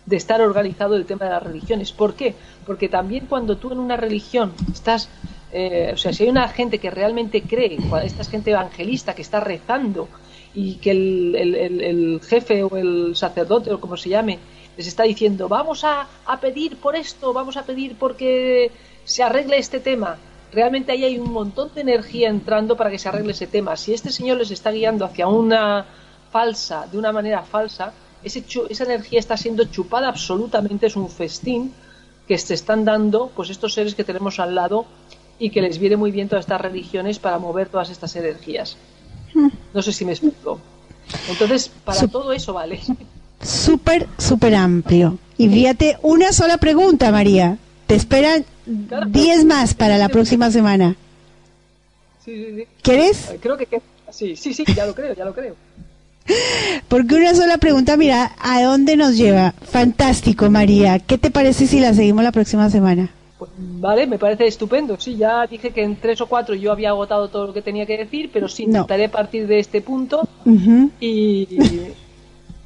de estar organizado el tema de las religiones. ¿Por qué? Porque también cuando tú en una religión estás eh, o sea, si hay una gente que realmente cree, esta gente evangelista que está rezando y que el, jefe o el sacerdote o como se llame les está diciendo vamos a, pedir por esto, vamos a pedir porque se arregle este tema, realmente ahí hay un montón de energía entrando para que se arregle ese tema. Si este señor les está guiando hacia una falsa, de una manera falsa, esa energía está siendo chupada absolutamente, es un festín que se están dando pues estos seres que tenemos al lado y que les viene muy bien todas estas religiones para mover todas estas energías. Hmm. No sé si me explico. Entonces, para todo eso vale. Súper, súper amplio. Y fíjate, una sola pregunta, María. Te esperan 10 más para la próxima semana. Sí, sí, sí. ¿Quieres? Creo que, sí, sí, sí, ya lo creo, ya lo creo. Porque una sola pregunta, mira, ¿a dónde nos lleva? Fantástico, María. ¿Qué te parece si la seguimos la próxima semana? Pues, vale, me parece estupendo. Sí, ya dije que en tres o cuatro yo había agotado todo lo que tenía que decir, pero sí, intentaré partir de este punto y,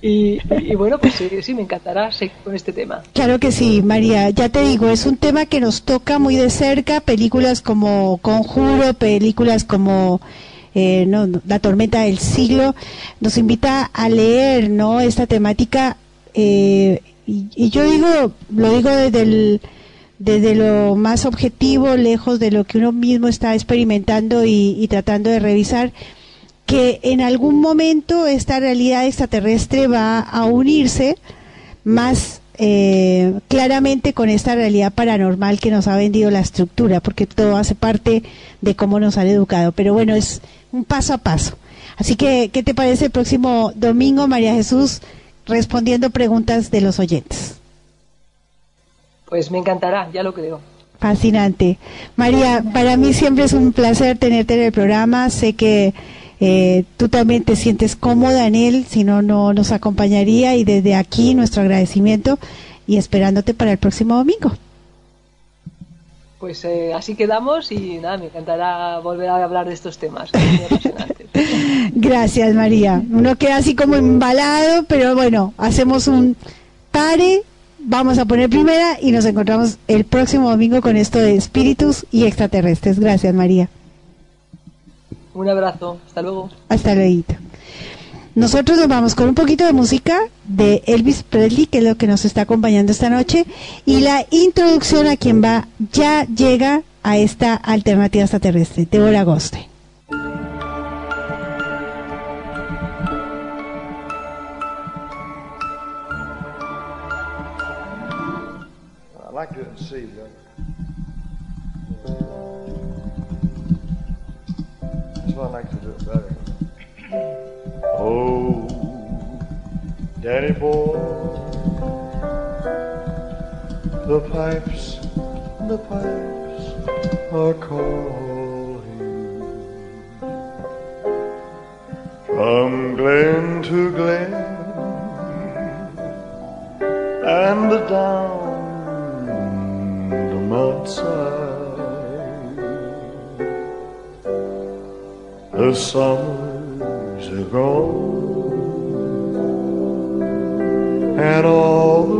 y, bueno, pues sí, me encantará seguir con este tema. Claro que sí, María. Ya te digo, es un tema que nos toca muy de cerca. Películas como Conjuro, películas como eh, no, La tormenta del siglo, nos invita a leer no esta temática. Eh, y, yo digo, lo digo desde desde lo más objetivo, lejos de lo que uno mismo está experimentando y, tratando de revisar, que en algún momento esta realidad extraterrestre va a unirse más eh, claramente con esta realidad paranormal que nos ha vendido la estructura, porque todo hace parte de cómo nos han educado. Pero bueno, es un paso a paso. Así que, ¿qué te parece el próximo domingo, María Jesús, respondiendo preguntas de los oyentes? Pues me encantará, ya lo creo. Fascinante. María, para mí siempre es un placer tenerte en el programa. Sé que eh, tú también te sientes cómoda en él, si no, no nos acompañaría. Y desde aquí nuestro agradecimiento y esperándote para el próximo domingo. Pues eh, así quedamos y nada, me encantará volver a hablar de estos temas. Gracias, María. Uno queda así como embalado, pero bueno, hacemos un pare vamos a poner primera y nos encontramos el próximo domingo con esto de espíritus y extraterrestres. Gracias, María. Un abrazo. Hasta luego. Hasta luego. Nosotros nos vamos con un poquito de música de Elvis Presley, que es lo que nos está acompañando esta noche, y la introducción a quien va ya llega a esta alternativa extraterrestre, Deborah Goste. Oh, Danny boy, the pipes, the pipes are calling from glen to glen and down the mountainside. The summers are gone, and all the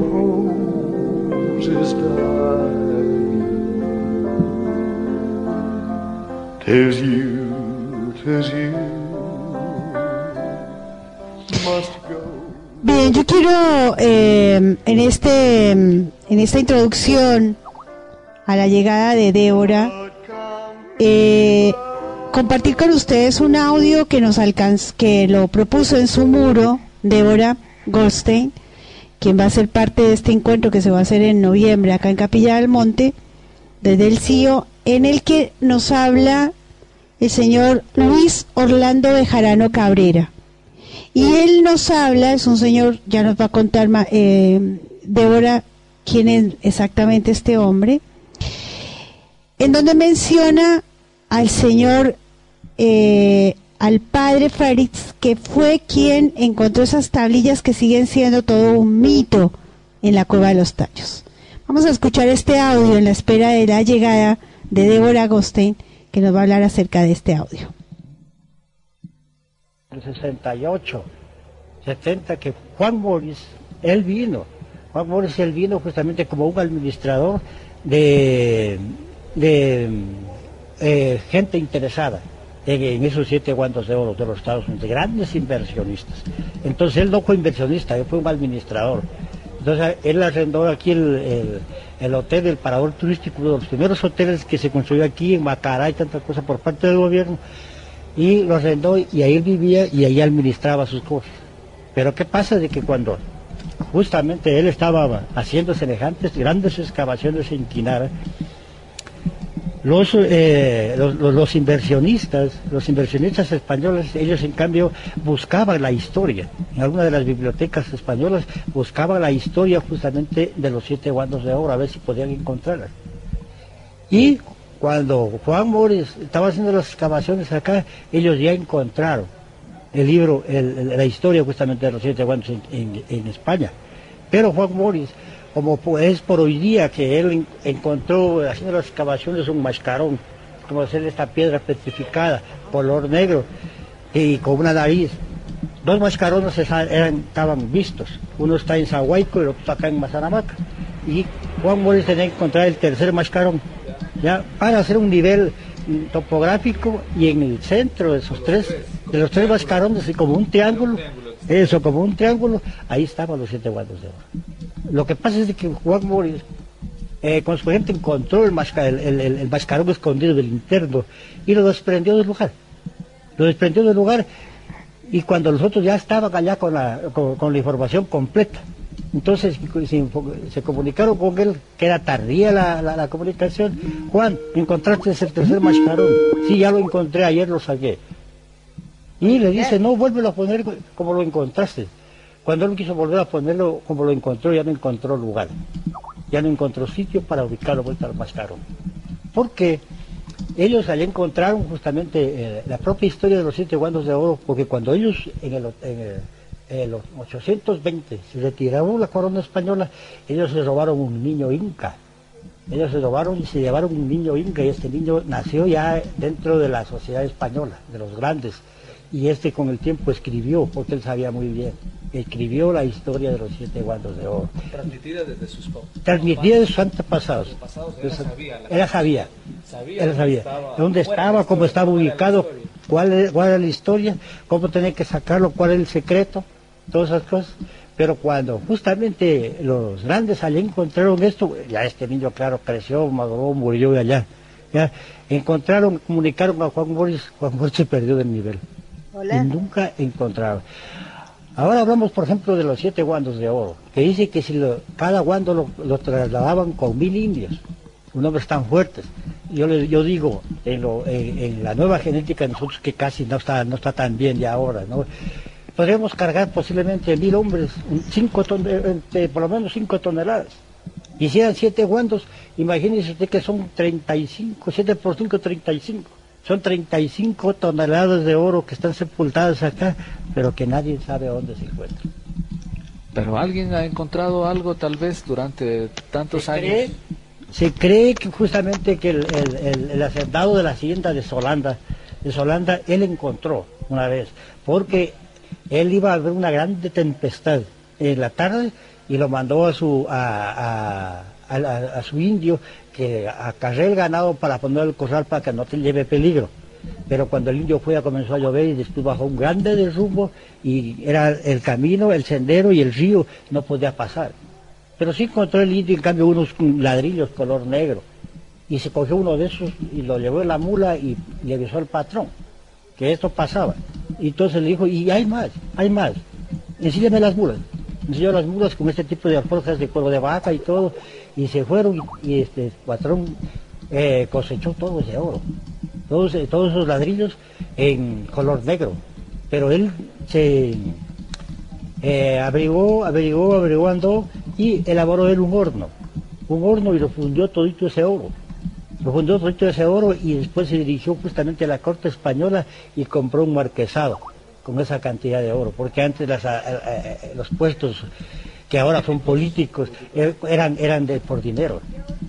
roses die. Tis you, tis you must go. Bien, yo quiero eh, en este en esta introducción a la llegada de Débora eh, compartir con ustedes un audio que nos alcanz que lo propuso en su muro Débora Goldstein, quien va a ser parte de este encuentro que se va a hacer en noviembre acá en Capilla del Monte, desde el CIO, en el que nos habla el señor Luis Orlando Bejarano Cabrera. Y él nos habla, es un señor, ya nos va a contar eh, Débora quién es exactamente este hombre, en donde menciona al señor, eh, al padre Fritz, que fue quien encontró esas tablillas que siguen siendo todo un mito en la cueva de los tallos. Vamos a escuchar este audio en la espera de la llegada de Débora Gostein, que nos va a hablar acerca de este audio. el 68, 70, que Juan Boris, él vino. Juan Boris, él vino justamente como un administrador de, de eh, gente interesada en, esos siete guantes de oro de los Estados Unidos, de grandes inversionistas. Entonces él no fue inversionista, él fue un administrador. Entonces él arrendó aquí el, el- el hotel del Parador Turístico, uno de los primeros hoteles que se construyó aquí en Macará y tantas cosas por parte del gobierno y lo arrendó y ahí vivía y ahí administraba sus cosas. Pero ¿qué pasa de que cuando justamente él estaba haciendo semejantes grandes excavaciones en Quinara, los, eh, los, inversionistas, los inversionistas españoles, ellos en cambio buscaban la historia. En alguna de las bibliotecas españolas buscaban la historia justamente de los siete guandos de oro, a ver si podían encontrarla. Y cuando Juan Morris estaba haciendo las excavaciones acá, ellos ya encontraron el libro, el- el- la historia justamente de los siete guantes en, en- en España. Pero Juan Morris, como es por hoy día que él en- encontró haciendo las excavaciones un mascarón, como hacer esta piedra petrificada, color negro y con una nariz. Dos mascarones estaban vistos. Uno está en Zahuayco y el otro está acá en Mazanamaca. Y Juan Morris tenía que encontrar el tercer mascarón, ya para hacer un nivel topográfico y en el centro de esos tres, de los tres mascarones, y como un triángulo, eso, como un triángulo, ahí estaban los siete guantes de oro. Lo que pasa es que Juan Morris, eh, con su gente encontró el, masca- el- el- el- el mascarón escondido del interno y lo desprendió del lugar. Lo desprendió del lugar y cuando nosotros ya estaban allá con la, con, la información completa, entonces se, se comunicaron con él, que era tardía la, la- la comunicación. Juan, ¿encontraste ese tercer mascarón? Sí, ya lo encontré, ayer lo saqué. Y le dice, no, vuélvelo a poner como lo encontraste. Cuando él quiso volver a ponerlo como lo encontró, ya no encontró lugar. Ya no encontró sitio para ubicarlo vuelta al mascarón. Porque ellos allá encontraron justamente eh, la propia historia de los siete guandos de oro, porque cuando ellos en el, en el- en los 820 se retiraron la corona española, ellos se robaron un niño inca. Ellos se robaron y se llevaron un niño inca y este niño nació ya dentro de la sociedad española, de los grandes. Y este con el tiempo escribió, porque él sabía muy bien, escribió la historia de los siete guandos de oro. Transmitida desde sus Transmitida de sus antepasados. él sabía Él sabía. Sabía Él dónde sabía. estaba, Dónde cómo estaba ubicado, cuál es, cuál es la historia, cómo tener que sacarlo, cuál es el secreto, todas esas cosas. Pero cuando justamente los grandes allá encontraron esto, ya este niño, claro, creció, maduró, murió allá. Ya encontraron, comunicaron a Juan Boris, Juan Boris se perdió del nivel. Y nunca encontraron. Ahora hablamos, por ejemplo, de los siete guandos de oro, que dice que si cada guando lo, trasladaban con mil indios, unos hombres tan fuertes. Yo, le- yo digo, en, la nueva genética nosotros, que casi no está, no está tan bien ya ahora, ¿no? podríamos cargar posiblemente mil hombres, cinco por lo menos cinco toneladas. Hicieran siete guandos, imagínese usted que son 35, 7 por 5, 35. Son 35 toneladas de oro que están sepultadas acá, pero que nadie sabe dónde se encuentran. Pero alguien ha encontrado algo tal vez durante tantos años. cree- se cree que justamente que el, el- el- el hacendado de la hacienda de Solanda, de Solanda, él encontró una vez, porque él iba a ver una grande tempestad en la tarde y lo mandó a su a, a- a la- a su indio que acarré el ganado para poner el corral para que no te lleve peligro. Pero cuando el indio fue, comenzó a llover y después bajó un grande derrumbo y era el camino, el sendero y el río, no podía pasar. Pero sí encontró el indio, en cambio, unos ladrillos color negro. Y se cogió uno de esos y lo llevó en la mula y le avisó al patrón que esto pasaba. Y entonces le dijo, y hay más, hay más. Enséñame las mulas. Enseñó las mulas con este tipo de alforjas de cuero de vaca y todo. Y se fueron y, este patrón eh, cosechó todo ese oro. Todos, eh, todos esos ladrillos en color negro. Pero él se eh, averiguó, averiguó, andó y elaboró él un horno. Un horno y lo fundió todito ese oro. Lo fundió todito ese oro y después se dirigió justamente a la corte española y compró un marquesado con esa cantidad de oro. Porque antes las, los puestos que ahora son políticos eh, eran, eran de, por dinero.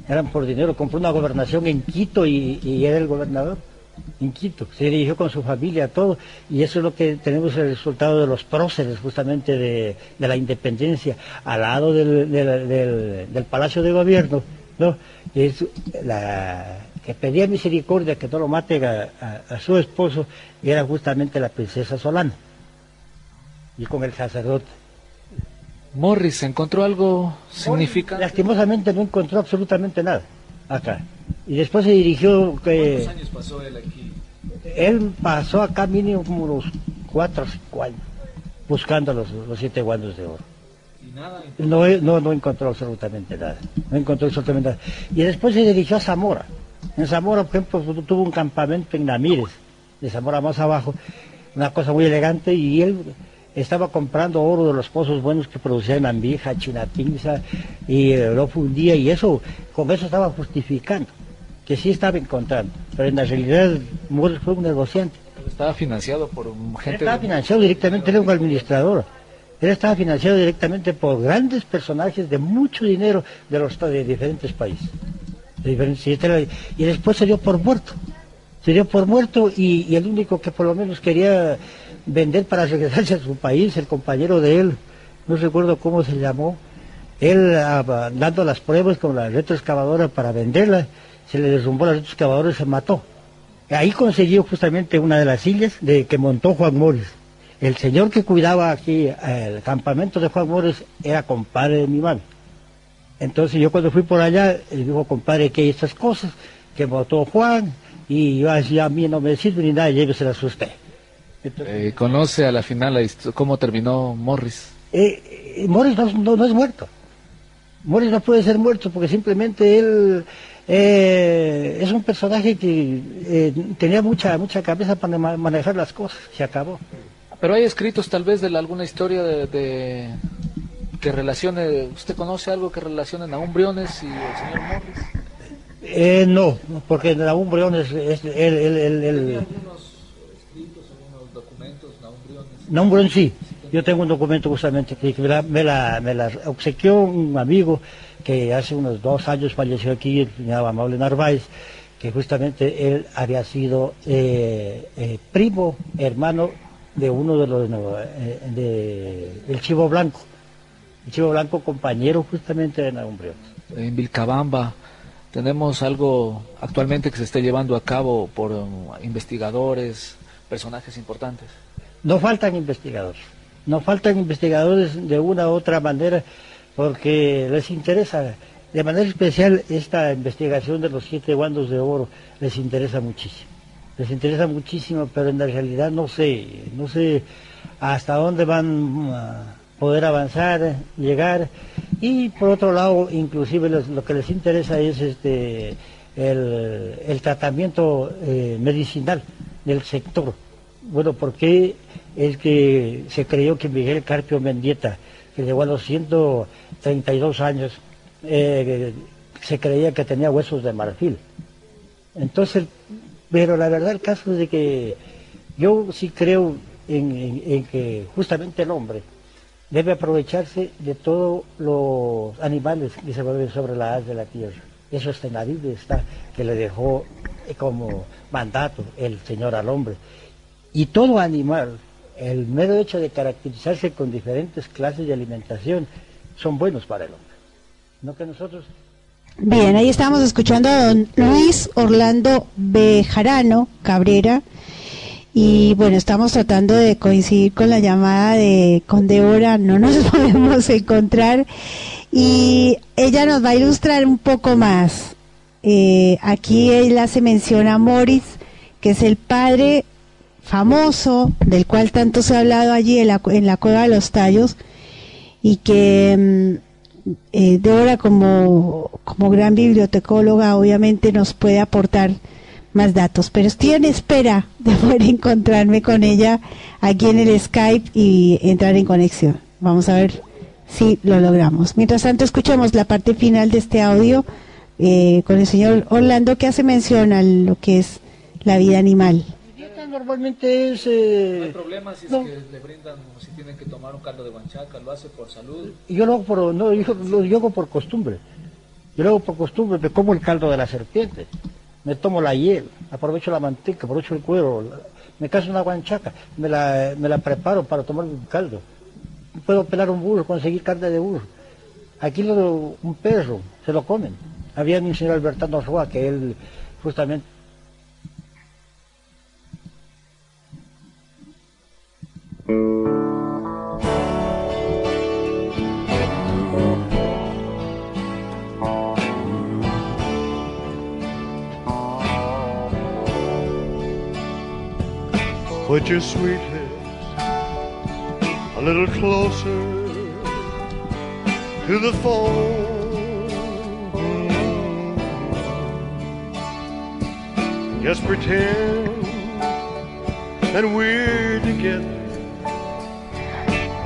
Eran por dinero. Compró una gobernación en Quito y, era el gobernador en Quito. Se dirigió con su familia, todo, y eso es lo que tenemos el resultado de los próceres justamente de, de la independencia, al lado del, del- Palacio de Gobierno, ¿no? Es que pedía misericordia que no lo maten a, su esposo, era justamente la princesa Solana, y con el sacerdote. Morris encontró algo significante. Lastimosamente no encontró absolutamente nada acá. Y después se dirigió... que ¿Cuántos años pasó él aquí? Él pasó acá mínimo como unos cuatro o cinco años buscando los, los siete guandos de oro. Y nada. No, no, no encontró absolutamente nada. No encontró absolutamente nada. Y después se dirigió a Zamora. En Zamora, por ejemplo, tuvo un campamento en Namírez, de Zamora más abajo, una cosa muy elegante, y él estaba comprando oro de los pozos buenos que producían Ambija, Chinapinza, y lo fundía, y eso, con eso estaba justificando, que sí estaba encontrando. Pero en la realidad, Morris fue un negociante. Estaba financiado por Él gente. estaba financiado directamente, él era un administrador. Él estaba financiado directamente por grandes personajes de mucho dinero de los de diferentes países. De diferentes- y este y después se dio por muerto. Se dio por muerto y, y el único que por lo menos quería vender para regresarse a su país, el compañero de él, no recuerdo cómo se llamó, él ah, dando las pruebas con la retroexcavadora para venderla, se le derrumbó la retroexcavadora y se mató. Ahí consiguió justamente una de las sillas de que montó Juan Morris. El señor que cuidaba aquí eh, el campamento de Juan Morris era compadre de mi mami. Entonces yo cuando fui por allá, le dijo, compadre, que hay estas cosas, que montó Juan, y yo así a mí no me sirve ni nada, lléveselas usted. Eh, conoce a la final cómo terminó Morris. Eh, eh, Morris no, no- no es muerto. Morris no puede ser muerto porque simplemente él eh, es un personaje que eh, tenía mucha mucha cabeza para ma- manejar las cosas. Se acabó. Pero hay escritos tal vez de la- alguna historia de, de- que relacione. ¿Usted conoce algo que relacione a Briones y el señor Morris? Eh, no, porque Naum Briones es, el, el, el, el- Briones sí. Yo tengo un documento justamente que me la, obsequió un amigo que hace unos dos años falleció aquí, el señor Amable Narváez, que justamente él había sido eh, eh, primo, hermano de uno de los, no, eh, de, el Chivo Blanco. El Chivo Blanco, compañero justamente de Naum Briones. En Vilcabamba tenemos algo actualmente que se está llevando a cabo por um, investigadores, personajes importantes. No faltan investigadores, no faltan investigadores de una u otra manera porque les interesa, de manera especial esta investigación de los siete guandos de oro les interesa muchísimo. Les interesa muchísimo, pero en la realidad no sé, no sé hasta dónde van a poder avanzar, llegar y por otro lado, inclusive lo que les interesa es este el, tratamiento eh, medicinal del sector. Bueno, porque es que se creyó que Miguel Carpio Mendieta, que llegó a los 132 años, eh, se creía que tenía huesos de marfil. Entonces, pero la verdad el caso es de que yo sí creo en, que justamente el hombre debe aprovecharse de todos los animales que se mueven sobre la haz de la tierra. Eso está en la Biblia, está, que le dejó como mandato el Señor al hombre. Y todo animal, el mero hecho de caracterizarse con diferentes clases de alimentación, son buenos para el hombre. No que nosotros Bien, ahí estamos escuchando a don Luis Orlando Bejarano Cabrera. Y bueno, estamos tratando de coincidir con la llamada de Condebora, no nos podemos encontrar. Y ella nos va a ilustrar un poco más. Eh, aquí él hace mención a Morris, que es el padre famoso del cual tanto se ha hablado allí en la, en la cueva de los tallos y que mm, eh, Débora como, como gran bibliotecóloga obviamente nos puede aportar más datos, pero estoy en espera de poder encontrarme con ella aquí en el Skype y entrar en conexión. Vamos a ver si lo logramos. Mientras tanto, escuchamos la parte final de este audio eh, con el señor Orlando que hace mención a lo que es la vida animal normalmente es... Eh, no hay problema si es que le brindan, si tienen que tomar un caldo de guanchaca, lo hace por salud. Yo lo hago por, no, yo, lo, hago por costumbre. Yo lo hago por costumbre, me como el caldo de la serpiente, me tomo la hiel, aprovecho la manteca, aprovecho el cuero, me caso una guanchaca, me la, me la preparo para tomar un caldo. Puedo pelar un burro, conseguir carne de burro. Aquí lo, un perro, se lo comen. Había mi señor Albertano Roa, que él justamente Put your sweet lips a little closer to the phone. Just pretend that we're together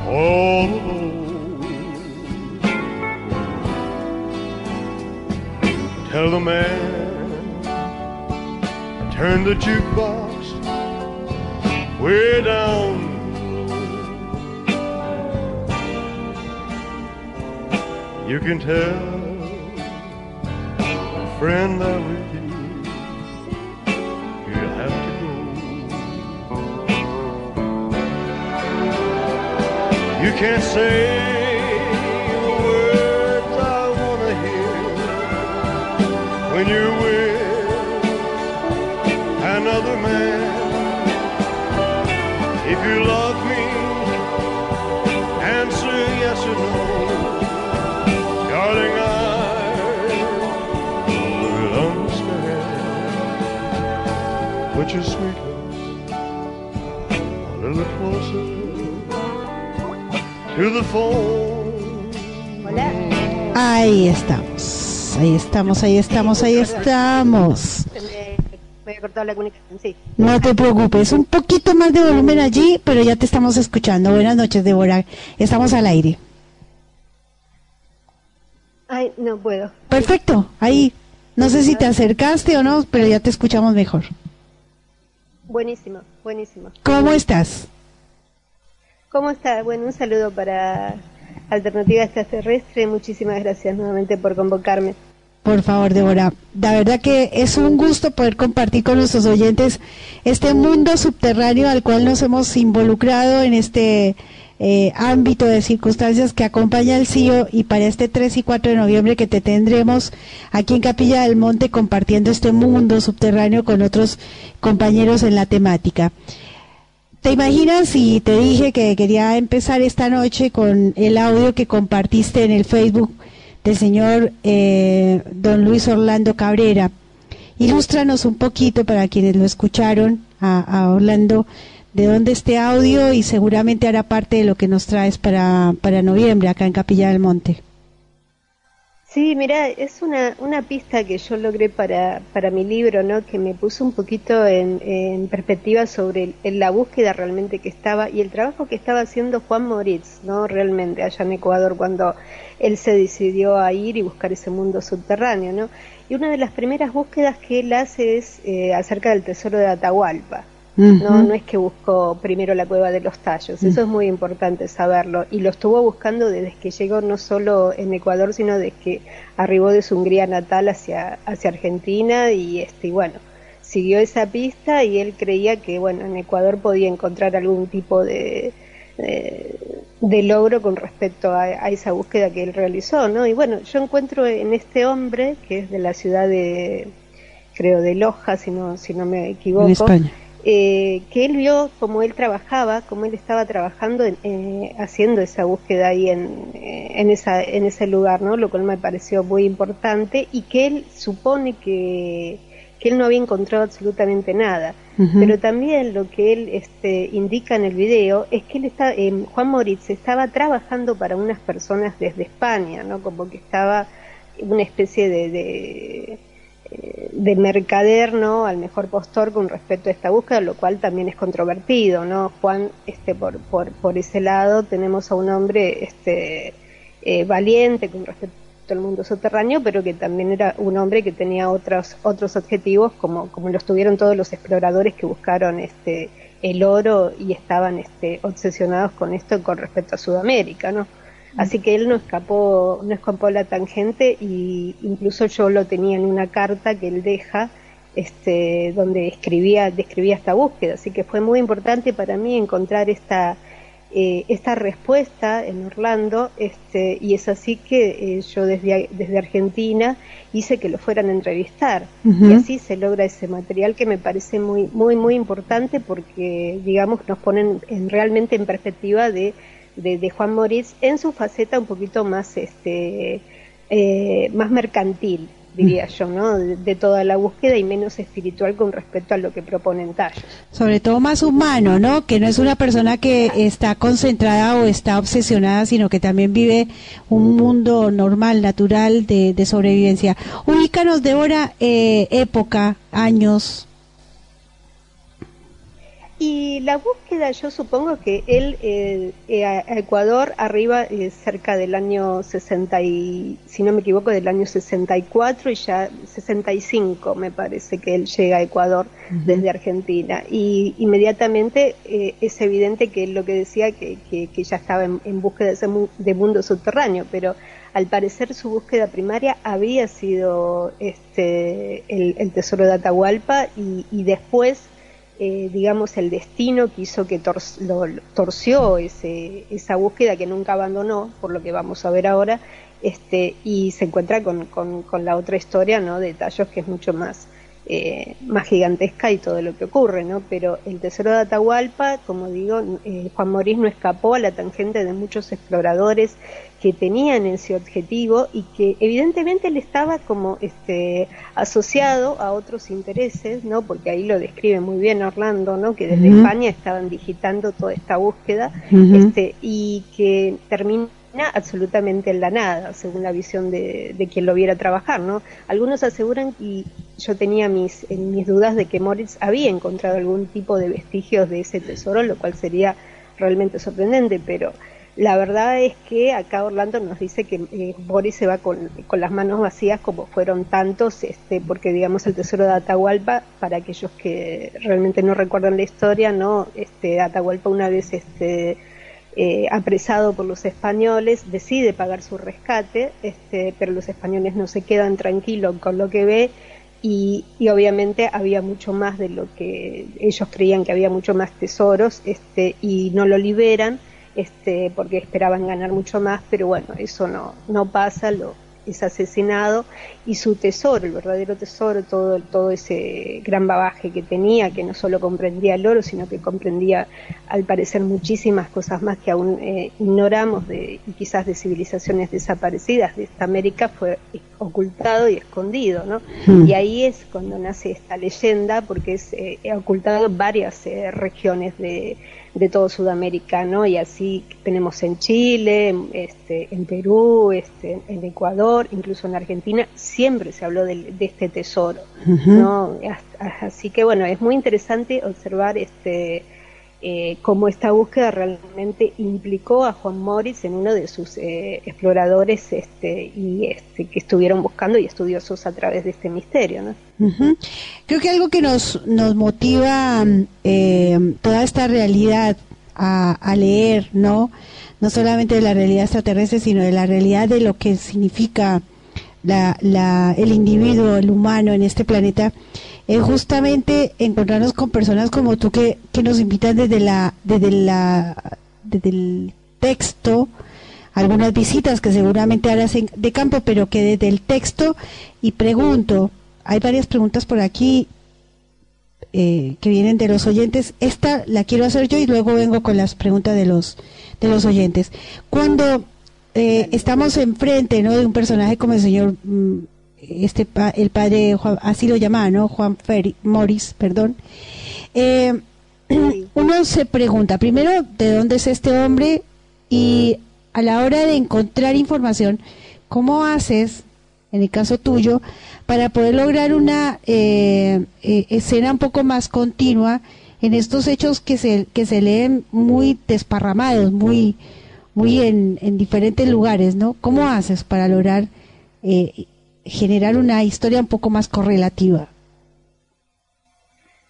all alone. Tell the man, turn the jukebox way down low. You can tell a friend that with You can't say the words I want to hear when you're with another man. If you love me, answer yes or no. Darling, I will understand. Put your sweet lips a little closer. Ahí estamos, ahí estamos, ahí estamos, ahí estamos. Voy a cortar la comunicación, sí. No te preocupes, un poquito más de volumen allí, pero ya te estamos escuchando. Buenas noches, Débora. Estamos al aire. Ay, no puedo. Perfecto, ahí. No sé si te acercaste o no, pero ya te escuchamos mejor. Buenísimo, buenísimo. ¿Cómo estás? ¿Cómo está? Bueno, un saludo para Alternativa Extraterrestre. Muchísimas gracias nuevamente por convocarme. Por favor, Débora. La verdad que es un gusto poder compartir con nuestros oyentes este mundo subterráneo al cual nos hemos involucrado en este eh, ámbito de circunstancias que acompaña al CIO y para este 3 y 4 de noviembre que te tendremos aquí en Capilla del Monte compartiendo este mundo subterráneo con otros compañeros en la temática. ¿Te imaginas si te dije que quería empezar esta noche con el audio que compartiste en el Facebook del señor eh, don Luis Orlando Cabrera? Ilústranos un poquito para quienes lo escucharon a, Orlando de dónde este audio y seguramente hará parte de lo que nos traes para, para noviembre acá en Capilla del Monte. Sí, mira, es una, una pista que yo logré para, para mi libro, ¿no? Que me puso un poquito en, en perspectiva sobre la búsqueda realmente que estaba y el trabajo que estaba haciendo Juan Moritz, ¿no? Realmente allá en Ecuador cuando él se decidió a ir y buscar ese mundo subterráneo, ¿no? Y una de las primeras búsquedas que él hace es eh, acerca del tesoro de Atahualpa. No, no es que buscó primero la cueva de los tallos, eso es muy importante saberlo. Y lo estuvo buscando desde que llegó no solo en Ecuador, sino desde que arribó de su Hungría natal hacia, hacia Argentina y este, y bueno, siguió esa pista y él creía que bueno, en Ecuador podía encontrar algún tipo de, de, logro con respecto a, a, esa búsqueda que él realizó, ¿no? Y bueno, yo encuentro en este hombre, que es de la ciudad de, creo, de Loja, si no, si no me equivoco. En España eh, que él vio cómo él trabajaba, cómo él estaba trabajando, eh, haciendo esa búsqueda ahí en, eh, en, esa, en ese lugar, ¿no? Lo cual me pareció muy importante y que él supone que, que él no había encontrado absolutamente nada. Pero también lo que él este, indica en el video es que él está, Juan Moritz estaba trabajando para unas personas desde España, ¿no? Como que estaba una especie de de mercader ¿no? al mejor postor con respecto a esta búsqueda, lo cual también es controvertido, ¿no? Juan, este, por, por, por ese lado, tenemos a un hombre este, eh, valiente con respecto al mundo subterráneo, pero que también era un hombre que tenía otros, otros objetivos, como, como los tuvieron todos los exploradores que buscaron este, el oro y estaban este, obsesionados con esto con respecto a Sudamérica, ¿no? Así que él no escapó, no escapó la tangente y incluso yo lo tenía en una carta que él deja, este, donde escribía, describía esta búsqueda. Así que fue muy importante para mí encontrar esta, eh, esta respuesta en Orlando, este, y es así que eh, yo desde, desde Argentina hice que lo fueran a entrevistar. Y así se logra ese material que me parece muy, muy, muy importante porque, digamos, nos ponen en, realmente en perspectiva de de, Juan Moritz en su faceta un poquito más, este, eh, más mercantil, diría mm. yo, ¿no? De, toda la búsqueda y menos espiritual con respecto a lo que proponen Tallos. Sobre todo más humano, ¿no? Que no es una persona que está concentrada o está obsesionada, sino que también vive un mundo normal, natural de, de sobrevivencia. Ubícanos, Débora, eh, época, años, y la búsqueda, yo supongo que él eh, eh, a Ecuador arriba eh, cerca del año 60 y, si no me equivoco, del año 64 y ya 65 me parece que él llega a Ecuador desde Argentina. Y inmediatamente es evidente que él lo que decía que, que, ya estaba en, búsqueda de, de mundo subterráneo, pero al parecer su búsqueda primaria había sido este, el, tesoro de Atahualpa y, y después eh, digamos, el destino que hizo que torció ese, esa búsqueda que nunca abandonó, por lo que vamos a ver ahora, este, y se encuentra con, con, la otra historia, ¿no? De Tallos, que es mucho más, eh, más gigantesca y todo lo que ocurre, ¿no? Pero el tesoro de Atahualpa, como digo, eh, Juan Morís no escapó a la tangente de muchos exploradores que tenían ese objetivo y que evidentemente le estaba como este asociado a otros intereses, ¿no? Porque ahí lo describe muy bien Orlando, ¿no? Que desde España estaban digitando toda esta búsqueda, este, y que termina absolutamente en la nada, según la visión de, quien lo viera trabajar, ¿no? Algunos aseguran, y yo tenía mis, mis dudas de que Moritz había encontrado algún tipo de vestigios de ese tesoro, lo cual sería realmente sorprendente, pero la verdad es que acá Orlando nos dice que eh, Boris se va con, con, las manos vacías como fueron tantos, este, porque digamos el tesoro de Atahualpa, para aquellos que realmente no recuerdan la historia, no, este, Atahualpa una vez este, eh, apresado por los españoles decide pagar su rescate, este, pero los españoles no se quedan tranquilos con lo que ve y, y, obviamente había mucho más de lo que ellos creían que había mucho más tesoros este, y no lo liberan este, porque esperaban ganar mucho más, pero bueno, eso no, no pasa, lo, es asesinado y su tesoro, el verdadero tesoro, todo, todo ese gran bagaje que tenía, que no solo comprendía el oro, sino que comprendía al parecer muchísimas cosas más que aún eh, ignoramos de, y quizás de civilizaciones desaparecidas de esta América, fue ocultado y escondido, ¿no? Hmm. Y ahí es cuando nace esta leyenda, porque es eh, ocultado en varias eh, regiones de, de todo Sudamérica, ¿no? Y así tenemos en Chile, este, en Perú, este, en Ecuador, incluso en Argentina, siempre se habló de, de este tesoro. ¿no? As- Así que bueno, es muy interesante observar este eh, cómo esta búsqueda realmente implicó a Juan Moritz en uno de sus eh, exploradores este, y este, que estuvieron buscando y estudiosos a través de este misterio, ¿no? Creo que algo que nos, nos motiva eh, toda esta realidad a, a leer, ¿no? No solamente de la realidad extraterrestre, sino de la realidad de lo que significa la, la, el individuo, el humano en este planeta, es justamente encontrarnos con personas como tú que, que nos invitan desde la, desde la, desde el texto, algunas visitas que seguramente harás de campo, pero que desde el texto y pregunto, hay varias preguntas por aquí eh, que vienen de los oyentes. Esta la quiero hacer yo y luego vengo con las preguntas de los de los oyentes. Cuando eh, estamos enfrente, ¿no? De un personaje como el señor, mm, este, pa- el padre, Juan- así lo llama, ¿no? Juan Ferry, Morris, perdón. Eh, uno se pregunta, primero, ¿de dónde es este hombre? Y a la hora de encontrar información, ¿cómo haces, en el caso tuyo, para poder lograr una eh, eh, escena un poco más continua en estos hechos que se, que se leen muy desparramados, muy, muy en, en diferentes lugares, ¿no? ¿Cómo haces para lograr generar una historia un poco más correlativa?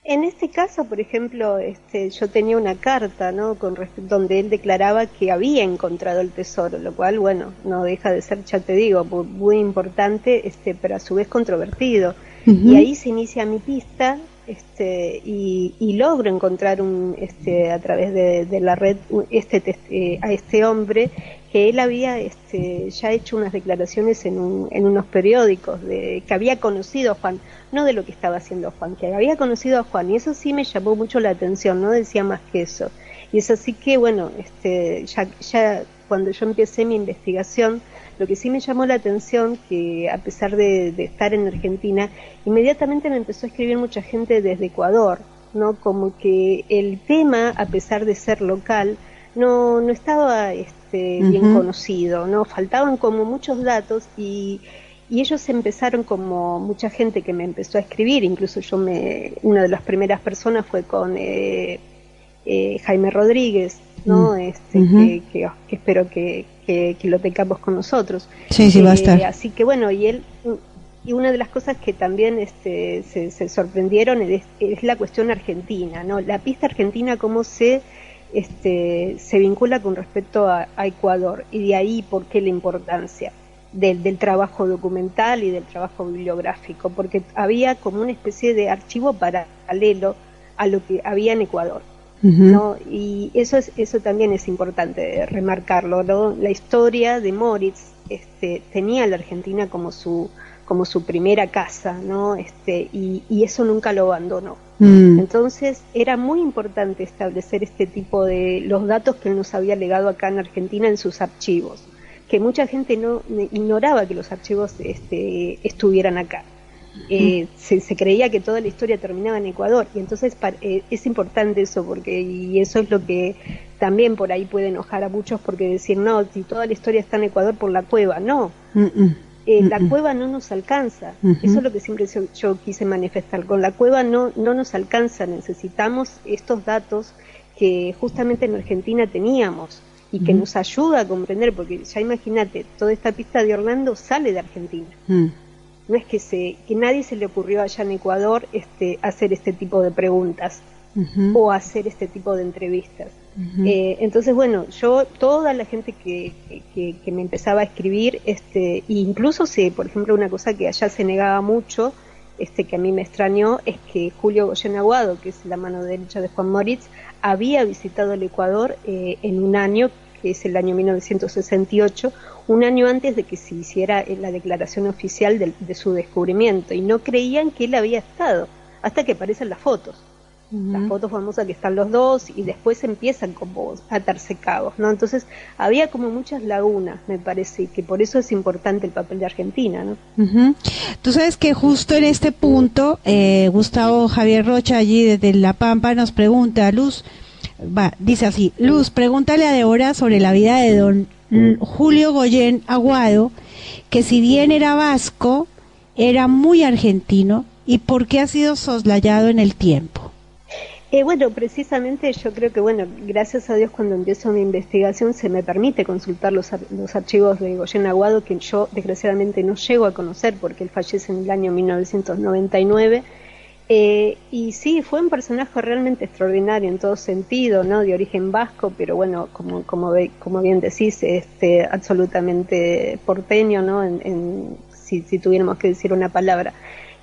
En este caso, por ejemplo, este, yo tenía una carta, ¿no? Con donde él declaraba que había encontrado el tesoro, lo cual, bueno, no deja de ser, ya te digo, mu- muy importante, este, pero a su vez controvertido. Y ahí se inicia mi pista, este, y, y logro encontrar un, este, a través de, de la red, este, eh, a este hombre él había este, ya hecho unas declaraciones en, un- en unos periódicos de que había conocido a Juan, no de lo que estaba haciendo Juan, que había conocido a Juan, y eso sí me llamó mucho la atención, no decía más que eso. Y es así que, bueno, este, ya, cuando yo empecé mi investigación, lo que sí me llamó la atención, que a pesar de, estar en Argentina, inmediatamente me empezó a escribir mucha gente desde Ecuador, ¿no? Como que el tema, a pesar de ser local, no, no estaba bien Ujú. conocido, ¿no? Faltaban como muchos datos y, y ellos empezaron como mucha gente que me empezó a escribir, incluso yo me, una de las primeras personas fue con eh, eh, Jaime Rodríguez, ¿no? Mm. Este, Ujú. que, que- que espero que, que- lo tengamos con nosotros. Sí, sí, va a Eh, estar. Así que bueno, y él y una de las cosas que también este, se, se sorprendieron es, es la cuestión argentina, ¿no? La pista argentina cómo se este, se vincula con respecto a, a Ecuador y de ahí por qué la importancia del, del trabajo documental y del trabajo bibliográfico, porque había como una especie de archivo paralelo a lo que había en Ecuador. Y eso es, eso también es importante remarcarlo, ¿no? La historia de Moritz este, tenía a la Argentina como su como su primera casa, ¿no? Este, y, y eso nunca lo abandonó. Mm. Entonces era muy importante establecer este tipo de los datos que él nos había legado acá en Argentina en sus archivos, que mucha gente no ignoraba que los archivos este, estuvieran acá. Eh, se, se creía que toda la historia terminaba en Ecuador y entonces eh, es importante eso porque y eso es lo que también por ahí puede enojar a muchos porque decir no si toda la historia está en Ecuador por la cueva no Mm, mm. Eh, la cueva no nos alcanza. Eso es lo que siempre yo, yo quise manifestar. Con la cueva no, no nos alcanza. Necesitamos estos datos que justamente en Argentina teníamos y que nos ayuda a comprender, porque ya imagínate, toda esta pista de Orlando sale de Argentina. Mm. No es que, se, que nadie se le ocurrió allá en Ecuador este, hacer este tipo de preguntas o hacer este tipo de entrevistas. Eh, entonces, bueno, yo, toda la gente que, que, me empezaba a escribir, este, incluso si, por ejemplo, una cosa que allá se negaba mucho, este, que a mí me extrañó, es que Julio Goyen Aguado, que es la mano derecha de Juan Moritz, había visitado el Ecuador eh, en un año, que es el año 1968, un año antes de que se hiciera la declaración oficial de, de su descubrimiento y no creían que él había estado hasta que aparecen las fotos las fotos famosas que están los dos y después empiezan como a atarse cabos, ¿no? Entonces había como muchas lagunas, me parece, y que por eso es importante el papel de Argentina, ¿no? Tú sabes que justo en este punto, eh, Gustavo Javier Rocha allí desde La Pampa nos pregunta, Luz, va, dice así, Luz, pregúntale a Débora sobre la vida de don Julio Goyen Aguado, que si bien era vasco, era muy argentino, y por qué ha sido soslayado en el tiempo. Eh, bueno, precisamente yo creo que, bueno, gracias a Dios cuando empiezo mi investigación se me permite consultar los, los archivos de Goyen Aguado, que yo desgraciadamente no llego a conocer porque él fallece en el año 1999. Eh, y sí, fue un personaje realmente extraordinario en todo sentido, ¿no? De origen vasco, pero bueno, como, como, como bien decís, este, absolutamente porteño, ¿no? En, si, si tuviéramos que decir una palabra.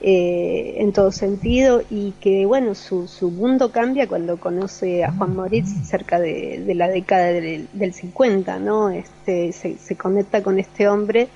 Eh, en todo sentido y que bueno su, su, mundo cambia cuando conoce a Juan Moritz cerca de, la década del, 50 no este se, conecta con este hombre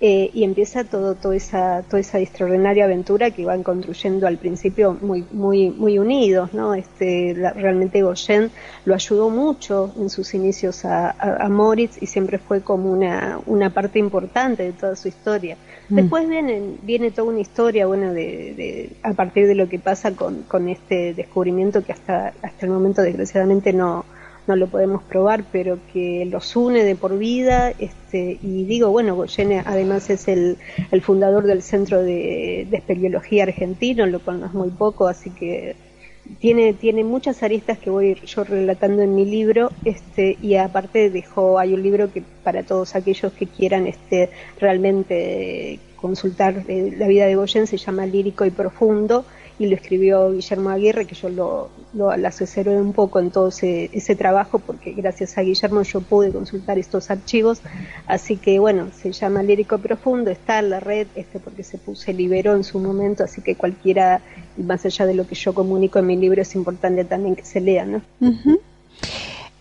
eh, y empieza todo toda esa toda esa extraordinaria aventura que van construyendo al principio muy muy muy unidos no este realmente Goyen lo ayudó mucho en sus inicios a, a Moritz y siempre fue como una una parte importante de toda su historia. Después viene, viene toda una historia, bueno, de, a partir de lo que pasa con, con este descubrimiento que hasta, hasta el momento desgraciadamente no, no lo podemos probar, pero que los une de por vida. Este, y digo, bueno, Goyene además es el, el fundador del Centro de, de Espeleología Argentino, lo es muy poco, así que tiene, tiene muchas aristas que voy yo relatando en mi libro, este, y aparte dejó, hay un libro que para todos aquellos que quieran este, realmente consultar eh, la vida de Goyen se llama Lírico y Profundo, y lo escribió Guillermo Aguirre, que yo lo, lo, asesoré un poco en todo ese, ese, trabajo, porque gracias a Guillermo yo pude consultar estos archivos, así que bueno, se llama Lírico Profundo, está en la red, este porque se, se liberó en su momento, así que cualquiera, más allá de lo que yo comunico en mi libro, es importante también que se lea, ¿no?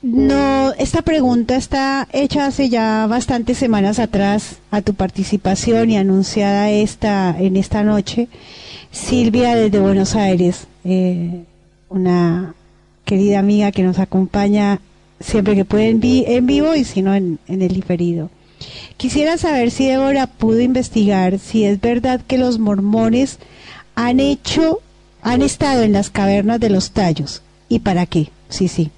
No, esta pregunta está hecha hace ya bastantes semanas atrás a tu participación y anunciada esta en esta noche. Silvia desde Buenos Aires, eh, una querida amiga que nos acompaña siempre que puede en, vivo y si no en, el diferido. Quisiera saber si Débora pudo investigar si es verdad que los mormones han hecho, han estado en las cavernas de los tallos y para qué. Sí, sí.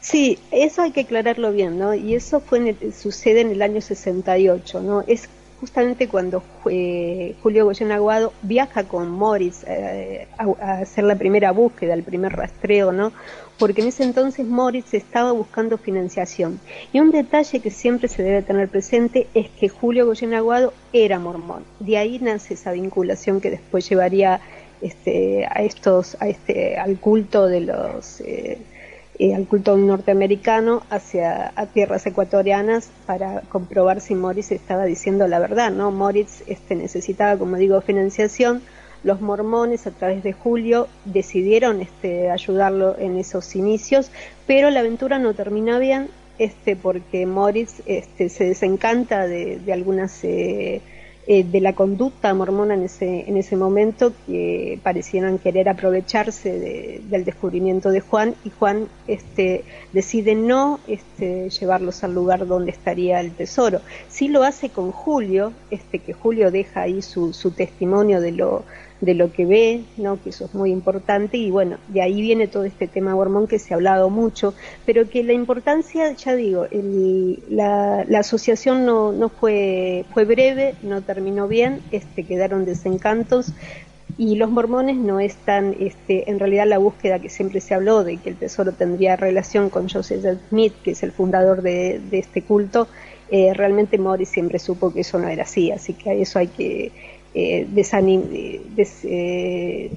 Sí, eso hay que aclararlo bien, ¿no? Y eso fue sucede en el año 68, ¿no? Es justamente cuando eh, Julio Goyen Aguado viaja con Morris eh, a, hacer la primera búsqueda, el primer rastreo, ¿no? Porque en ese entonces Morris estaba buscando financiación. Y un detalle que siempre se debe tener presente es que Julio Goyen Aguado era mormón. De ahí nace esa vinculación que después llevaría este, a estos, a este, al culto de los eh, eh, al culto norteamericano hacia a tierras ecuatorianas para comprobar si Moritz estaba diciendo la verdad, ¿no? Moritz este, necesitaba, como digo, financiación. Los mormones, a través de Julio, decidieron este, ayudarlo en esos inicios, pero la aventura no termina bien este, porque Moritz este, se desencanta de, de algunas eh, eh, de la conducta mormona en ese, en ese momento que parecieran querer aprovecharse del descubrimiento de Juan y Juan este, decide no este, llevarlos al lugar donde estaría el tesoro. Sí lo hace con Julio, este, que Julio deja ahí su, su testimonio de lo, de lo que ve, ¿no? que eso es muy importante y bueno, de ahí viene todo este tema mormón que se ha hablado mucho, pero que la importancia, ya digo, la, la, asociación no, no fue, fue breve, no terminó bien, este, quedaron desencantos, y los mormones no están, este, en realidad la búsqueda que siempre se habló de que el tesoro tendría relación con Joseph Smith, que es el fundador de, de este culto, eh, realmente Morris siempre supo que eso no era así, así que a eso hay que eh, eh,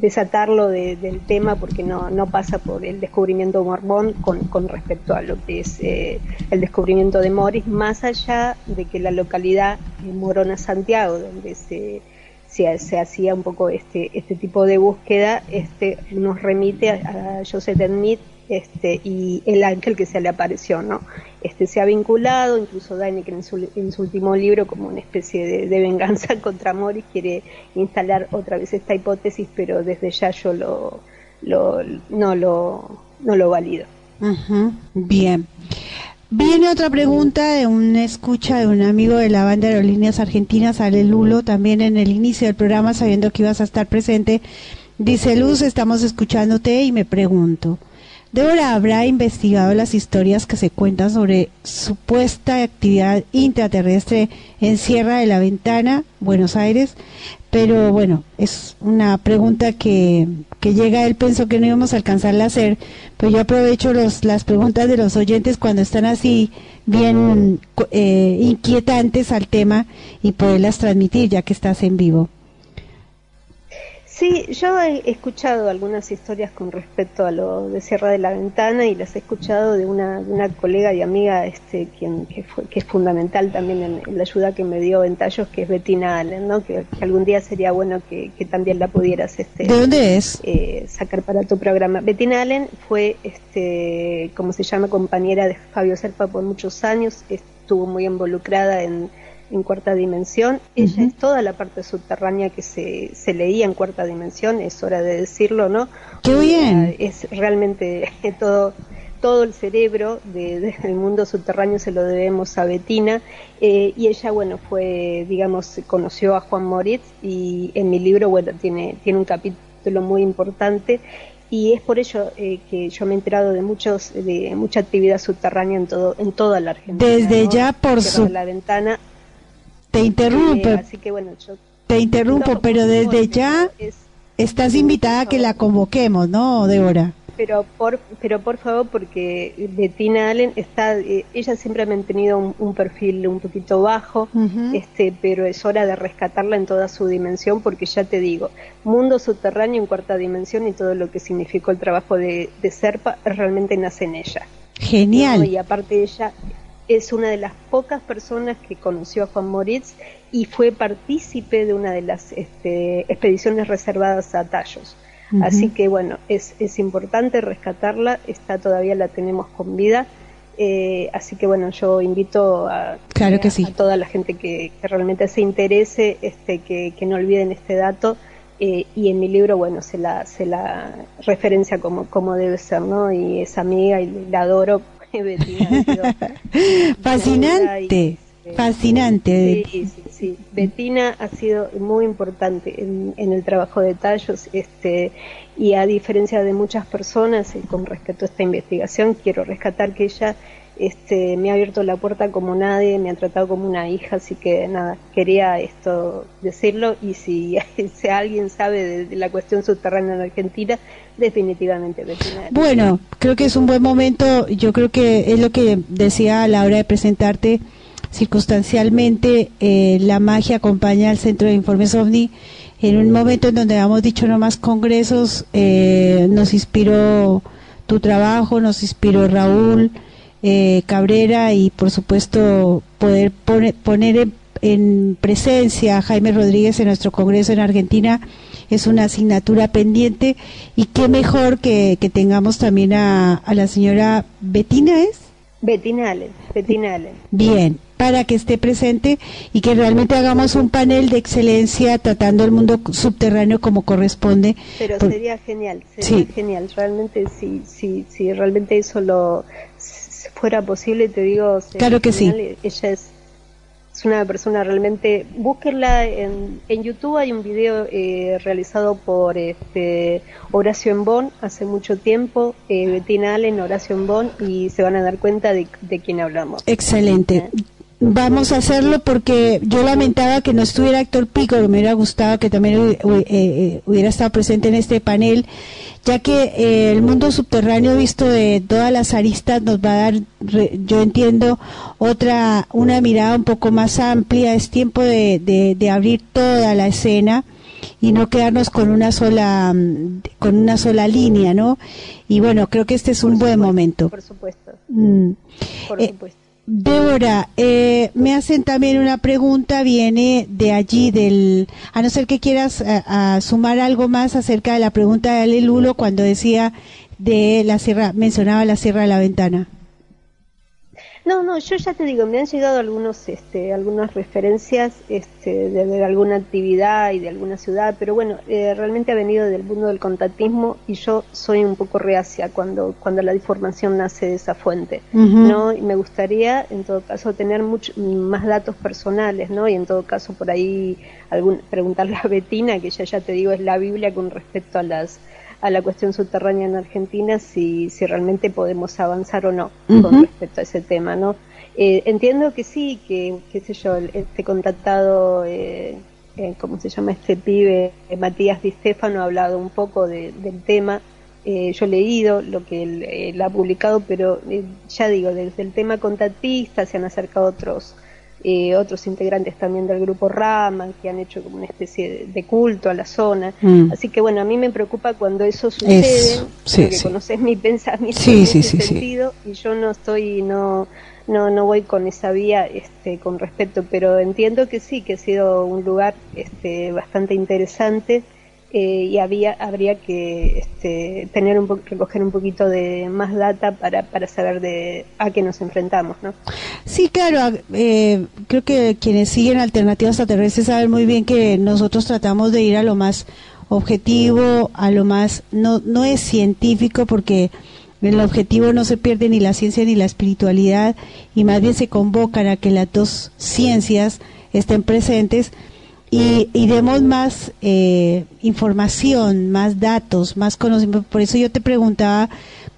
desatarlo del tema porque no, no pasa por el descubrimiento mormón con, con respecto a lo que es eh, el descubrimiento de Morris, más allá de que la localidad de Morona Santiago, donde se, se, hacía un poco este, este tipo de búsqueda, este, nos remite a, Joseph Smith este, y el ángel que se le apareció, ¿no? Este, se ha vinculado, incluso Dainek en su, en su último libro, como una especie de, venganza contra Morris, quiere instalar otra vez esta hipótesis, pero desde ya yo lo, lo no, lo, no lo valido. Bien. Viene otra pregunta de una escucha de un amigo de la banda de aerolíneas argentinas, Ale Lulo, también en el inicio del programa, sabiendo que ibas a estar presente. Dice Luz, estamos escuchándote y me pregunto, Débora habrá investigado las historias que se cuentan sobre supuesta actividad intraterrestre en Sierra de la Ventana, Buenos Aires, pero bueno, es una pregunta que, que llega, él pensó que no íbamos a alcanzarla a hacer, pero yo aprovecho los, las preguntas de los oyentes cuando están así bien eh, inquietantes al tema y poderlas transmitir ya que estás en vivo. Sí, yo he escuchado algunas historias con respecto a lo de Sierra de la Ventana y las he escuchado de una, una colega y amiga este, quien, que, fue, que es fundamental también en, la ayuda que me dio en Tallos, que es Bettina Allen, ¿no? que, algún día sería bueno que, también la pudieras este, ¿De dónde es? Eh, sacar para tu programa. Bettina Allen fue, este, como se llama, compañera de Fabio Serpa por muchos años, estuvo muy involucrada en en cuarta dimensión. Ella es toda la parte subterránea que se, se leía en cuarta dimensión, es hora de decirlo, ¿no? ¡Qué bien! Es realmente todo todo el cerebro del mundo subterráneo se lo debemos a Betina eh, y ella bueno fue digamos conoció a Juan Moritz y en mi libro bueno tiene tiene un capítulo muy importante y es por ello eh, que yo me he enterado de muchos de mucha actividad subterránea en todo en toda la Argentina desde ya por su la ventana te interrumpo. así que bueno, te interrumpo, pero desde ya estás invitada a que la convoquemos, ¿no, Débora? Pero por, pero por favor, porque Bettina Allen está, eh, ella siempre ha mantenido un, perfil un poquito bajo, este, pero es hora de rescatarla en toda su dimensión, porque ya te digo, mundo subterráneo en cuarta dimensión y todo lo que significó el trabajo de, de Serpa realmente nace en ella. Genial. Y aparte ella es una de las pocas personas que conoció a Juan Moritz y fue partícipe de una de las este, expediciones reservadas a Tallos. Así que bueno, es, es importante rescatarla, está todavía la tenemos con vida. Eh, así que bueno, yo invito a, claro que a, toda la gente que, realmente se interese, este, que, que no olviden este dato. Eh, y en mi libro, bueno, se la, se la referencia como, como debe ser, ¿no? Y es amiga y la adoro fascinante, fascinante. Sí, sí, sí. Betina ha sido muy importante en, el trabajo de Tallos, este, y a diferencia de muchas personas, eh, con respecto a esta investigación, quiero rescatar que ella este, me ha abierto la puerta como nadie, me ha tratado como una hija, así que nada, quería esto decirlo y si, si alguien sabe de, la cuestión subterránea en Argentina, definitivamente. Bueno, creo que es un buen momento, yo creo que es lo que decía a la hora de presentarte. Circunstancialmente, eh, la magia acompaña al Centro de Informes OVNI. En un momento en donde hemos dicho no más congresos, eh, nos inspiró tu trabajo, nos inspiró Raúl, eh, Cabrera y por supuesto poder poner en, presencia a Jaime Rodríguez en nuestro Congreso en Argentina es una asignatura pendiente y qué mejor que, tengamos también a, la señora Betina es Betina Allen, Betina Allen. Bien, para que esté presente y que realmente hagamos un panel de excelencia tratando el mundo subterráneo como corresponde. Pero sería genial, sería genial, realmente si, si, si realmente eso lo fuera posible, te digo, claro que sí. Ella es, es, una persona realmente. Búsquenla en, en YouTube. Hay un video eh, realizado por este, Horacio Embón hace mucho tiempo, eh, Bettina Allen, Horacio Embón, y se van a dar cuenta de, de quién hablamos. Excelente. ¿Eh? Vamos a hacerlo porque yo lamentaba que no estuviera Héctor Pico, me hubiera gustado que también hubiera estado presente en este panel ya que eh, el mundo subterráneo visto de todas las aristas nos va a dar, yo entiendo, otra, una mirada un poco más amplia, es tiempo de, de, abrir toda la escena y no quedarnos con una sola mm, con una sola línea, ¿no? Y bueno, creo que este es un buen momento. Por supuesto. Mm. Por eh, supuesto. Débora, eh, me hacen también una pregunta, viene de allí, del, a no ser que quieras eh, sumar algo más acerca de la pregunta de Ale Lulo cuando decía de la sierra, mencionaba la Sierra de la Ventana. No, no, yo ya te digo, me han llegado algunos, este, algunas referencias este, de, de alguna actividad y de alguna ciudad, pero bueno, eh, realmente ha venido del mundo del contactismo y yo soy un poco reacia cuando, cuando la información nace de esa fuente. ¿no? Y me gustaría, en todo caso, tener mucho, más datos personales, ¿no? Y en todo caso, por ahí, algún, preguntarle a Betina, que ya, ya te digo, es la Biblia con respecto a las a la cuestión subterránea en Argentina si, si realmente podemos avanzar o no con respecto a ese tema, ¿no? Eh, entiendo que sí, que, qué sé yo, este contactado, eh, eh, ¿cómo se llama este pibe? Eh, Matías Di Stefano ha hablado un poco de- del tema. Eh, yo he leído lo que él, él ha publicado, pero ya digo, desde el tema contactista se han acercado otros eh, otros integrantes también del grupo Rama, que han hecho como una especie de, de culto a la zona. Mm. Así que bueno, a mí me preocupa cuando eso sucede, sí, porque sí. conoces mi pensamiento Sí, en ese sentido y yo no estoy, no, no, no voy con esa vía este, con respecto, pero entiendo que sí, que ha sido un lugar este, bastante interesante eh, y había, habría que este, tener un recoger un poquito de más data para, para saber de a qué nos enfrentamos, ¿no? Sí, claro, eh, creo que quienes siguen alternativas extraterrestres saben muy bien que nosotros tratamos de ir a lo más objetivo, a lo más, no, no es científico porque en el objetivo no se pierde ni la ciencia ni la espiritualidad y más bien se convocan a que las dos ciencias estén presentes y, y demos más eh, información, más datos, más conocimiento. Por eso yo te preguntaba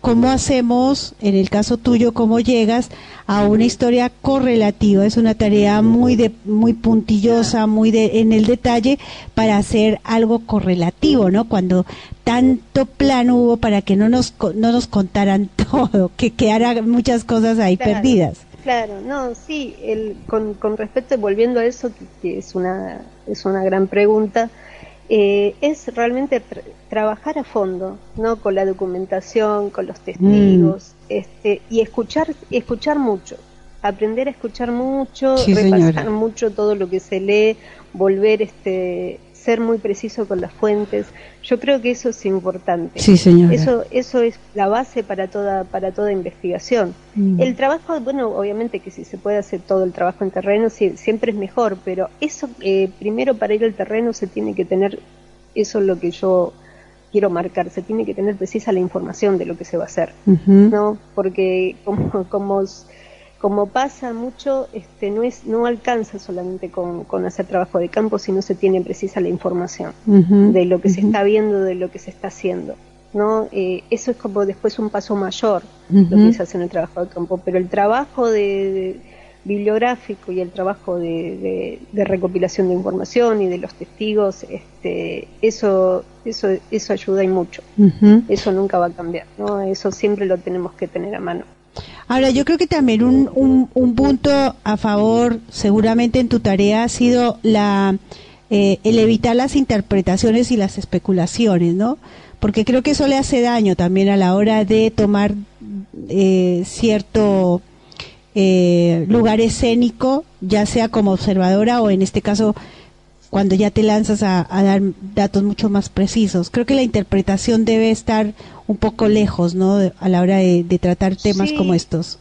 cómo hacemos, en el caso tuyo, cómo llegas a una historia correlativa. Es una tarea muy de, muy puntillosa, muy de, en el detalle para hacer algo correlativo, ¿no? Cuando tanto plan hubo para que no nos no nos contaran todo, que quedaran muchas cosas ahí Claro. perdidas. Claro, no, sí, el, con, con respecto, volviendo a eso, que, que es, una, es una gran pregunta, eh, es realmente tra- trabajar a fondo, ¿no? Con la documentación, con los testigos, este, y escuchar, escuchar mucho, aprender a escuchar mucho, Sí, repasar señora. mucho todo lo que se lee, volver, este, ser muy preciso con las fuentes. Yo creo que eso es importante. Sí, señora. Eso, eso es la base para toda, para toda investigación. Mm. El trabajo, bueno, obviamente que si se puede hacer todo el trabajo en terreno, sí, siempre es mejor, pero eso, eh, primero para ir al terreno se tiene que tener, eso es lo que yo quiero marcar, se tiene que tener precisa la información de lo que se va a hacer. ¿no? Porque como, como, como pasa mucho, este, no es, no alcanza solamente con, con hacer trabajo de campo, sino se tiene precisa la información de lo que se está viendo, de lo que se está haciendo. ¿no? Eh, eso es como después un paso mayor, lo que se hace en el trabajo de campo, pero el trabajo de, de bibliográfico y el trabajo de, de- de recopilación de información y de los testigos, este, eso, eso, eso ayuda y mucho. Eso nunca va a cambiar, ¿no? Eso siempre lo tenemos que tener a mano. Ahora, yo creo que también un, un, un punto a favor, seguramente en tu tarea, ha sido la eh, el evitar las interpretaciones y las especulaciones, ¿no? Porque creo que eso le hace daño también a la hora de tomar eh, cierto eh, lugar escénico, ya sea como observadora o en este caso cuando ya te lanzas a, a dar datos mucho más precisos. Creo que la interpretación debe estar un poco lejos, ¿no? A la hora de, de tratar temas Sí. como estos.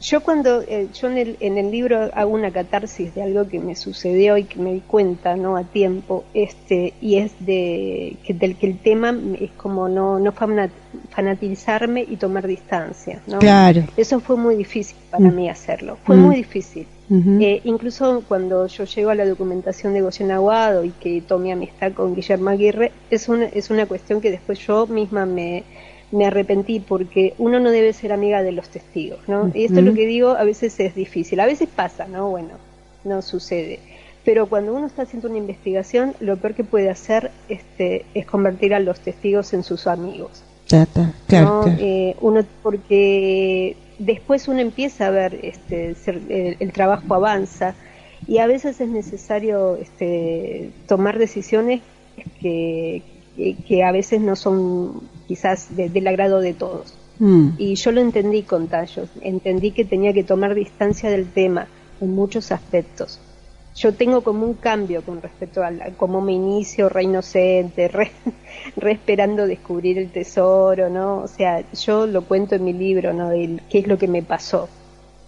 Yo cuando, eh, yo en el, en el libro hago una catarsis de algo que me sucedió y que me di cuenta, ¿no? A tiempo, este, y es de, que del que el tema es como no, no fanat- fanatizarme y tomar distancia, ¿no? Claro. Eso fue muy difícil para Mm. mí hacerlo, fue Mm. muy difícil. Eh, incluso cuando yo llego a la documentación de Goyen Aguado y que tomé amistad con Guillermo Aguirre, es una, es una cuestión que después yo misma me, me arrepentí porque uno no debe ser amiga de los testigos, ¿no? Y esto es lo que digo, a veces es difícil, a veces pasa, ¿no? Bueno, no sucede. Pero cuando uno está haciendo una investigación, lo peor que puede hacer este, es convertir a los testigos en sus amigos. Claro. Eh, uno porque después uno empieza a ver este ser- el, el trabajo avanza y a veces es necesario este, tomar decisiones que, que, que a veces no son quizás de- del agrado de todos Mm. y yo lo entendí con Tallos, entendí que tenía que tomar distancia del tema en muchos aspectos. Yo tengo como un cambio con respecto a cómo me inicio re inocente, re, re esperando descubrir el tesoro, ¿no? O sea, yo lo cuento en mi libro, ¿no? El, qué es lo que me pasó.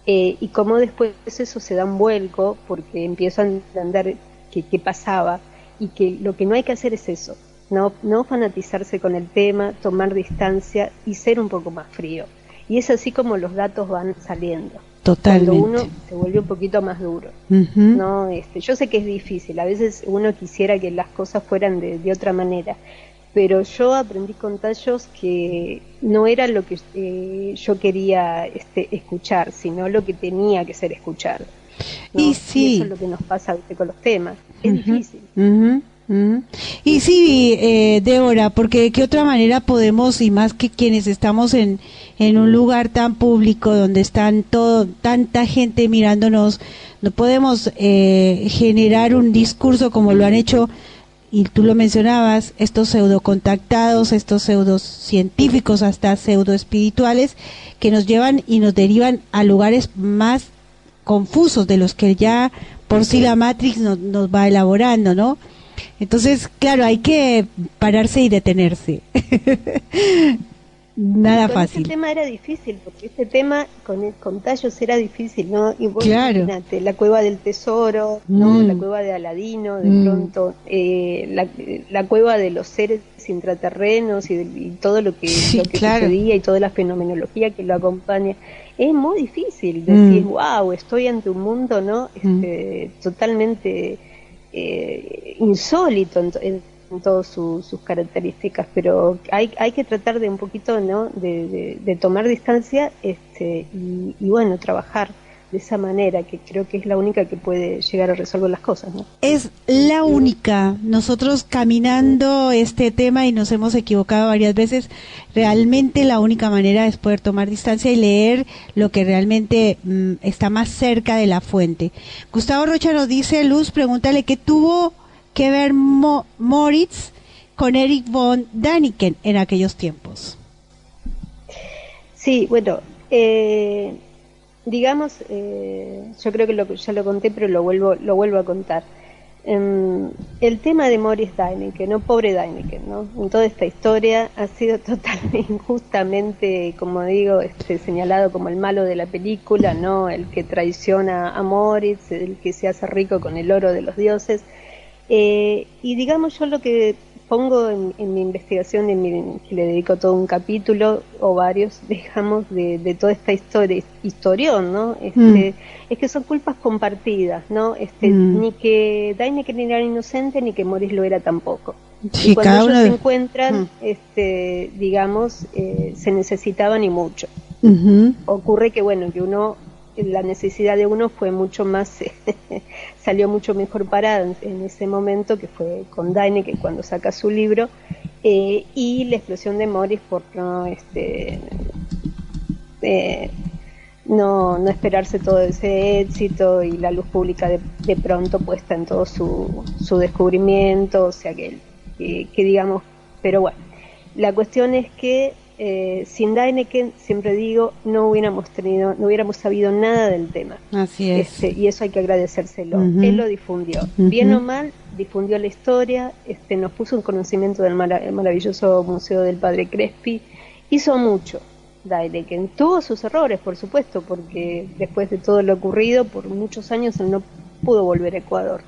eh, y cómo después eso se da un vuelco porque empiezo a entender qué pasaba y que lo que no hay que hacer es eso, no, no fanatizarse con el tema, tomar distancia y ser un poco más frío. Y es así como los datos van saliendo. Totalmente. Cuando uno se vuelve un poquito más duro. no, este, yo sé que es difícil, a veces uno quisiera que las cosas fueran de, de otra manera, pero yo aprendí con tallos que no era lo que eh, yo quería este, escuchar, sino lo que tenía que ser escuchado. Y sí. eso es lo que nos pasa con los temas. Es difícil. Y sí, eh, Débora, porque qué otra manera podemos, y más que quienes estamos en, en un lugar tan público donde están todo, tanta gente mirándonos, no podemos eh, generar un discurso como lo han hecho, y tú lo mencionabas, estos pseudo contactados, estos pseudo científicos, hasta pseudo espirituales, que nos llevan y nos derivan a lugares más confusos de los que ya por sí la Matrix nos, nos va elaborando, ¿no? Entonces, claro, hay que pararse y detenerse. Nada con fácil. Este tema era difícil, porque este tema con, con tallos era difícil, ¿no? Y vos Claro. imagínate, la cueva del tesoro, ¿no? Mm. La cueva de Aladino, de Mm. pronto, eh, la, la cueva de los seres intraterrenos y, de- y todo lo que, Sí, lo que claro. sucedía y toda la fenomenología que lo acompaña. Es muy difícil decir, Mm. wow, estoy ante un mundo, ¿no? Este, Totalmente eh, insólito en, en- en todas su- sus características, pero hay, hay que tratar de un poquito, ¿no? De, de- de tomar distancia este, y, y, bueno, trabajar de esa manera, que creo que es la única que puede llegar a resolver las cosas, ¿no? Es la única. Nosotros caminando este tema y nos hemos equivocado varias veces, realmente la única manera es poder tomar distancia y leer lo que realmente mm, está más cerca de la fuente. Gustavo Rocha nos dice, Luz, pregúntale qué tuvo que ver Mo- Moritz con Eric von Daniken en aquellos tiempos. Sí, bueno, eh, digamos, eh, yo creo que lo, ya lo conté, pero lo vuelvo, lo vuelvo a contar. Em, el tema de Morris Dyneken, no pobre Dyneken, ¿no? En toda esta historia ha sido totalmente injustamente, como digo, este, señalado como el malo de la película, ¿no? El que traiciona a Moritz, el que se hace rico con el oro de los dioses. Eh, y digamos yo lo que pongo en, en mi investigación, en mi- que le dedico todo un capítulo o varios, digamos, de, de toda esta historia, historión, ¿no? Este, Es que son culpas compartidas, ¿no? Este, Mm. Ni que Daineken era inocente, ni que Morris lo era tampoco. Sí, y cuando ellos se encuentran, Mm. este, digamos, eh, se necesitaban y mucho ocurre que bueno que uno la necesidad de uno fue mucho más salió mucho mejor parada en, ese momento que fue con Daine que cuando saca su libro eh, y la explosión de Morris por no este eh, no, no esperarse todo ese éxito y la luz pública de, pronto puesta en todo su, su descubrimiento, o sea que, que digamos, pero bueno, la cuestión es que eh, sin Deineken, siempre digo, no hubiéramos tenido, no hubiéramos sabido nada del tema. Así es. Este, y eso hay que agradecérselo. Él lo difundió. Bien o mal, difundió la historia, este, nos puso en conocimiento del mara- el maravilloso Museo del Padre Crespi. Hizo mucho. Daileken tuvo sus errores, por supuesto, porque después de todo lo ocurrido, por muchos años él no pudo volver a Ecuador.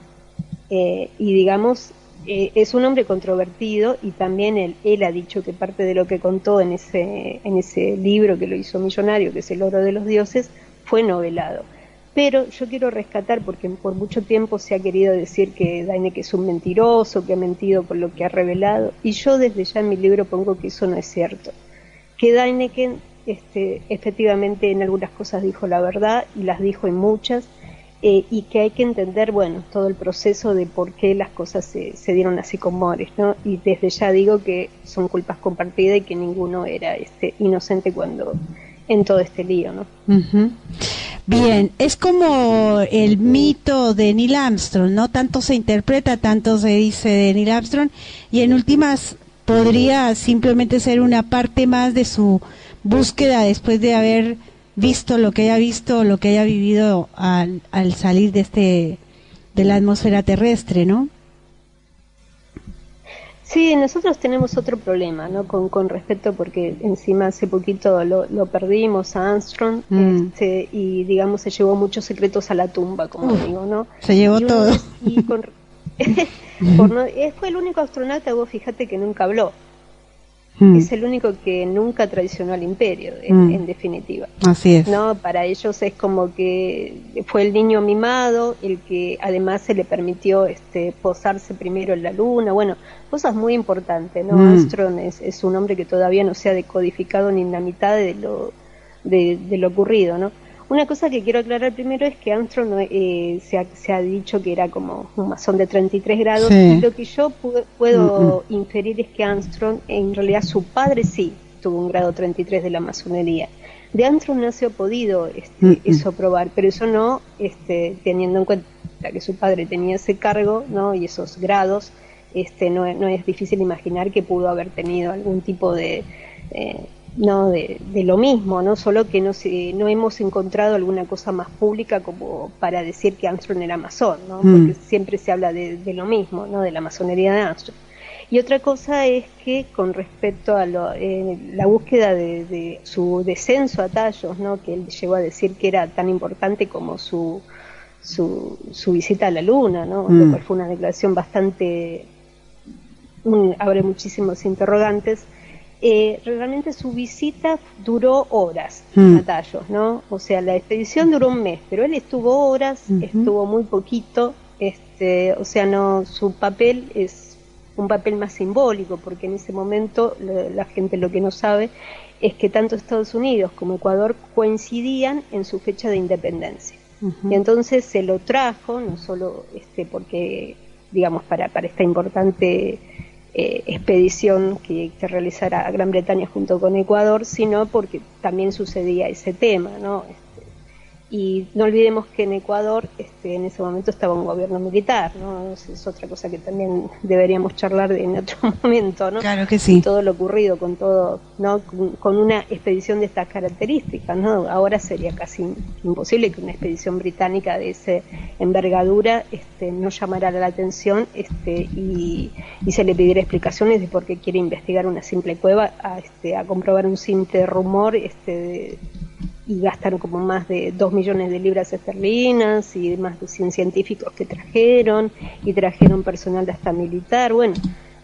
Eh, y digamos, eh, es un hombre controvertido y también él, él ha dicho que parte de lo que contó en ese, en ese libro que lo hizo millonario, que es El oro de los dioses, fue novelado. Pero yo quiero rescatar, porque por mucho tiempo se ha querido decir que Daineke es un mentiroso, que ha mentido con lo que ha revelado, y yo desde ya en mi libro pongo que eso no es cierto. Que Daineken este, efectivamente en algunas cosas dijo la verdad y las dijo en muchas, eh, y que hay que entender, bueno, todo el proceso de por qué las cosas se, se dieron así con Morris, ¿no? Y desde ya digo que son culpas compartidas y que ninguno era este, inocente cuando en todo este lío, ¿no? Bien, es como el mito de Neil Armstrong, ¿no? Tanto se interpreta, tanto se dice de Neil Armstrong, y en últimas podría simplemente ser una parte más de su búsqueda después de haber visto lo que haya visto, lo que haya vivido al, al salir de este de la atmósfera terrestre, ¿no? Sí, nosotros tenemos otro problema, ¿no? Con, con respecto, porque encima hace poquito lo, lo perdimos a Armstrong Mm. este, y, digamos, se llevó muchos secretos a la tumba, como Uf, digo, ¿no? se llevó Y todo. y con- por no- eh, fue el único astronauta, vos fíjate, que nunca habló. Mm. Es el único que nunca traicionó al imperio, en, Mm. en definitiva. Así es. No, para ellos es como que fue el niño mimado, el que además se le permitió este, posarse primero en la luna, bueno, cosas muy importantes, ¿no? Mm. Es, es un hombre que todavía no se ha decodificado ni la mitad de lo, de, de lo ocurrido, ¿no? Una cosa que quiero aclarar primero es que Armstrong no, eh, se, ha, se ha dicho que era como un masón de 33 grados Sí. y lo que yo pu- puedo Mm, inferir es que Armstrong, en realidad su padre sí tuvo un grado 33 de la masonería. De Armstrong no se ha podido este, Mm, mm. eso probar, pero eso no, este, teniendo en cuenta que su padre tenía ese cargo ¿no? y esos grados, este, no, es- no es difícil imaginar que pudo haber tenido algún tipo de... eh, no de, de lo mismo, no solo que no se, no hemos encontrado alguna cosa más pública como para decir que Armstrong era masón, ¿no? Mm. porque siempre se habla de, de lo mismo, no de la masonería de Armstrong. Y otra cosa es que con respecto a lo- eh, la búsqueda de, de su descenso a tallos, ¿no? que él llegó a decir que era tan importante como su, su, su visita a la luna, ¿no? Mm. lo cual fue una declaración bastante mm, abre muchísimos interrogantes. Eh, realmente su visita duró horas Mm. a Tallos, ¿no? O sea, la expedición duró un mes, pero él estuvo horas, estuvo muy poquito, este, o sea, no, su papel es un papel más simbólico, porque en ese momento la, la gente lo que no sabe es que tanto Estados Unidos como Ecuador coincidían en su fecha de independencia. Y entonces se lo trajo, no solo este, porque, digamos, para, para esta importante eh, expedición que, que realizará Gran Bretaña junto con Ecuador, sino porque también sucedía ese tema, ¿no? Y no olvidemos que en Ecuador este, en ese momento estaba un gobierno militar, ¿no? Es, es otra cosa que también deberíamos charlar de- en otro momento, ¿no? Claro que sí. Y todo lo ocurrido con todo, ¿no? Con, con una expedición de estas características, ¿no? Ahora sería casi imposible que una expedición británica de esa envergadura este, no llamara la atención este, y, y se le pidiera explicaciones de por qué quiere investigar una simple cueva a, este, a comprobar un simple rumor este, de- y gastaron como más de 2 millones de libras esterlinas y más de 100 científicos que trajeron y trajeron personal hasta militar, bueno,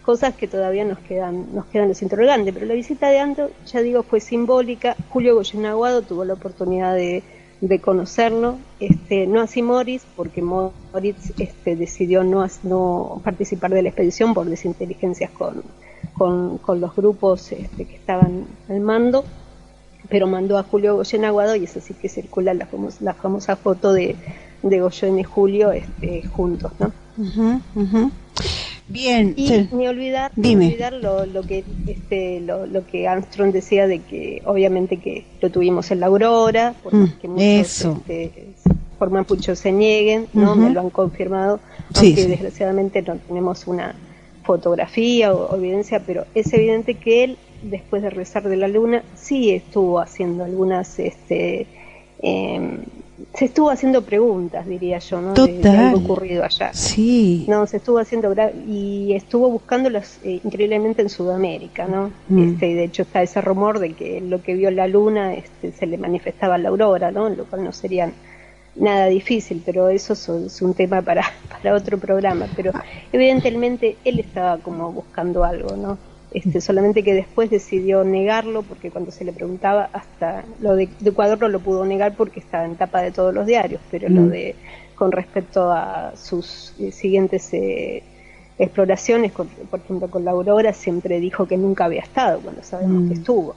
cosas que todavía nos quedan nos quedan los interrogantes, pero la visita de Ando, ya digo, fue simbólica, Julio Goyen Aguado tuvo la oportunidad de, de conocerlo, este, no así Morris, porque Moritz este, decidió no, no participar de la expedición por desinteligencias con, con, con los grupos este, que estaban al mando, pero mandó a Julio Goyen Aguado y es así que circula la, famos- la famosa foto de, de Goyen y Julio este, juntos, ¿no? Ujú, ujú. Bien, Y ni olvidar, ni Dime. olvidar lo, lo que este lo, lo que Armstrong decía de que obviamente que lo tuvimos en la Aurora, por más Mm, que muchos eso. este, muchos se nieguen, ¿no? Me lo han confirmado, Sí, aunque sí. desgraciadamente no tenemos una fotografía o, o evidencia, pero es evidente que él después de rezar de la luna sí estuvo haciendo algunas este em, se estuvo haciendo preguntas, diría yo, ¿no? De- de Total. algo ocurrido allá. Sí. No, se estuvo haciendo y estuvo buscándolos eh, increíblemente en Sudamérica, ¿no? Mm. Este, de hecho está ese rumor de que lo que vio la luna este, se le manifestaba la aurora, ¿no? Lo cual no sería nada difícil, pero eso es, es un tema para, para otro programa. Pero evidentemente él estaba como buscando algo, ¿no? Este, solamente que después decidió negarlo porque cuando se le preguntaba hasta lo de, de Ecuador no lo pudo negar porque estaba en tapa de todos los diarios, pero lo Mm. de con respecto a sus eh, siguientes eh, exploraciones, con- por ejemplo con la Aurora, siempre dijo que nunca había estado cuando sabemos Mm. que estuvo.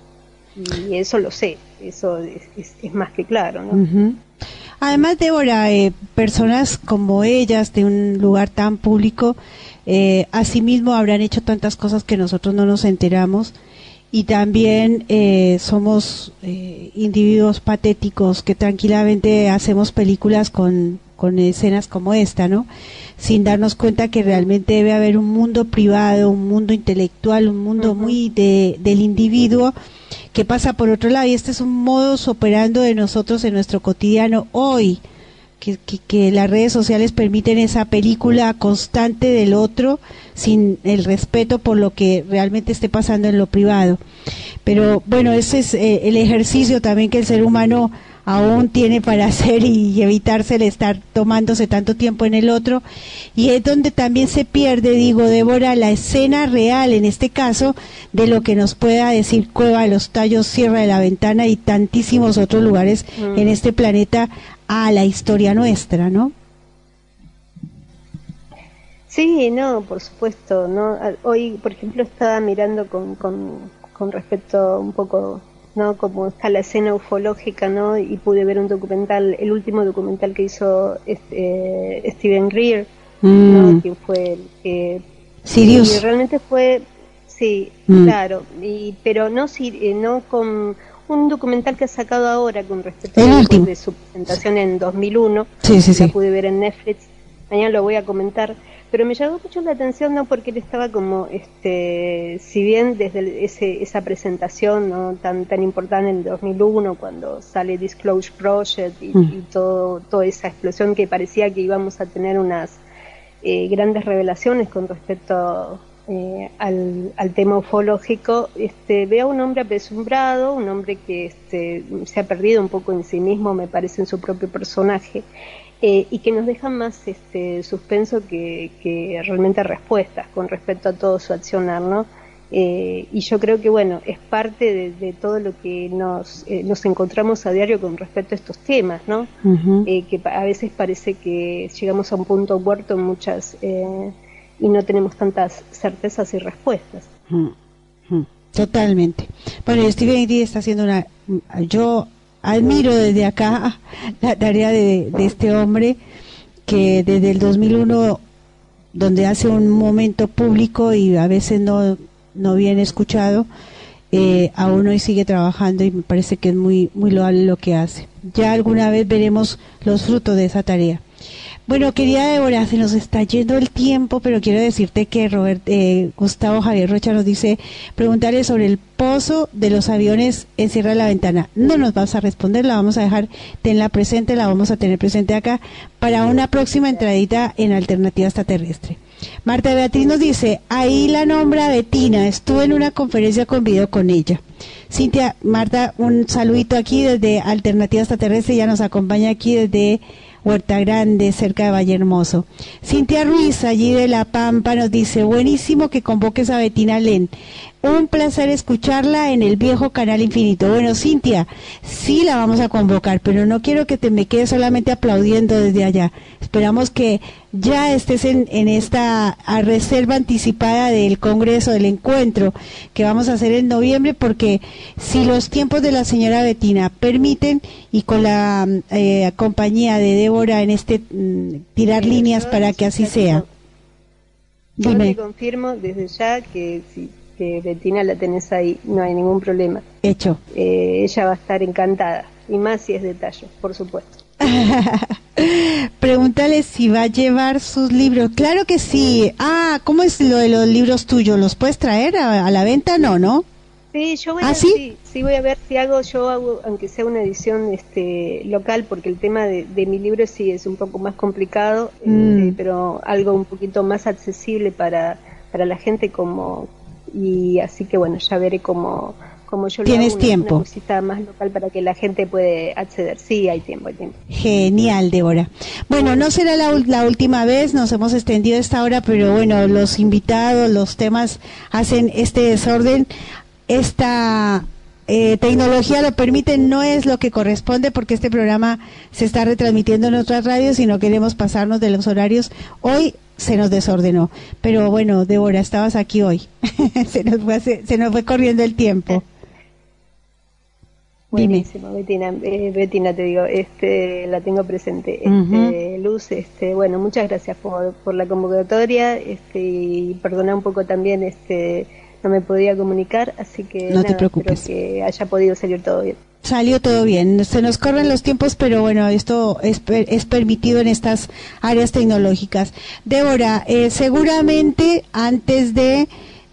Y eso lo sé, eso es, es- es más que claro, ¿no? Además, Débora, eh, personas como ellas de un lugar tan público, eh, asimismo habrán hecho tantas cosas que nosotros no nos enteramos. Y también eh, somos eh, individuos patéticos que tranquilamente hacemos películas con, con escenas como esta, ¿no? Sin darnos cuenta que realmente debe haber un mundo privado, un mundo intelectual, un mundo muy de, del individuo que pasa por otro lado. Y este es un modus operando de nosotros en nuestro cotidiano hoy que, que, las redes sociales permiten esa película constante del otro sin el respeto por lo que realmente esté pasando en lo privado. Pero bueno, ese es eh, el ejercicio también que el ser humano aún tiene para hacer y evitarse el estar tomándose tanto tiempo en el otro. Y es donde también se pierde, digo, Débora, la escena real, en este caso, de lo que nos pueda decir Cueva de los Tallos, Sierra de la Ventana y tantísimos otros lugares mm. en este planeta a la historia nuestra, ¿no? Sí, no, por supuesto, no. Hoy, por ejemplo, estaba mirando con, con, con respecto un poco ¿no? Como está la escena ufológica, ¿no? Y pude ver un documental, el último documental que hizo este, Steven Greer, ¿no? Mm. fue el que... Sirius. Y realmente fue, sí, mm. claro, y, pero no, eh, no con un documental que ha sacado ahora con respecto a de su presentación en 2001, sí, sí, sí. pude ver en Netflix, mañana lo voy a comentar, pero me llamó mucho la atención no porque él estaba como este si bien desde ese, esa presentación no tan tan importante en el 2001 cuando sale Disclosure Project y, mm. todo toda esa explosión que parecía que íbamos a tener unas eh, grandes revelaciones con respecto eh, al, al, tema ufológico, este, veo a un hombre apesumbrado, un hombre que este, se ha perdido un poco en sí mismo, me parece, en su propio personaje, eh, y que nos dejan más este, suspenso que, realmente respuestas con respecto a todo su accionar, ¿no? Eh, y yo creo que, bueno, es parte de, todo lo que nos, eh, nos encontramos a diario con respecto a estos temas, ¿no? que a veces parece que llegamos a un punto muerto en muchas y no tenemos tantas certezas y respuestas. Totalmente. Bueno, Steven D está haciendo una... Yo admiro desde acá la tarea de, este hombre que desde el 2001 donde hace un momento público y a veces no, no bien escuchado, eh, aún hoy sigue trabajando y me parece que es muy, muy loable lo que hace. Ya alguna vez veremos los frutos de esa tarea. Bueno, querida Débora, se nos está yendo el tiempo, pero quiero decirte que Robert, eh, Gustavo Javier Rocha nos dice, preguntarle sobre el pozo de los aviones en Sierra de la Ventana. No nos vas a responder, la vamos a dejar, tenla presente, la vamos a tener presente acá para una próxima entradita en Alternativa Extraterrestre. Marta Beatriz nos dice, ahí la nombra Betina, estuve en una conferencia con video con ella. Cintia, Marta, un saludito aquí desde Alternativa Extraterrestre, ya nos acompaña aquí desde Huerta Grande, cerca de Valle Hermoso. Cintia Ruiz, allí de La Pampa, nos dice, buenísimo que convoques a Betina Len. Un placer escucharla en el viejo canal infinito. Bueno, Cintia, sí la vamos a convocar, pero no quiero que te me quedes solamente aplaudiendo desde allá. Esperamos que ya estés en, en esta reserva anticipada del Congreso, del encuentro que vamos a hacer en noviembre, porque si los tiempos de la señora Betina permiten y con la eh, compañía de Débora en este mm, tirar líneas para que así sea. Yo te confirmo desde ya que si que Betina la tenés ahí, no hay ningún problema. Hecho. Eh, ella va a estar encantada, y más si es de tallo, por supuesto. Pregúntale si va a llevar sus libros. Claro que sí. Ah, ¿cómo es lo de los libros tuyos? ¿Los puedes traer a, la venta? No, ¿no? Sí, yo voy ¿Ah, a, ¿sí? sí, voy a ver si hago, yo hago, aunque sea una edición este, local, porque el tema de, mi libro sí es un poco más complicado, mm. este, pero algo un poquito más accesible para, para la gente como, y así que bueno, ya veré cómo, cómo yo lo ¿Tienes tiempo? Una más local para que la gente puede acceder. Sí, hay tiempo, hay tiempo. Genial, Débora. Bueno, no será la, la última vez, nos hemos extendido esta hora, pero bueno, los invitados, los temas hacen este desorden. Esta eh, tecnología lo permite, no es lo que corresponde porque este programa se está retransmitiendo en otras radios y no queremos pasarnos de los horarios. Hoy se nos desordenó. Pero bueno, Débora, estabas aquí hoy. se, nos fue, se, nos fue corriendo el tiempo. Buenísimo, Betina, eh, Betina, te digo, este, la tengo presente. Este, Luz, este, bueno, muchas gracias por, por la convocatoria, este, y perdona un poco también, este, no me podía comunicar, así que no te preocupes. espero que haya podido salir todo bien salió todo bien. Se nos corren los tiempos, pero bueno, esto es, es permitido en estas áreas tecnológicas. Débora, eh, seguramente antes de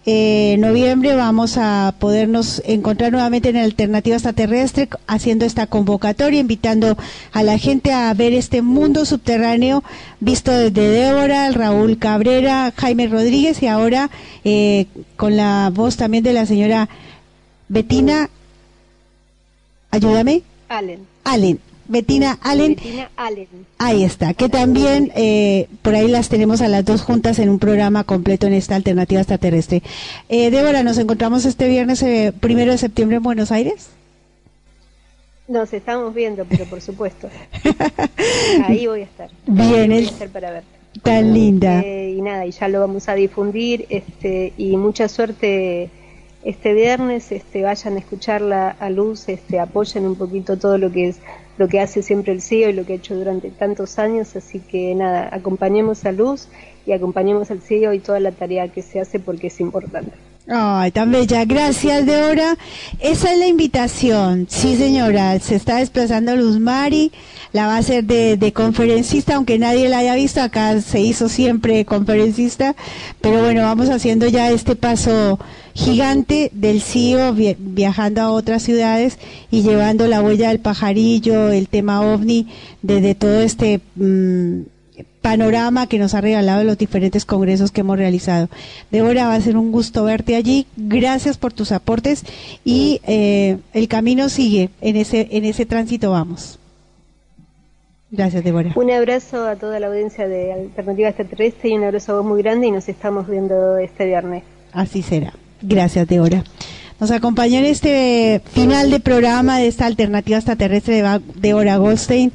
eh, noviembre vamos a podernos encontrar nuevamente en Alternativa Extraterrestre haciendo esta convocatoria, invitando a la gente a ver este mundo subterráneo visto desde Débora, Raúl Cabrera, Jaime Rodríguez y ahora eh, con la voz también de la señora Betina. Ayúdame. Allen. Allen. Betina Allen. Ahí está, que también eh, por ahí las tenemos a las dos juntas en un programa completo en esta alternativa extraterrestre. Eh, Débora, ¿nos encontramos este viernes eh, primero de septiembre en Buenos Aires? Nos estamos viendo, pero por supuesto. Ahí voy a estar. Bien, estar para ver. Tan linda. Eh, y nada, y ya lo vamos a difundir. Este, y mucha suerte este viernes. Este, vayan a escucharla a luz, este, apoyen un poquito todo lo que es lo que hace siempre el CIO y lo que ha hecho durante tantos años, así que nada, acompañemos a Luz y acompañemos al CIO y toda la tarea que se hace porque es importante. Ay, tan bella. Gracias, Deora. Esa es la invitación. Sí, señora. Se está desplazando Luz Mari. La va a hacer de, de, conferencista, aunque nadie la haya visto. Acá se hizo siempre conferencista. Pero bueno, vamos haciendo ya este paso gigante del CIO viajando a otras ciudades y llevando la huella del pajarillo, el tema ovni, desde todo este mm, panorama que nos ha regalado los diferentes congresos que hemos realizado. Débora, va a ser un gusto verte allí. Gracias por tus aportes y eh, el camino sigue. En ese, en ese tránsito vamos. Gracias, Débora. Un abrazo a toda la audiencia de Alternativa Extraterrestre y un abrazo a vos muy grande y nos estamos viendo este viernes. Así será. Gracias, Deora. Nos acompañó en este final de programa de esta alternativa extraterrestre de Deora Goldstein.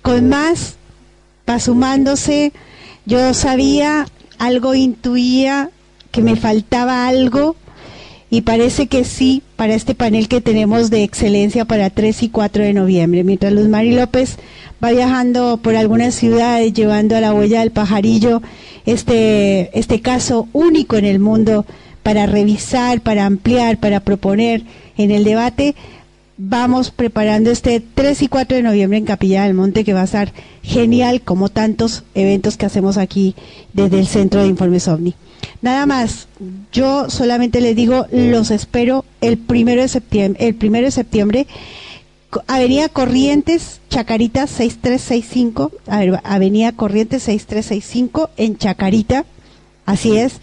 Con más, va sumándose. Yo sabía, algo intuía que me faltaba algo y parece que sí para este panel que tenemos de excelencia para 3 y 4 de noviembre. Mientras Luz Mari López va viajando por algunas ciudades llevando a la huella del pajarillo este, este caso único en el mundo para revisar, para ampliar, para proponer en el debate, vamos preparando este 3 y 4 de noviembre en Capilla del Monte, que va a estar genial, como tantos eventos que hacemos aquí desde el Centro de Informes OVNI. Nada más, yo solamente les digo, los espero el primero de septiembre, el primero de septiembre, Avenida Corrientes, Chacarita 6365, a ver, Avenida Corrientes 6365 en Chacarita, así es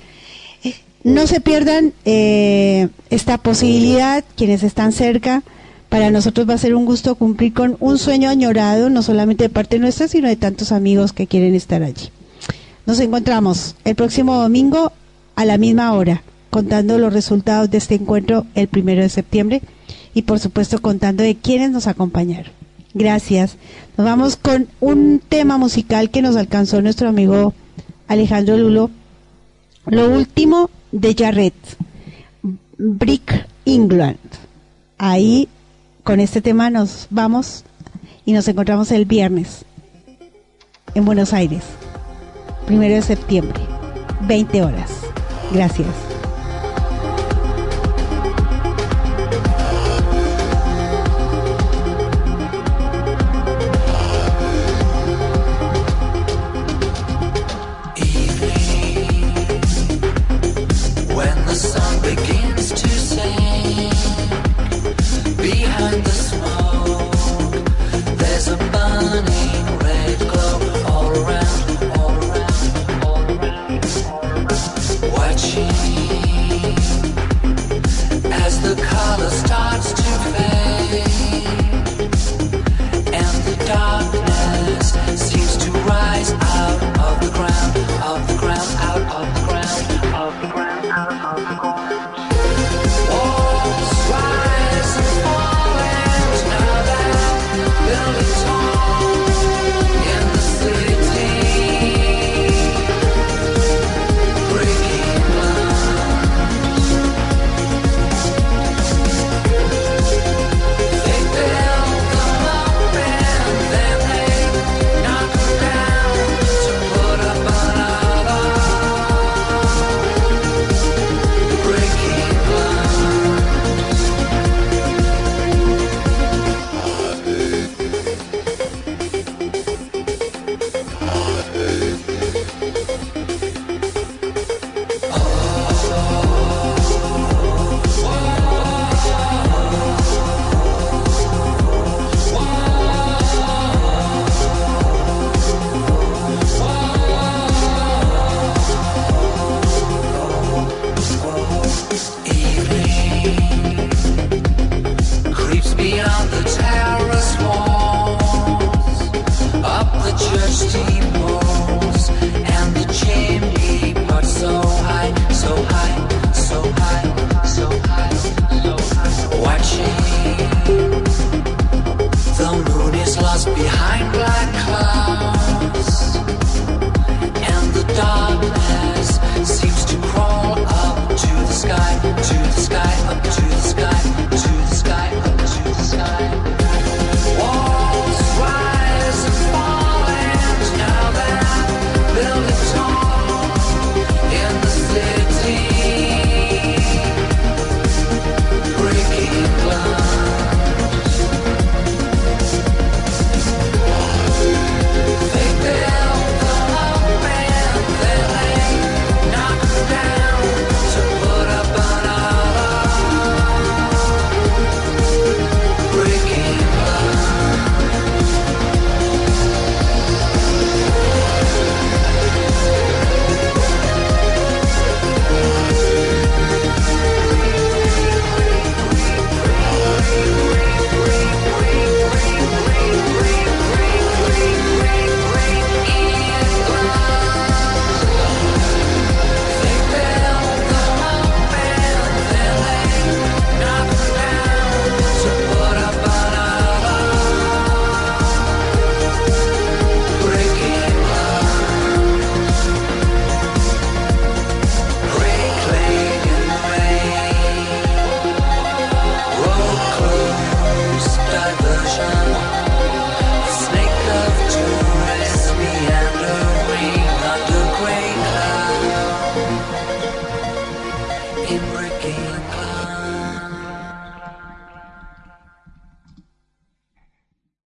no se pierdan eh, esta posibilidad, quienes están cerca. Para nosotros va a ser un gusto cumplir con un sueño añorado, no solamente de parte nuestra, sino de tantos amigos que quieren estar allí. Nos encontramos el próximo domingo a la misma hora, contando los resultados de este encuentro el primero de septiembre y por supuesto contando de quienes nos acompañaron. Gracias. Nos vamos con un tema musical que nos alcanzó nuestro amigo Alejandro Lulo. Lo último de Jarrett, Brick England. Ahí con este tema nos vamos y nos encontramos el viernes en Buenos Aires, primero de septiembre, 20 horas. Gracias.